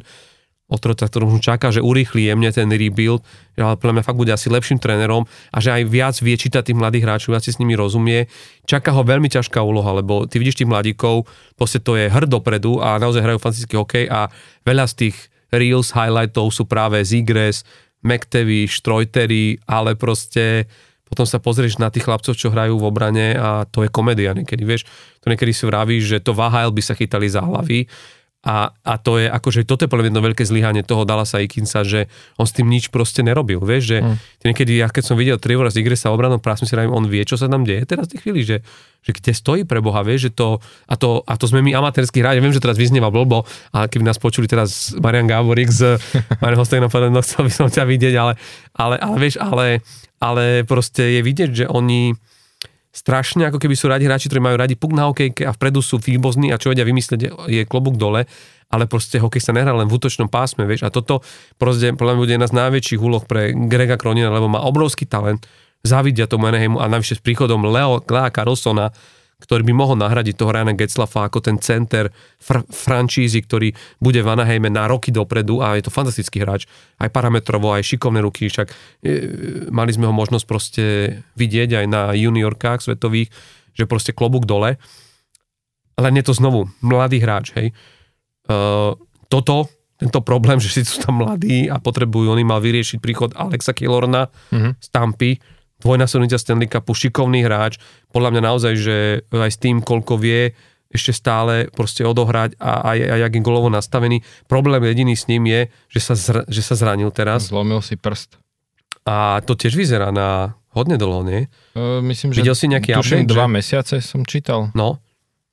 otroca, ktorom čaká, že urýchli jemne ten rebuild, ale podľa mňa fakt bude asi lepším trénerom a že aj viac vie čítať tých mladých hráčov, viac si s nimi rozumie. Čaká ho veľmi ťažká úloha, lebo ty vidíš tých mladíkov, proste to je hrd dopredu a naozaj hrajú fantastický hokej a veľa z tých reels, highlightov sú práve Zigres, McTavish, Trojtery, ale proste potom sa pozrieš na tých chlapcov, čo hrajú v obrane a to je komédia niekedy, vieš. To niekedy si vravíš, že to VHL by sa chytali za hlavy A, a to je akože, toto je podľa jedno veľké zlyhanie toho Dallasa Ikinsa, že on s tým nič proste nerobil, vieš, že mm. niekedy, ja keď som videl Trevor z Igresa obranom prásmi si on vie, čo sa tam deje teraz v tej chvíli, že, že kde stojí pre Boha, vieš, že to, a to, a to sme my amatérsky hráči, viem, že teraz vyznieva blbo, a keby nás počuli teraz Marian Gáborík z Marian Hostek no chcel by som ťa vidieť, ale, ale, ale vieš, ale, ale proste je vidieť, že oni, strašne, ako keby sú radi hráči, ktorí majú radi puk na hokejke a vpredu sú výbozní a čo vedia vymyslieť je klobúk dole, ale proste hokej sa nehrá len v útočnom pásme, vieš, a toto proste podľa mňa bude jedna z najväčších úloh pre Grega Kronina, lebo má obrovský talent, závidia tomu Anaheimu a navyše s príchodom Leo, Lea Carlsona, ktorý by mohol nahradiť toho Ryana Getzlafa ako ten center fr- francízy, ktorý bude v Anaheime na roky dopredu a je to fantastický hráč, aj parametrovo, aj šikovné ruky, však e, mali sme ho možnosť proste vidieť aj na juniorkách svetových, že proste klobúk dole. Len je to znovu mladý hráč, hej. E, toto, tento problém, že si sú tam mladí a potrebujú, oni mal vyriešiť príchod Alexa Killorna mm-hmm. z Tampy, dvojnásobný Stanley Cupu, šikovný hráč, podľa mňa naozaj, že aj s tým, koľko vie, ešte stále proste odohrať a aj, aj jak je golovo nastavený. Problém jediný s ním je, že sa, zr, že sa zranil teraz. Zlomil si prst. A to tiež vyzerá na hodne dlho, nie? Uh, myslím, že Videl si nejaký tuším, update, dva že... mesiace som čítal. No.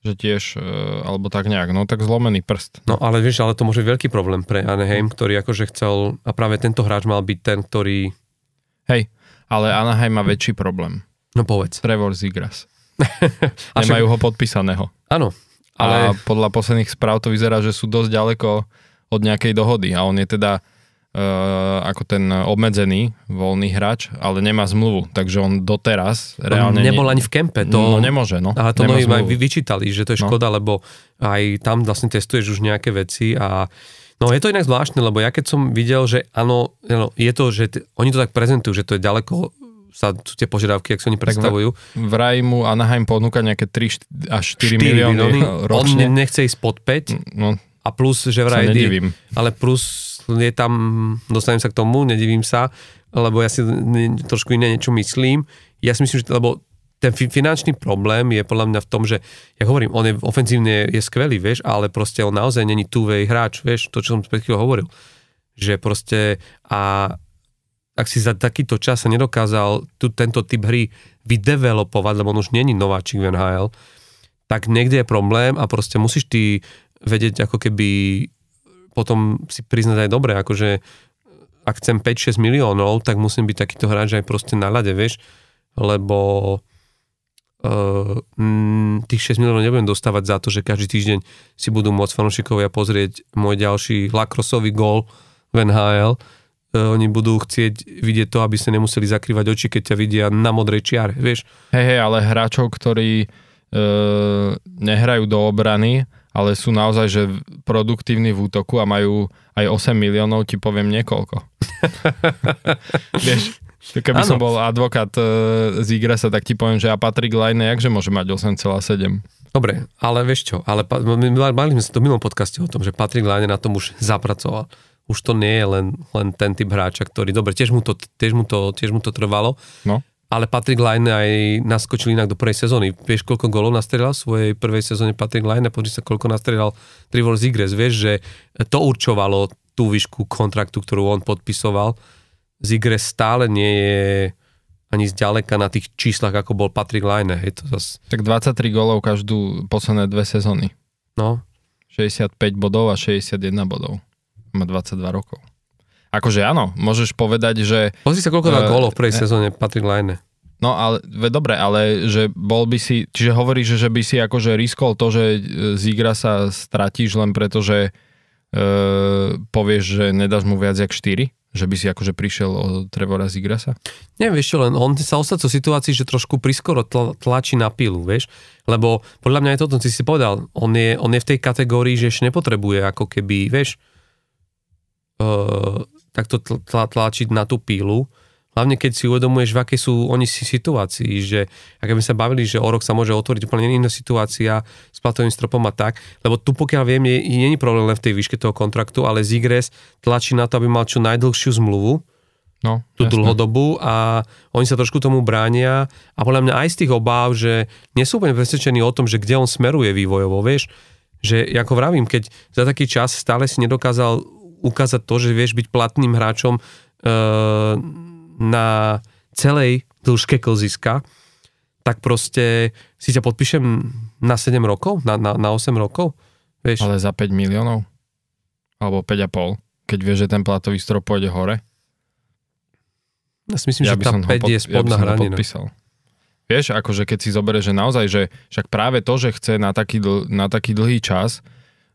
Že tiež, uh, alebo tak nejak, no tak zlomený prst. No ale vieš, ale to môže veľký problém pre Anaheim, ktorý akože chcel, a práve tento hráč mal byť ten, ktorý... Hej, ale Anaheim má väčší problém. No povedz. Trevor Zigras. Nemajú ho podpísaného. Áno. Ale... A podľa posledných správ to vyzerá, že sú dosť ďaleko od nejakej dohody a on je teda uh, ako ten obmedzený voľný hráč, ale nemá zmluvu, takže on doteraz reálne... Nebol ani v kempe. To... No nemôže, no. Ale to mnohí aj vyčítali, že to je no. škoda, no. lebo aj tam vlastne testuješ už nejaké veci a No je to inak zvláštne, lebo ja keď som videl, že áno, je to, že t- oni to tak prezentujú, že to je ďaleko sa sú tie požiadavky, ak sa oni predstavujú. Vraj mu Anaheim ponúka nejaké 3 až 4, 4 milióny, milióny ročne. On nechce ísť pod 5 no, a plus, že vraj... nedivím. Ale plus je tam, dostanem sa k tomu, nedivím sa, lebo ja si trošku iné niečo myslím. Ja si myslím, že lebo ten finančný problém je podľa mňa v tom, že ja hovorím, on je ofenzívne je skvelý, vieš, ale proste on naozaj není two-way hráč, vieš, to, čo som pred hovoril. Že proste a ak si za takýto čas nedokázal tu, tento typ hry vydevelopovať, lebo on už není nováčik v NHL, tak niekde je problém a proste musíš ty vedieť ako keby potom si priznať aj dobre, akože ak chcem 5-6 miliónov, tak musím byť takýto hráč aj proste na ľade, vieš, lebo uh, tých 6 miliónov nebudem dostávať za to, že každý týždeň si budú môcť fanúšikovia pozrieť môj ďalší lakrosový gól v NHL. Uh, oni budú chcieť vidieť to, aby sa nemuseli zakrývať oči, keď ťa vidia na modrej čiare, vieš. Hej, hej, ale hráčov, ktorí uh, nehrajú do obrany, ale sú naozaj že produktívni v útoku a majú aj 8 miliónov, ti poviem niekoľko. vieš, Keby ano. som bol advokát e, z Igresa, tak ti poviem, že a Patrick Line, jakže môže mať 8,7. Dobre, ale vieš čo, ale mali sme sa to v minulom podcaste o tom, že Patrick Line na tom už zapracoval. Už to nie je len, len ten typ hráča, ktorý, dobre, tiež mu to, tiež mu to, tiež mu to trvalo, no. ale Patrick Line aj naskočil inak do prvej sezóny. Vieš, koľko golov nastrelal v svojej prvej sezóne Patrick Line a pozri sa, koľko nastrelal Trivor Zigres. Vieš, že to určovalo tú výšku kontraktu, ktorú on podpisoval Zigre stále nie je ani zďaleka na tých číslach, ako bol Patrick Line. Hej, to zas... Tak 23 golov každú posledné dve sezóny. No. 65 bodov a 61 bodov. Má 22 rokov. Akože áno, môžeš povedať, že... Pozri sa, koľko dá uh, golov v prvej uh, sezóne Patrick Line. No ale dobre, ale že bol by si, čiže hovoríš, že, že by si akože riskol to, že z Igra sa stratíš len preto, že povieš, že nedáš mu viac jak 4? Že by si akože prišiel o Trevora Zigrasa? Nie, vieš len on sa ostať v situácii, že trošku priskoro tl- tlačí na pilu, vieš? Lebo podľa mňa je to, si si povedal, on je, on je v tej kategórii, že ešte nepotrebuje ako keby, vieš, uh, takto tl- tl- tlačiť na tú pilu, Hlavne keď si uvedomuješ, v akej sú oni si situácii, že ak by sa bavili, že o rok sa môže otvoriť úplne iná situácia s platovým stropom a tak, lebo tu pokiaľ viem, nie, nie je problém len v tej výške toho kontraktu, ale Zigres tlačí na to, aby mal čo najdlhšiu zmluvu, no, tú jasne. dlhodobú a oni sa trošku tomu bránia a podľa mňa aj z tých obáv, že nie sú úplne presvedčení o tom, že kde on smeruje vývojovo, vieš, že ako vravím, keď za taký čas stále si nedokázal ukázať to, že vieš byť platným hráčom e, na celej dĺžke klziska, tak proste si ťa podpíšem na 7 rokov, na, na, na 8 rokov. Vieš? Ale za 5 miliónov? Alebo 5,5? Keď vieš, že ten platový strop pôjde hore? Ja si myslím, ja že tá 5 pod, je spodná ja hranina. Vieš, akože keď si zoberieš, že naozaj, že však práve to, že chce na taký, dl, na taký dlhý čas,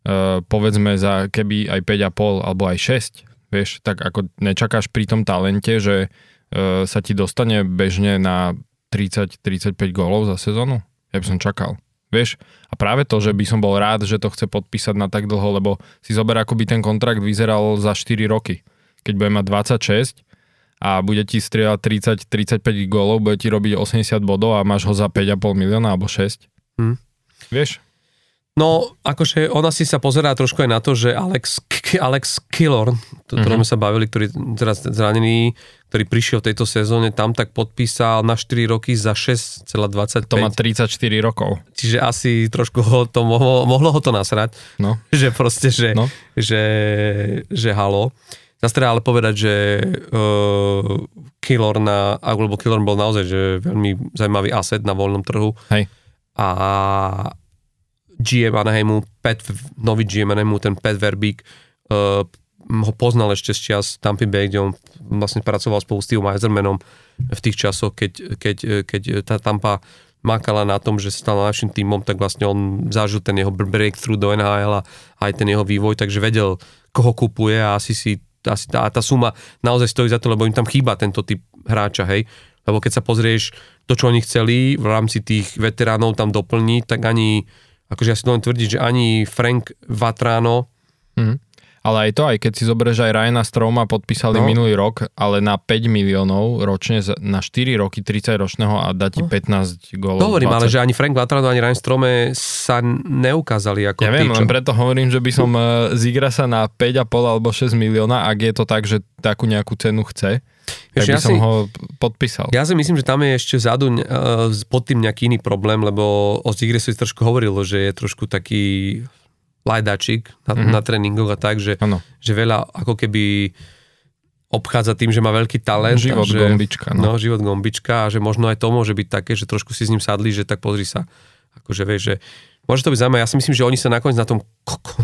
uh, povedzme za keby aj 5,5 alebo aj 6, vieš, tak ako nečakáš pri tom talente, že sa ti dostane bežne na 30-35 gólov za sezónu? Ja by som čakal. Vieš? A práve to, že by som bol rád, že to chce podpísať na tak dlho, lebo si zober, ako by ten kontrakt vyzeral za 4 roky. Keď bude mať 26 a bude ti strieľať 30-35 gólov, bude ti robiť 80 bodov a máš ho za 5,5 milióna alebo 6. Hm. Vieš? No, akože ona si sa pozerá trošku aj na to, že Alex, Alex Killor, to, mm-hmm. sme sa bavili, ktorý teraz zranený, ktorý prišiel v tejto sezóne, tam tak podpísal na 4 roky za 6,25. To má 34 rokov. Čiže asi trošku ho to mohlo, mohlo ho to nasrať. No. Že proste, že, no. že, že halo. Zase treba ale povedať, že uh, Killor na, alebo Killor bol naozaj že veľmi zaujímavý asset na voľnom trhu. Hej. A GM Anaheimu, Pat, nový GM Anaheimu, ten Pat Verbík, uh, ho poznal ešte z čas Tampa Bay, kde on vlastne pracoval spolu s Steve Eisermanom v tých časoch, keď, keď, keď tá Tampa mákala na tom, že sa stal našim týmom, tak vlastne on zažil ten jeho breakthrough do NHL a aj ten jeho vývoj, takže vedel, koho kupuje a asi si asi tá, tá suma naozaj stojí za to, lebo im tam chýba tento typ hráča, hej. Lebo keď sa pozrieš to, čo oni chceli v rámci tých veteránov tam doplniť, tak ani akože ja si dovolím tvrdiť, že ani Frank Vatrano mm. Ale aj to, aj keď si zoberieš aj Ryana Stroma, podpísali no. minulý rok, ale na 5 miliónov ročne, na 4 roky 30 ročného a dá ti no. 15 gólov. Hovorím, 20. ale že ani Frank Vatrano, ani Ryan Strome sa neukázali ako Ja viem, len preto hovorím, že by som uh, zigra sa na 5,5 alebo 6 milióna, ak je to tak, že takú nejakú cenu chce. Vieš, by ja som si, ho podpísal. Ja si myslím, že tam je ešte vzadu uh, pod tým nejaký iný problém, lebo o Zigre si trošku hovorilo, že je trošku taký lajdačik na, mm-hmm. na tréningoch a tak, že, že veľa ako keby obchádza tým, že má veľký talent. Život a že, gombička. No. no, život gombička a že možno aj to môže byť také, že trošku si s ním sadli, že tak pozri sa. Akože vieš, že Môže to byť zaujímavé. Ja si myslím, že oni sa nakoniec na tom,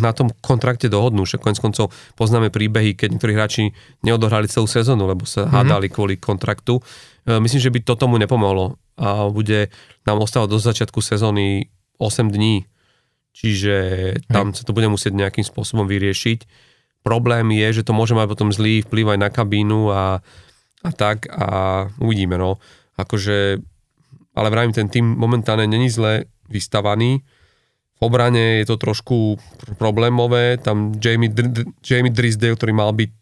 na tom kontrakte dohodnú. Že konec koncov poznáme príbehy, keď niektorí hráči neodohrali celú sezónu, lebo sa mm-hmm. hádali kvôli kontraktu. E, myslím, že by to tomu nepomohlo. A bude nám ostávať do začiatku sezóny 8 dní. Čiže tam sa to bude musieť nejakým spôsobom vyriešiť. Problém je, že to môže mať potom zlý vplyv aj na kabínu a, a tak a uvidíme. No. Akože, ale vravím, ten tým momentálne není zle vystavaný obrane je to trošku problémové, tam Jamie, Dr- Jamie Drisdale, ktorý mal byť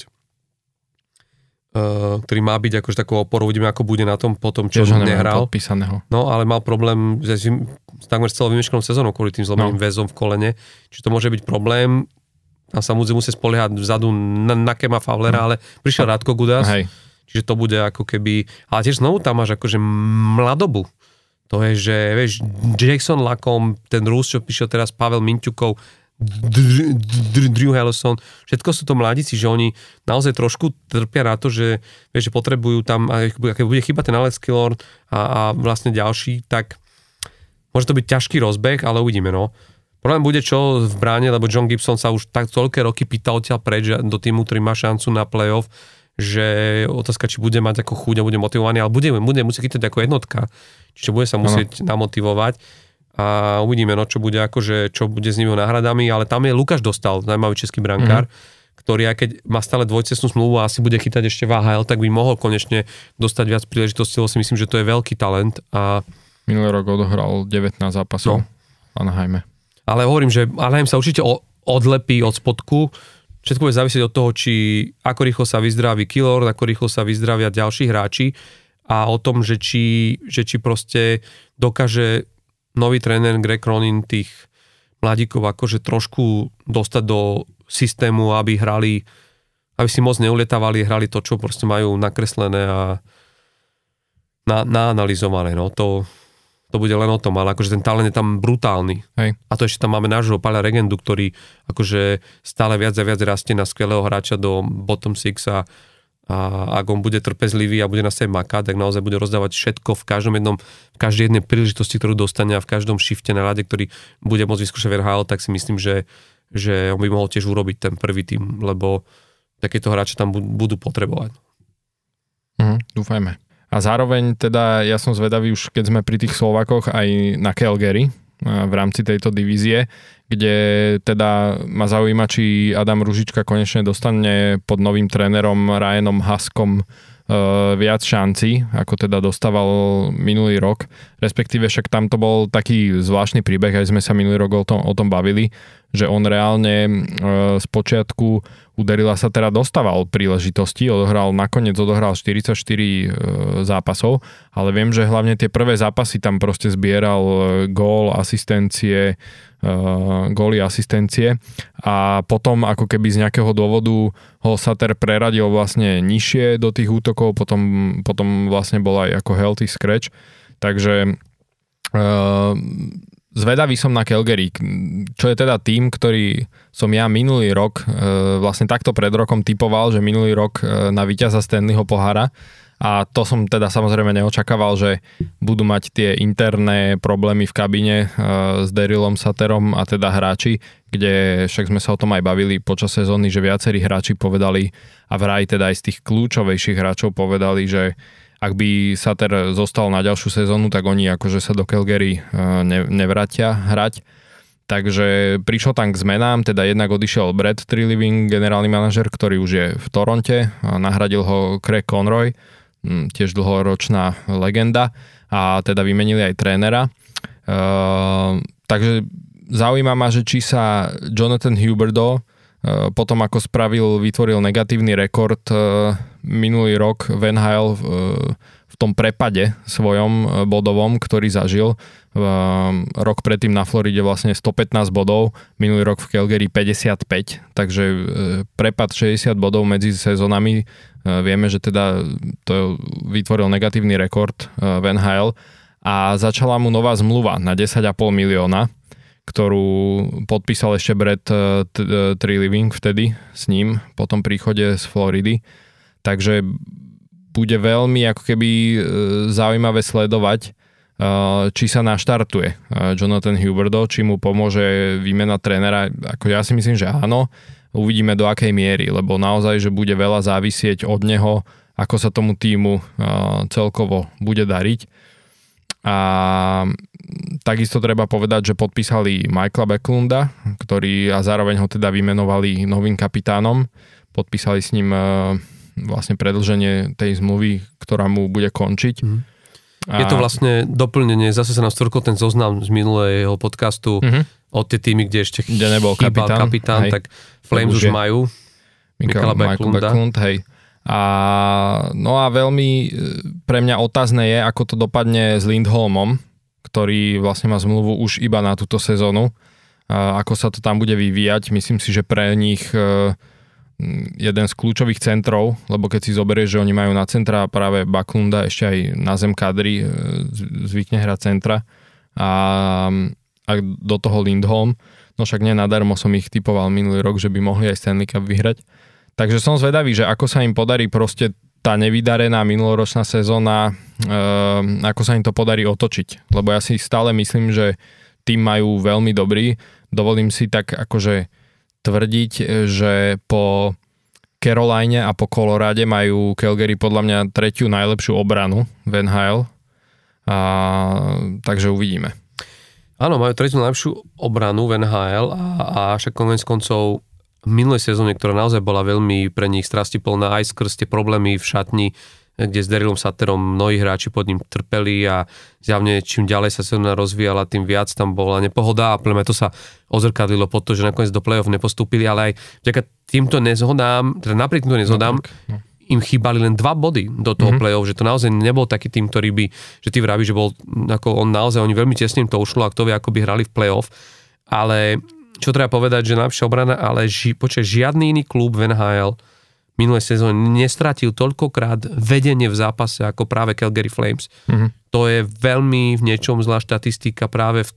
uh, ktorý má byť akože takou oporou, uvidíme ako bude na tom potom, čo Tiež nehral. Podpísaného. No, ale mal problém s, s takmer celou vymeškanou sezónou kvôli tým zlomeným no. väzom v kolene, čiže to môže byť problém. Tam sa musí, musí spoliehať vzadu na, na Kema Fowlera, no. ale prišiel Radko Gudas, Hej. čiže to bude ako keby, ale tiež znovu tam máš akože mladobu, to je, že vieš, Jackson Lakom, ten Rus, čo píšel teraz Pavel Minťukov, Drew Hellison, všetko sú to mladíci, že oni naozaj trošku trpia na to, že, vieš, že potrebujú tam, keď bude chýbať ten Alex Killor a, a vlastne ďalší, tak môže to byť ťažký rozbeh, ale uvidíme, no. Problém bude čo v bráne, lebo John Gibson sa už tak toľké roky pýtal odtiaľ preč do týmu, ktorý má šancu na playoff, že otázka, či bude mať ako chuť a bude motivovaný, ale bude, bude musieť chytať ako jednotka. Čiže bude sa musieť ano. namotivovať a uvidíme, no, čo bude akože, čo bude s nimi náhradami, ale tam je Lukáš dostal, zaujímavý český brankár, mm-hmm. ktorý aj keď má stále dvojcestnú zmluvu a asi bude chytať ešte v AHL, tak by mohol konečne dostať viac príležitostí, lebo si myslím, že to je veľký talent. A... Minulý rok odohral 19 zápasov no. Anaheime. Ale hovorím, že Anaheim sa určite odlepí od spodku, Všetko bude závisieť od toho, či ako rýchlo sa vyzdraví Killor, ako rýchlo sa vyzdravia ďalší hráči a o tom, že či, že či proste dokáže nový tréner Greg Cronin tých mladíkov akože trošku dostať do systému, aby hrali, aby si moc neuletávali, hrali to, čo proste majú nakreslené a na, naanalizované. No. To to bude len o tom, ale akože ten talent je tam brutálny. Hej. A to ešte tam máme nášho Paľa Regendu, ktorý akože stále viac a viac rastie na skvelého hráča do bottom six a, a ak on bude trpezlivý a bude na sebe makať, tak naozaj bude rozdávať všetko v každom jednom, v každej jednej príležitosti, ktorú dostane a v každom shifte na rade, ktorý bude môcť vyskúšať VRHL, tak si myslím, že, že on by mohol tiež urobiť ten prvý tým, lebo takéto hráče tam budú potrebovať. Mhm, dúfajme. A zároveň teda ja som zvedavý už, keď sme pri tých Slovakoch aj na Calgary v rámci tejto divízie, kde teda ma zaujíma, či Adam Ružička konečne dostane pod novým trénerom Ryanom Haskom viac šanci, ako teda dostával minulý rok. Respektíve však tam to bol taký zvláštny príbeh, aj sme sa minulý rok o tom, o tom bavili, že on reálne z počiatku Uderila sa teda dostával príležitosti, odohral, nakoniec odohral 44 e, zápasov, ale viem, že hlavne tie prvé zápasy tam proste zbieral e, gól, asistencie, e, góly, asistencie. A potom ako keby z nejakého dôvodu ho Sater preradil vlastne nižšie do tých útokov, potom, potom vlastne bol aj ako healthy scratch, takže Zvedavý som na Calgary, čo je teda tým, ktorý som ja minulý rok, e, vlastne takto pred rokom typoval, že minulý rok e, na víťaza Stanleyho pohára. A to som teda samozrejme neočakával, že budú mať tie interné problémy v kabine e, s Darylom Saterom a teda hráči, kde však sme sa o tom aj bavili počas sezóny, že viacerí hráči povedali a vraj teda aj z tých kľúčovejších hráčov povedali, že ak by Sater zostal na ďalšiu sezónu, tak oni akože sa do Calgary e, ne, nevratia hrať. Takže prišlo tam k zmenám, teda jednak odišiel Brad Trilliving, generálny manažer, ktorý už je v Toronte, a nahradil ho Craig Conroy, tiež dlhoročná legenda a teda vymenili aj trénera. Uh, takže zaujíma ma, že či sa Jonathan Huberdo potom ako spravil, vytvoril negatívny rekord uh, minulý rok Van Hale v, v tom prepade svojom bodovom, ktorý zažil. Rok predtým na Floride vlastne 115 bodov, minulý rok v Calgary 55, takže prepad 60 bodov medzi sezónami. Vieme, že teda to vytvoril negatívny rekord Van Hale a začala mu nová zmluva na 10,5 milióna ktorú podpísal ešte Brad Trilliving vtedy s ním po tom príchode z Floridy. Takže bude veľmi ako keby e, zaujímavé sledovať, či sa naštartuje Jonathan Huberdo, či mu pomôže výmena trénera. Ako ja si myslím, že áno. Uvidíme do akej miery, lebo naozaj, že bude veľa závisieť od neho, ako sa tomu týmu celkovo bude dariť. A takisto treba povedať, že podpísali Michaela Becklunda, ktorý a zároveň ho teda vymenovali novým kapitánom. Podpísali s ním vlastne predlženie tej zmluvy, ktorá mu bude končiť. Mm. A... Je to vlastne doplnenie, zase sa nám stvorkol ten zoznam z minulého podcastu mm-hmm. od tie týmy, kde ešte kde nebol kapitán, kapitán tak Flames už, už majú Michaela Backlund, hej. A, no a veľmi e, pre mňa otázne je, ako to dopadne s Lindholmom, ktorý vlastne má zmluvu už iba na túto sezónu. Ako sa to tam bude vyvíjať, myslím si, že pre nich e, jeden z kľúčových centrov, lebo keď si zoberieš, že oni majú na centra práve Baklunda, ešte aj na zem kadry e, zvykne hrať centra a, a do toho Lindholm, no však nenadarmo som ich typoval minulý rok, že by mohli aj Stanley Cup vyhrať. Takže som zvedavý, že ako sa im podarí proste tá nevydarená minuloročná sezóna, e, ako sa im to podarí otočiť. Lebo ja si stále myslím, že tým majú veľmi dobrý. Dovolím si tak akože tvrdiť, že po Caroline a po Colorade majú Calgary podľa mňa tretiu najlepšiu obranu v NHL. A, takže uvidíme. Áno, majú tretiu najlepšiu obranu v NHL a, a však konec koncov minulej sezóne, ktorá naozaj bola veľmi pre nich strastiplná aj skrz tie problémy v šatni, kde s Darylom Saterom mnohí hráči pod ním trpeli a zjavne čím ďalej sa sezóna rozvíjala, tým viac tam bola nepohoda a pre to sa ozrkadlilo pod to, že nakoniec do play-off nepostúpili, ale aj vďaka týmto nezhodám, teda napriek týmto nezhodám, no, no. im chýbali len dva body do toho mm-hmm. play-off, že to naozaj nebol taký tým, ktorý by, že ty vravíš, že bol, ako on naozaj, oni veľmi tesne to ušlo a kto vie, ako by hrali v play-off, ale čo treba povedať, že najlepšia obrana, ale ži, počkaj, žiadny iný klub v NHL minulé sezóne nestratil toľkokrát vedenie v zápase ako práve Calgary Flames. Mm-hmm. to je veľmi v niečom zlá štatistika práve v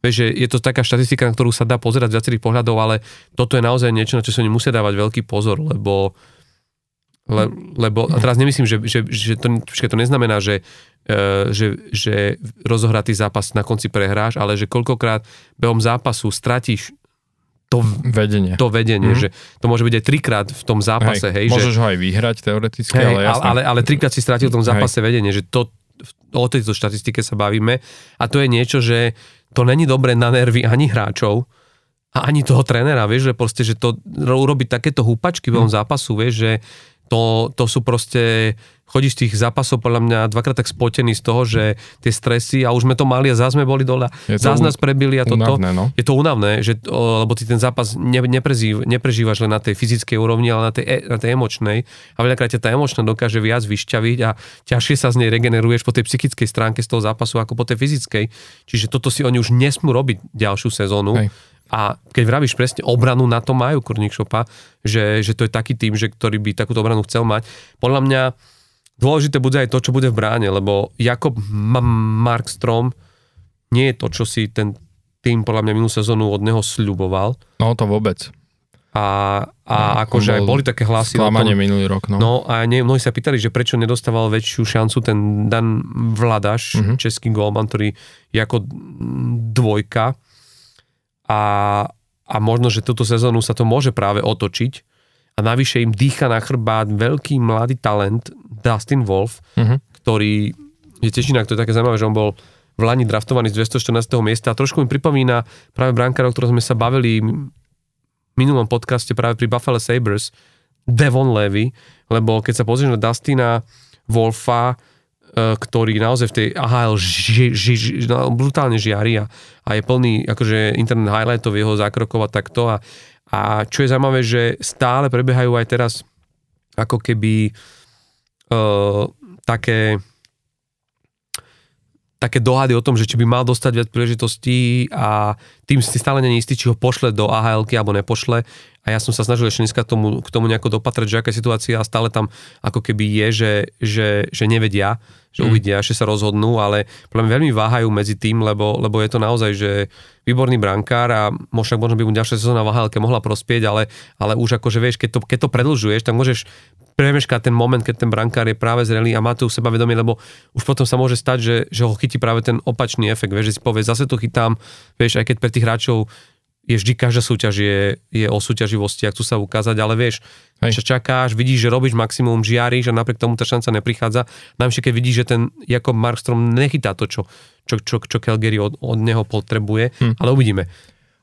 Vieš, že je to taká štatistika, na ktorú sa dá pozerať z viacerých pohľadov, ale toto je naozaj niečo, na čo sa nemusia dávať veľký pozor, lebo le, lebo a teraz nemyslím, že, že, že to, to neznamená, že, uh, že, že rozohratý zápas na konci prehráš, ale že koľkokrát behom zápasu stratíš to vedenie, to vedenie mm-hmm. že to môže byť aj trikrát v tom zápase. Hej, hej môžeš že, ho aj vyhrať teoreticky, hej, ale jasné. Ale, ale trikrát si stratil v tom zápase hej. vedenie, že to, o tejto štatistike sa bavíme a to je niečo, že to není dobre na nervy ani hráčov, a ani toho trénera, vieš, že proste, že to urobiť takéto húpačky v mm. zápasu, vieš, že to, to sú proste, chodíš tých zápasov podľa mňa dvakrát tak spotený z toho, že tie stresy a už sme to mali a zás sme boli dole, zás nás prebili a toto. Unavné, no? Je to unavné, že, lebo ty ten zápas ne, neprežív, neprežívaš len na tej fyzickej úrovni, ale na tej, e, na tej emočnej a veľakrát ťa tá emočná dokáže viac vyšťaviť a ťažšie sa z nej regeneruješ po tej psychickej stránke z toho zápasu ako po tej fyzickej. Čiže toto si oni už nesmú robiť ďalšiu sezónu. Hej a keď vravíš presne obranu, na to majú Kurník Šopa, že, že to je taký tým, že, ktorý by takúto obranu chcel mať. Podľa mňa dôležité bude aj to, čo bude v bráne, lebo Jakob Markstrom nie je to, čo si ten tým podľa mňa minulú sezónu od neho sľuboval. No to vôbec. A, a no, akože aj boli také hlasy. Sklamanie minulý rok, no. No a nie, mnohí sa pýtali, že prečo nedostával väčšiu šancu ten Dan Vladaš, mm-hmm. český golman, ktorý je ako dvojka a, a možno, že túto sezónu sa to môže práve otočiť a navyše im dýcha na chrbát veľký mladý talent Dustin Wolf, uh-huh. ktorý je tiež inak, to je také zaujímavé, že on bol v Lani draftovaný z 214. miesta a trošku mi pripomína práve brankárov, o ktorom sme sa bavili v minulom podcaste práve pri Buffalo Sabres, Devon Levy, lebo keď sa pozrieš na Dustina Wolfa, ktorý naozaj v tej AHL ži, ži, ži, no, brutálne žiari a, a je plný akože internet highlightov jeho zákrokov a takto a, a čo je zaujímavé, že stále prebiehajú aj teraz ako keby uh, také také dohady o tom, že či by mal dostať viac príležitostí a tým si stále není istý, či ho pošle do ahl alebo nepošle. A ja som sa snažil ešte dneska tomu, k tomu nejako dopatrať, že aká situácia a stále tam ako keby je, že, že, že nevedia, že mm. uvidia, že sa rozhodnú, ale podľa mňa veľmi váhajú medzi tým, lebo, lebo je to naozaj, že výborný brankár a možno, možno by mu ďalšia sezóna v AHL mohla prospieť, ale, ale už akože vieš, keď to, keď to predlžuješ, tak môžeš premeškať ten moment, keď ten brankár je práve zrelý a má tu seba vedomie, lebo už potom sa môže stať, že, že ho chytí práve ten opačný efekt, vieš, že si povie, zase to chytám, vieš, aj keď pre tých hráčov je vždy každá súťaž je, je o súťaživosti, ak tu sa ukázať, ale vieš, Hej. že čakáš, vidíš, že robíš maximum, žiariš a napriek tomu tá šanca neprichádza. Najmä keď vidíš, že ten Jakob Markstrom nechytá to, čo, čo, čo, čo Calgary od, od neho potrebuje, hm. ale uvidíme.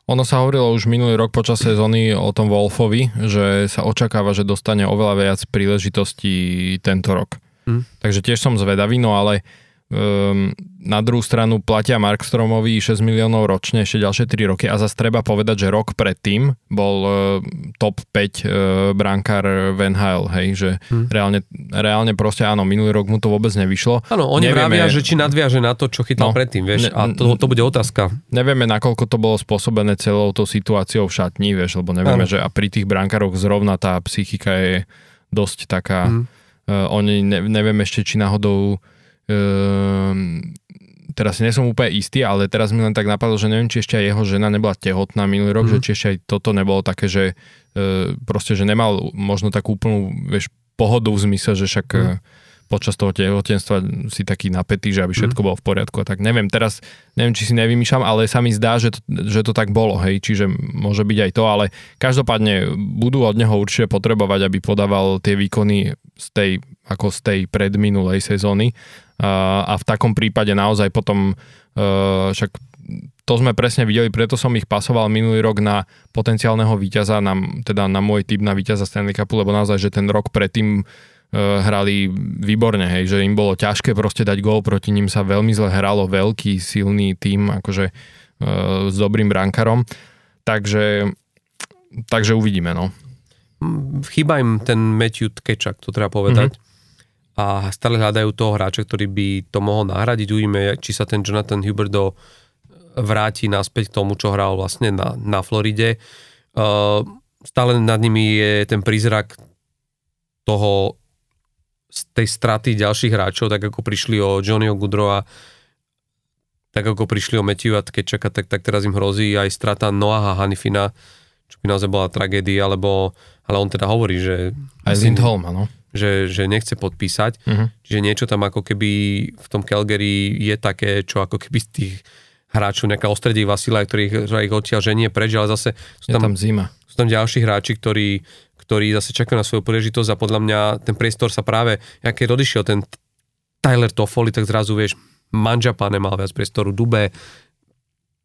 Ono sa hovorilo už minulý rok počas sezóny o tom Wolfovi, že sa očakáva, že dostane oveľa viac príležitostí tento rok. Hm. Takže tiež som zvedavý, no ale na druhú stranu platia Markstromovi 6 miliónov ročne ešte ďalšie 3 roky a zase treba povedať, že rok predtým bol uh, top 5 uh, e, brankár Van Hale, hej, že hmm. reálne, reálne proste áno, minulý rok mu to vôbec nevyšlo. Áno, oni Nevieme, vravia, že či nadviaže na to, čo chytal no, predtým, vieš, ne, a to, to bude otázka. Nevieme, nakoľko to bolo spôsobené celou tou situáciou v šatni, vieš, lebo nevieme, ano. že a pri tých brankároch zrovna tá psychika je dosť taká, hmm. uh, oni ne, nevieme ešte, či náhodou Um, teraz si nie som úplne istý, ale teraz mi len tak napadlo, že neviem, či ešte aj jeho žena nebola tehotná minulý rok, mm. že či ešte aj toto nebolo také, že uh, proste, že nemal možno takú úplnú, vieš, pohodu v zmysle, že však mm. počas toho tehotenstva si taký napätý, že aby mhm. všetko mm. bolo v poriadku a tak neviem, teraz neviem, či si nevymýšľam, ale sa mi zdá, že to, že to tak bolo, hej, čiže môže byť aj to, ale každopádne budú od neho určite potrebovať, aby podával tie výkony z tej, ako z tej predminulej sezóny a v takom prípade naozaj potom e, však to sme presne videli, preto som ich pasoval minulý rok na potenciálneho víťaza, na, teda na môj typ na víťaza Stanley Cupu, lebo naozaj, že ten rok predtým uh, hrali výborne, hej, že im bolo ťažké proste dať gól, proti ním sa veľmi zle hralo, veľký, silný tým, akože uh, s dobrým brankárom, takže, takže uvidíme, no. Chýba im ten Matthew Tkečak, to treba povedať. Mm-hmm a stále hľadajú toho hráča, ktorý by to mohol nahradiť. Uvidíme, či sa ten Jonathan Huberdo vráti naspäť k tomu, čo hral vlastne na, na Floride. Uh, stále nad nimi je ten prízrak toho z tej straty ďalších hráčov, tak ako prišli o Johnnyho Goodrowa, tak ako prišli o Matthew Kečaka, tak, tak teraz im hrozí aj strata Noaha Hanifina, čo by naozaj bola tragédia, alebo, ale on teda hovorí, že... Aj Lindholm, áno. Že, že nechce podpísať. Uh-huh. Čiže niečo tam ako keby v tom Calgary je také, čo ako keby z tých hráčov nejaká ostredivá sila, ktorých, ktorých odtiaľ ženie preč, ale zase sú tam, je tam zima. Sú tam ďalší hráči, ktorí, ktorí zase čakajú na svoju príležitosť a podľa mňa ten priestor sa práve, keď odišiel ten Tyler Toffoli, tak zrazu vieš, Manžapane mal viac priestoru, Dube,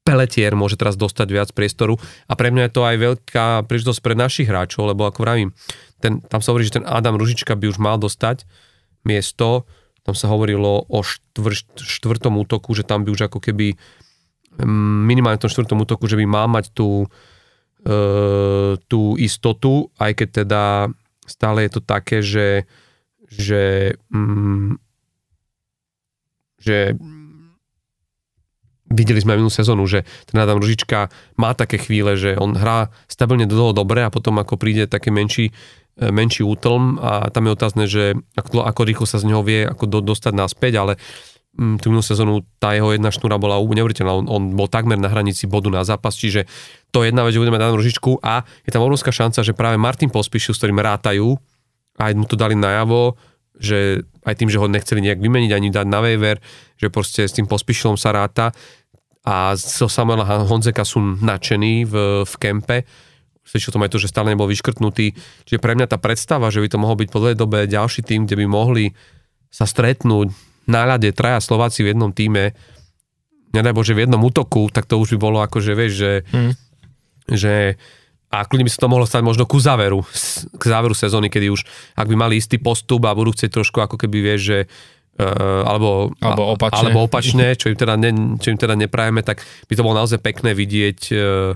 Peletier môže teraz dostať viac priestoru. A pre mňa je to aj veľká príležitosť pre našich hráčov, lebo ako vravím, ten, tam sa hovorí, že ten Adam Ružička by už mal dostať miesto, tam sa hovorilo o štvr, štvrtom útoku, že tam by už ako keby mm, minimálne v tom štvrtom útoku, že by mal mať tú, e, tú istotu, aj keď teda stále je to také, že, že, mm, že videli sme aj minulú sezónu, že ten Adam Ružička má také chvíle, že on hrá stabilne dlho dobre a potom ako príde taký menší, e, menší útlm a tam je otázne, že ako, ako rýchlo sa z neho vie ako do, dostať naspäť, ale m, mm, tú minulú sezónu tá jeho jedna šnúra bola neuveriteľná. On, on bol takmer na hranici bodu na zápas, čiže to je jedna vec, že budeme dať Ružičku a je tam obrovská šanca, že práve Martin Pospíšil, s ktorým rátajú, aj mu to dali najavo, že aj tým, že ho nechceli nejak vymeniť ani dať na waiver, že proste s tým Pospíšilom sa ráta, a zo Samuela Honzeka sú nadšení v, v kempe. Svedčí o tom aj to, že stále nebol vyškrtnutý. Čiže pre mňa tá predstava, že by to mohol byť po dlhej dobe ďalší tým, kde by mohli sa stretnúť na ľade traja Slováci v jednom týme, nedaj Bože v jednom útoku, tak to už by bolo ako, že vieš, že, hmm. že a kľudne by sa to mohlo stať možno ku záveru, k záveru sezóny, kedy už, ak by mali istý postup a budú chcieť trošku ako keby, vieš, že Uh, alebo, alebo, opačne. alebo opačne, čo im, teda ne, čo im teda neprajeme, tak by to bolo naozaj pekné vidieť. Uh,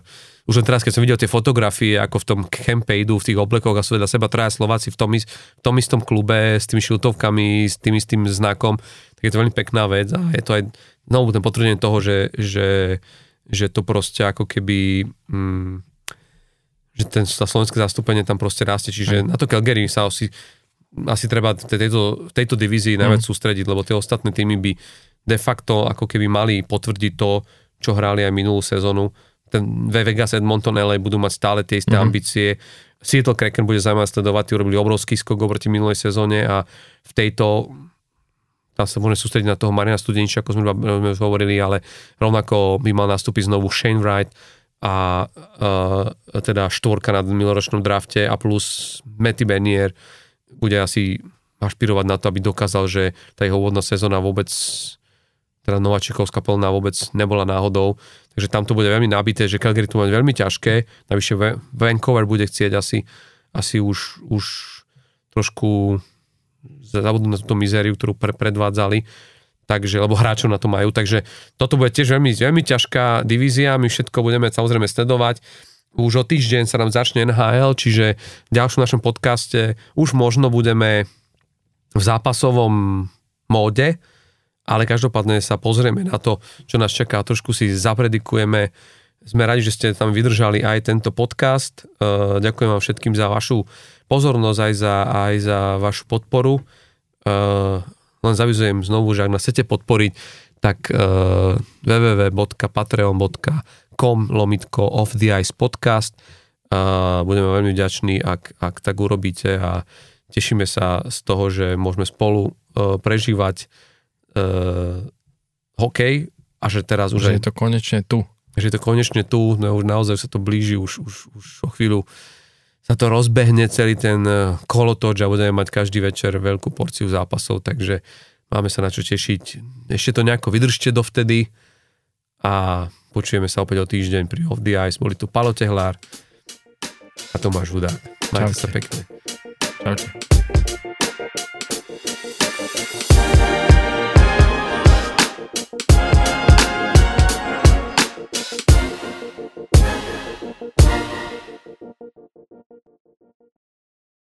už len teraz, keď som videl tie fotografie, ako v tom kempe idú v tých oblekoch a sú vedľa seba traja Slováci v tom, v tom istom klube s tými šiltovkami, s tým istým znakom, tak je to veľmi pekná vec a je to aj znovu ten potvrdenie toho, že, že, že to proste ako keby... Mm, že ten, tá slovenské zastúpenie tam proste rastie, čiže na to Calgary sa asi asi treba v tejto, tejto divízii najviac mm. sústrediť, lebo tie ostatné týmy by de facto ako keby mali potvrdiť to, čo hrali aj minulú sezónu. Ten Vegas Edmonton LA budú mať stále tie isté mm. ambície. Seattle Kraken bude zaujímavé sledovať, urobili obrovský skok oproti minulej sezóne a v tejto tam sa môžeme sústrediť na toho Marina Studeniča, ako sme už hovorili, ale rovnako by mal nastúpiť znovu Shane Wright a uh, teda štvorka na miloročnom drafte a plus Matty Bernier, bude asi ašpirovať na to, aby dokázal, že tá jeho úvodná sezóna vôbec teda Nováčikovská plná vôbec nebola náhodou. Takže tam to bude veľmi nabité, že Calgary tu má veľmi ťažké. Navyše Vancouver bude chcieť asi, asi už, už trošku zabudnúť na túto mizériu, ktorú pre, predvádzali. Takže, lebo hráčov na to majú. Takže toto bude tiež veľmi, veľmi ťažká divízia. My všetko budeme samozrejme sledovať. Už o týždeň sa nám začne NHL, čiže v ďalšom našom podcaste už možno budeme v zápasovom móde, ale každopádne sa pozrieme na to, čo nás čaká, trošku si zapredikujeme. Sme radi, že ste tam vydržali aj tento podcast. Uh, ďakujem vám všetkým za vašu pozornosť, aj za, aj za vašu podporu. Uh, len zavizujem znovu, že ak nás chcete podporiť, tak uh, www.patreon.com com lomitko off the ice podcast a budeme veľmi vďační, ak, ak tak urobíte a tešíme sa z toho, že môžeme spolu uh, prežívať uh, hokej a že teraz už... Že je to konečne tu. Že je to konečne tu, no už naozaj sa to blíži, už, už, už o chvíľu sa to rozbehne celý ten e, kolotoč a budeme mať každý večer veľkú porciu zápasov, takže máme sa na čo tešiť. Ešte to nejako vydržte dovtedy a Počujeme sa opäť o týždeň pri Off the Ice. Boli tu Palo Tehlár a Tomáš Hudák. Majte sa pekne. Čaute.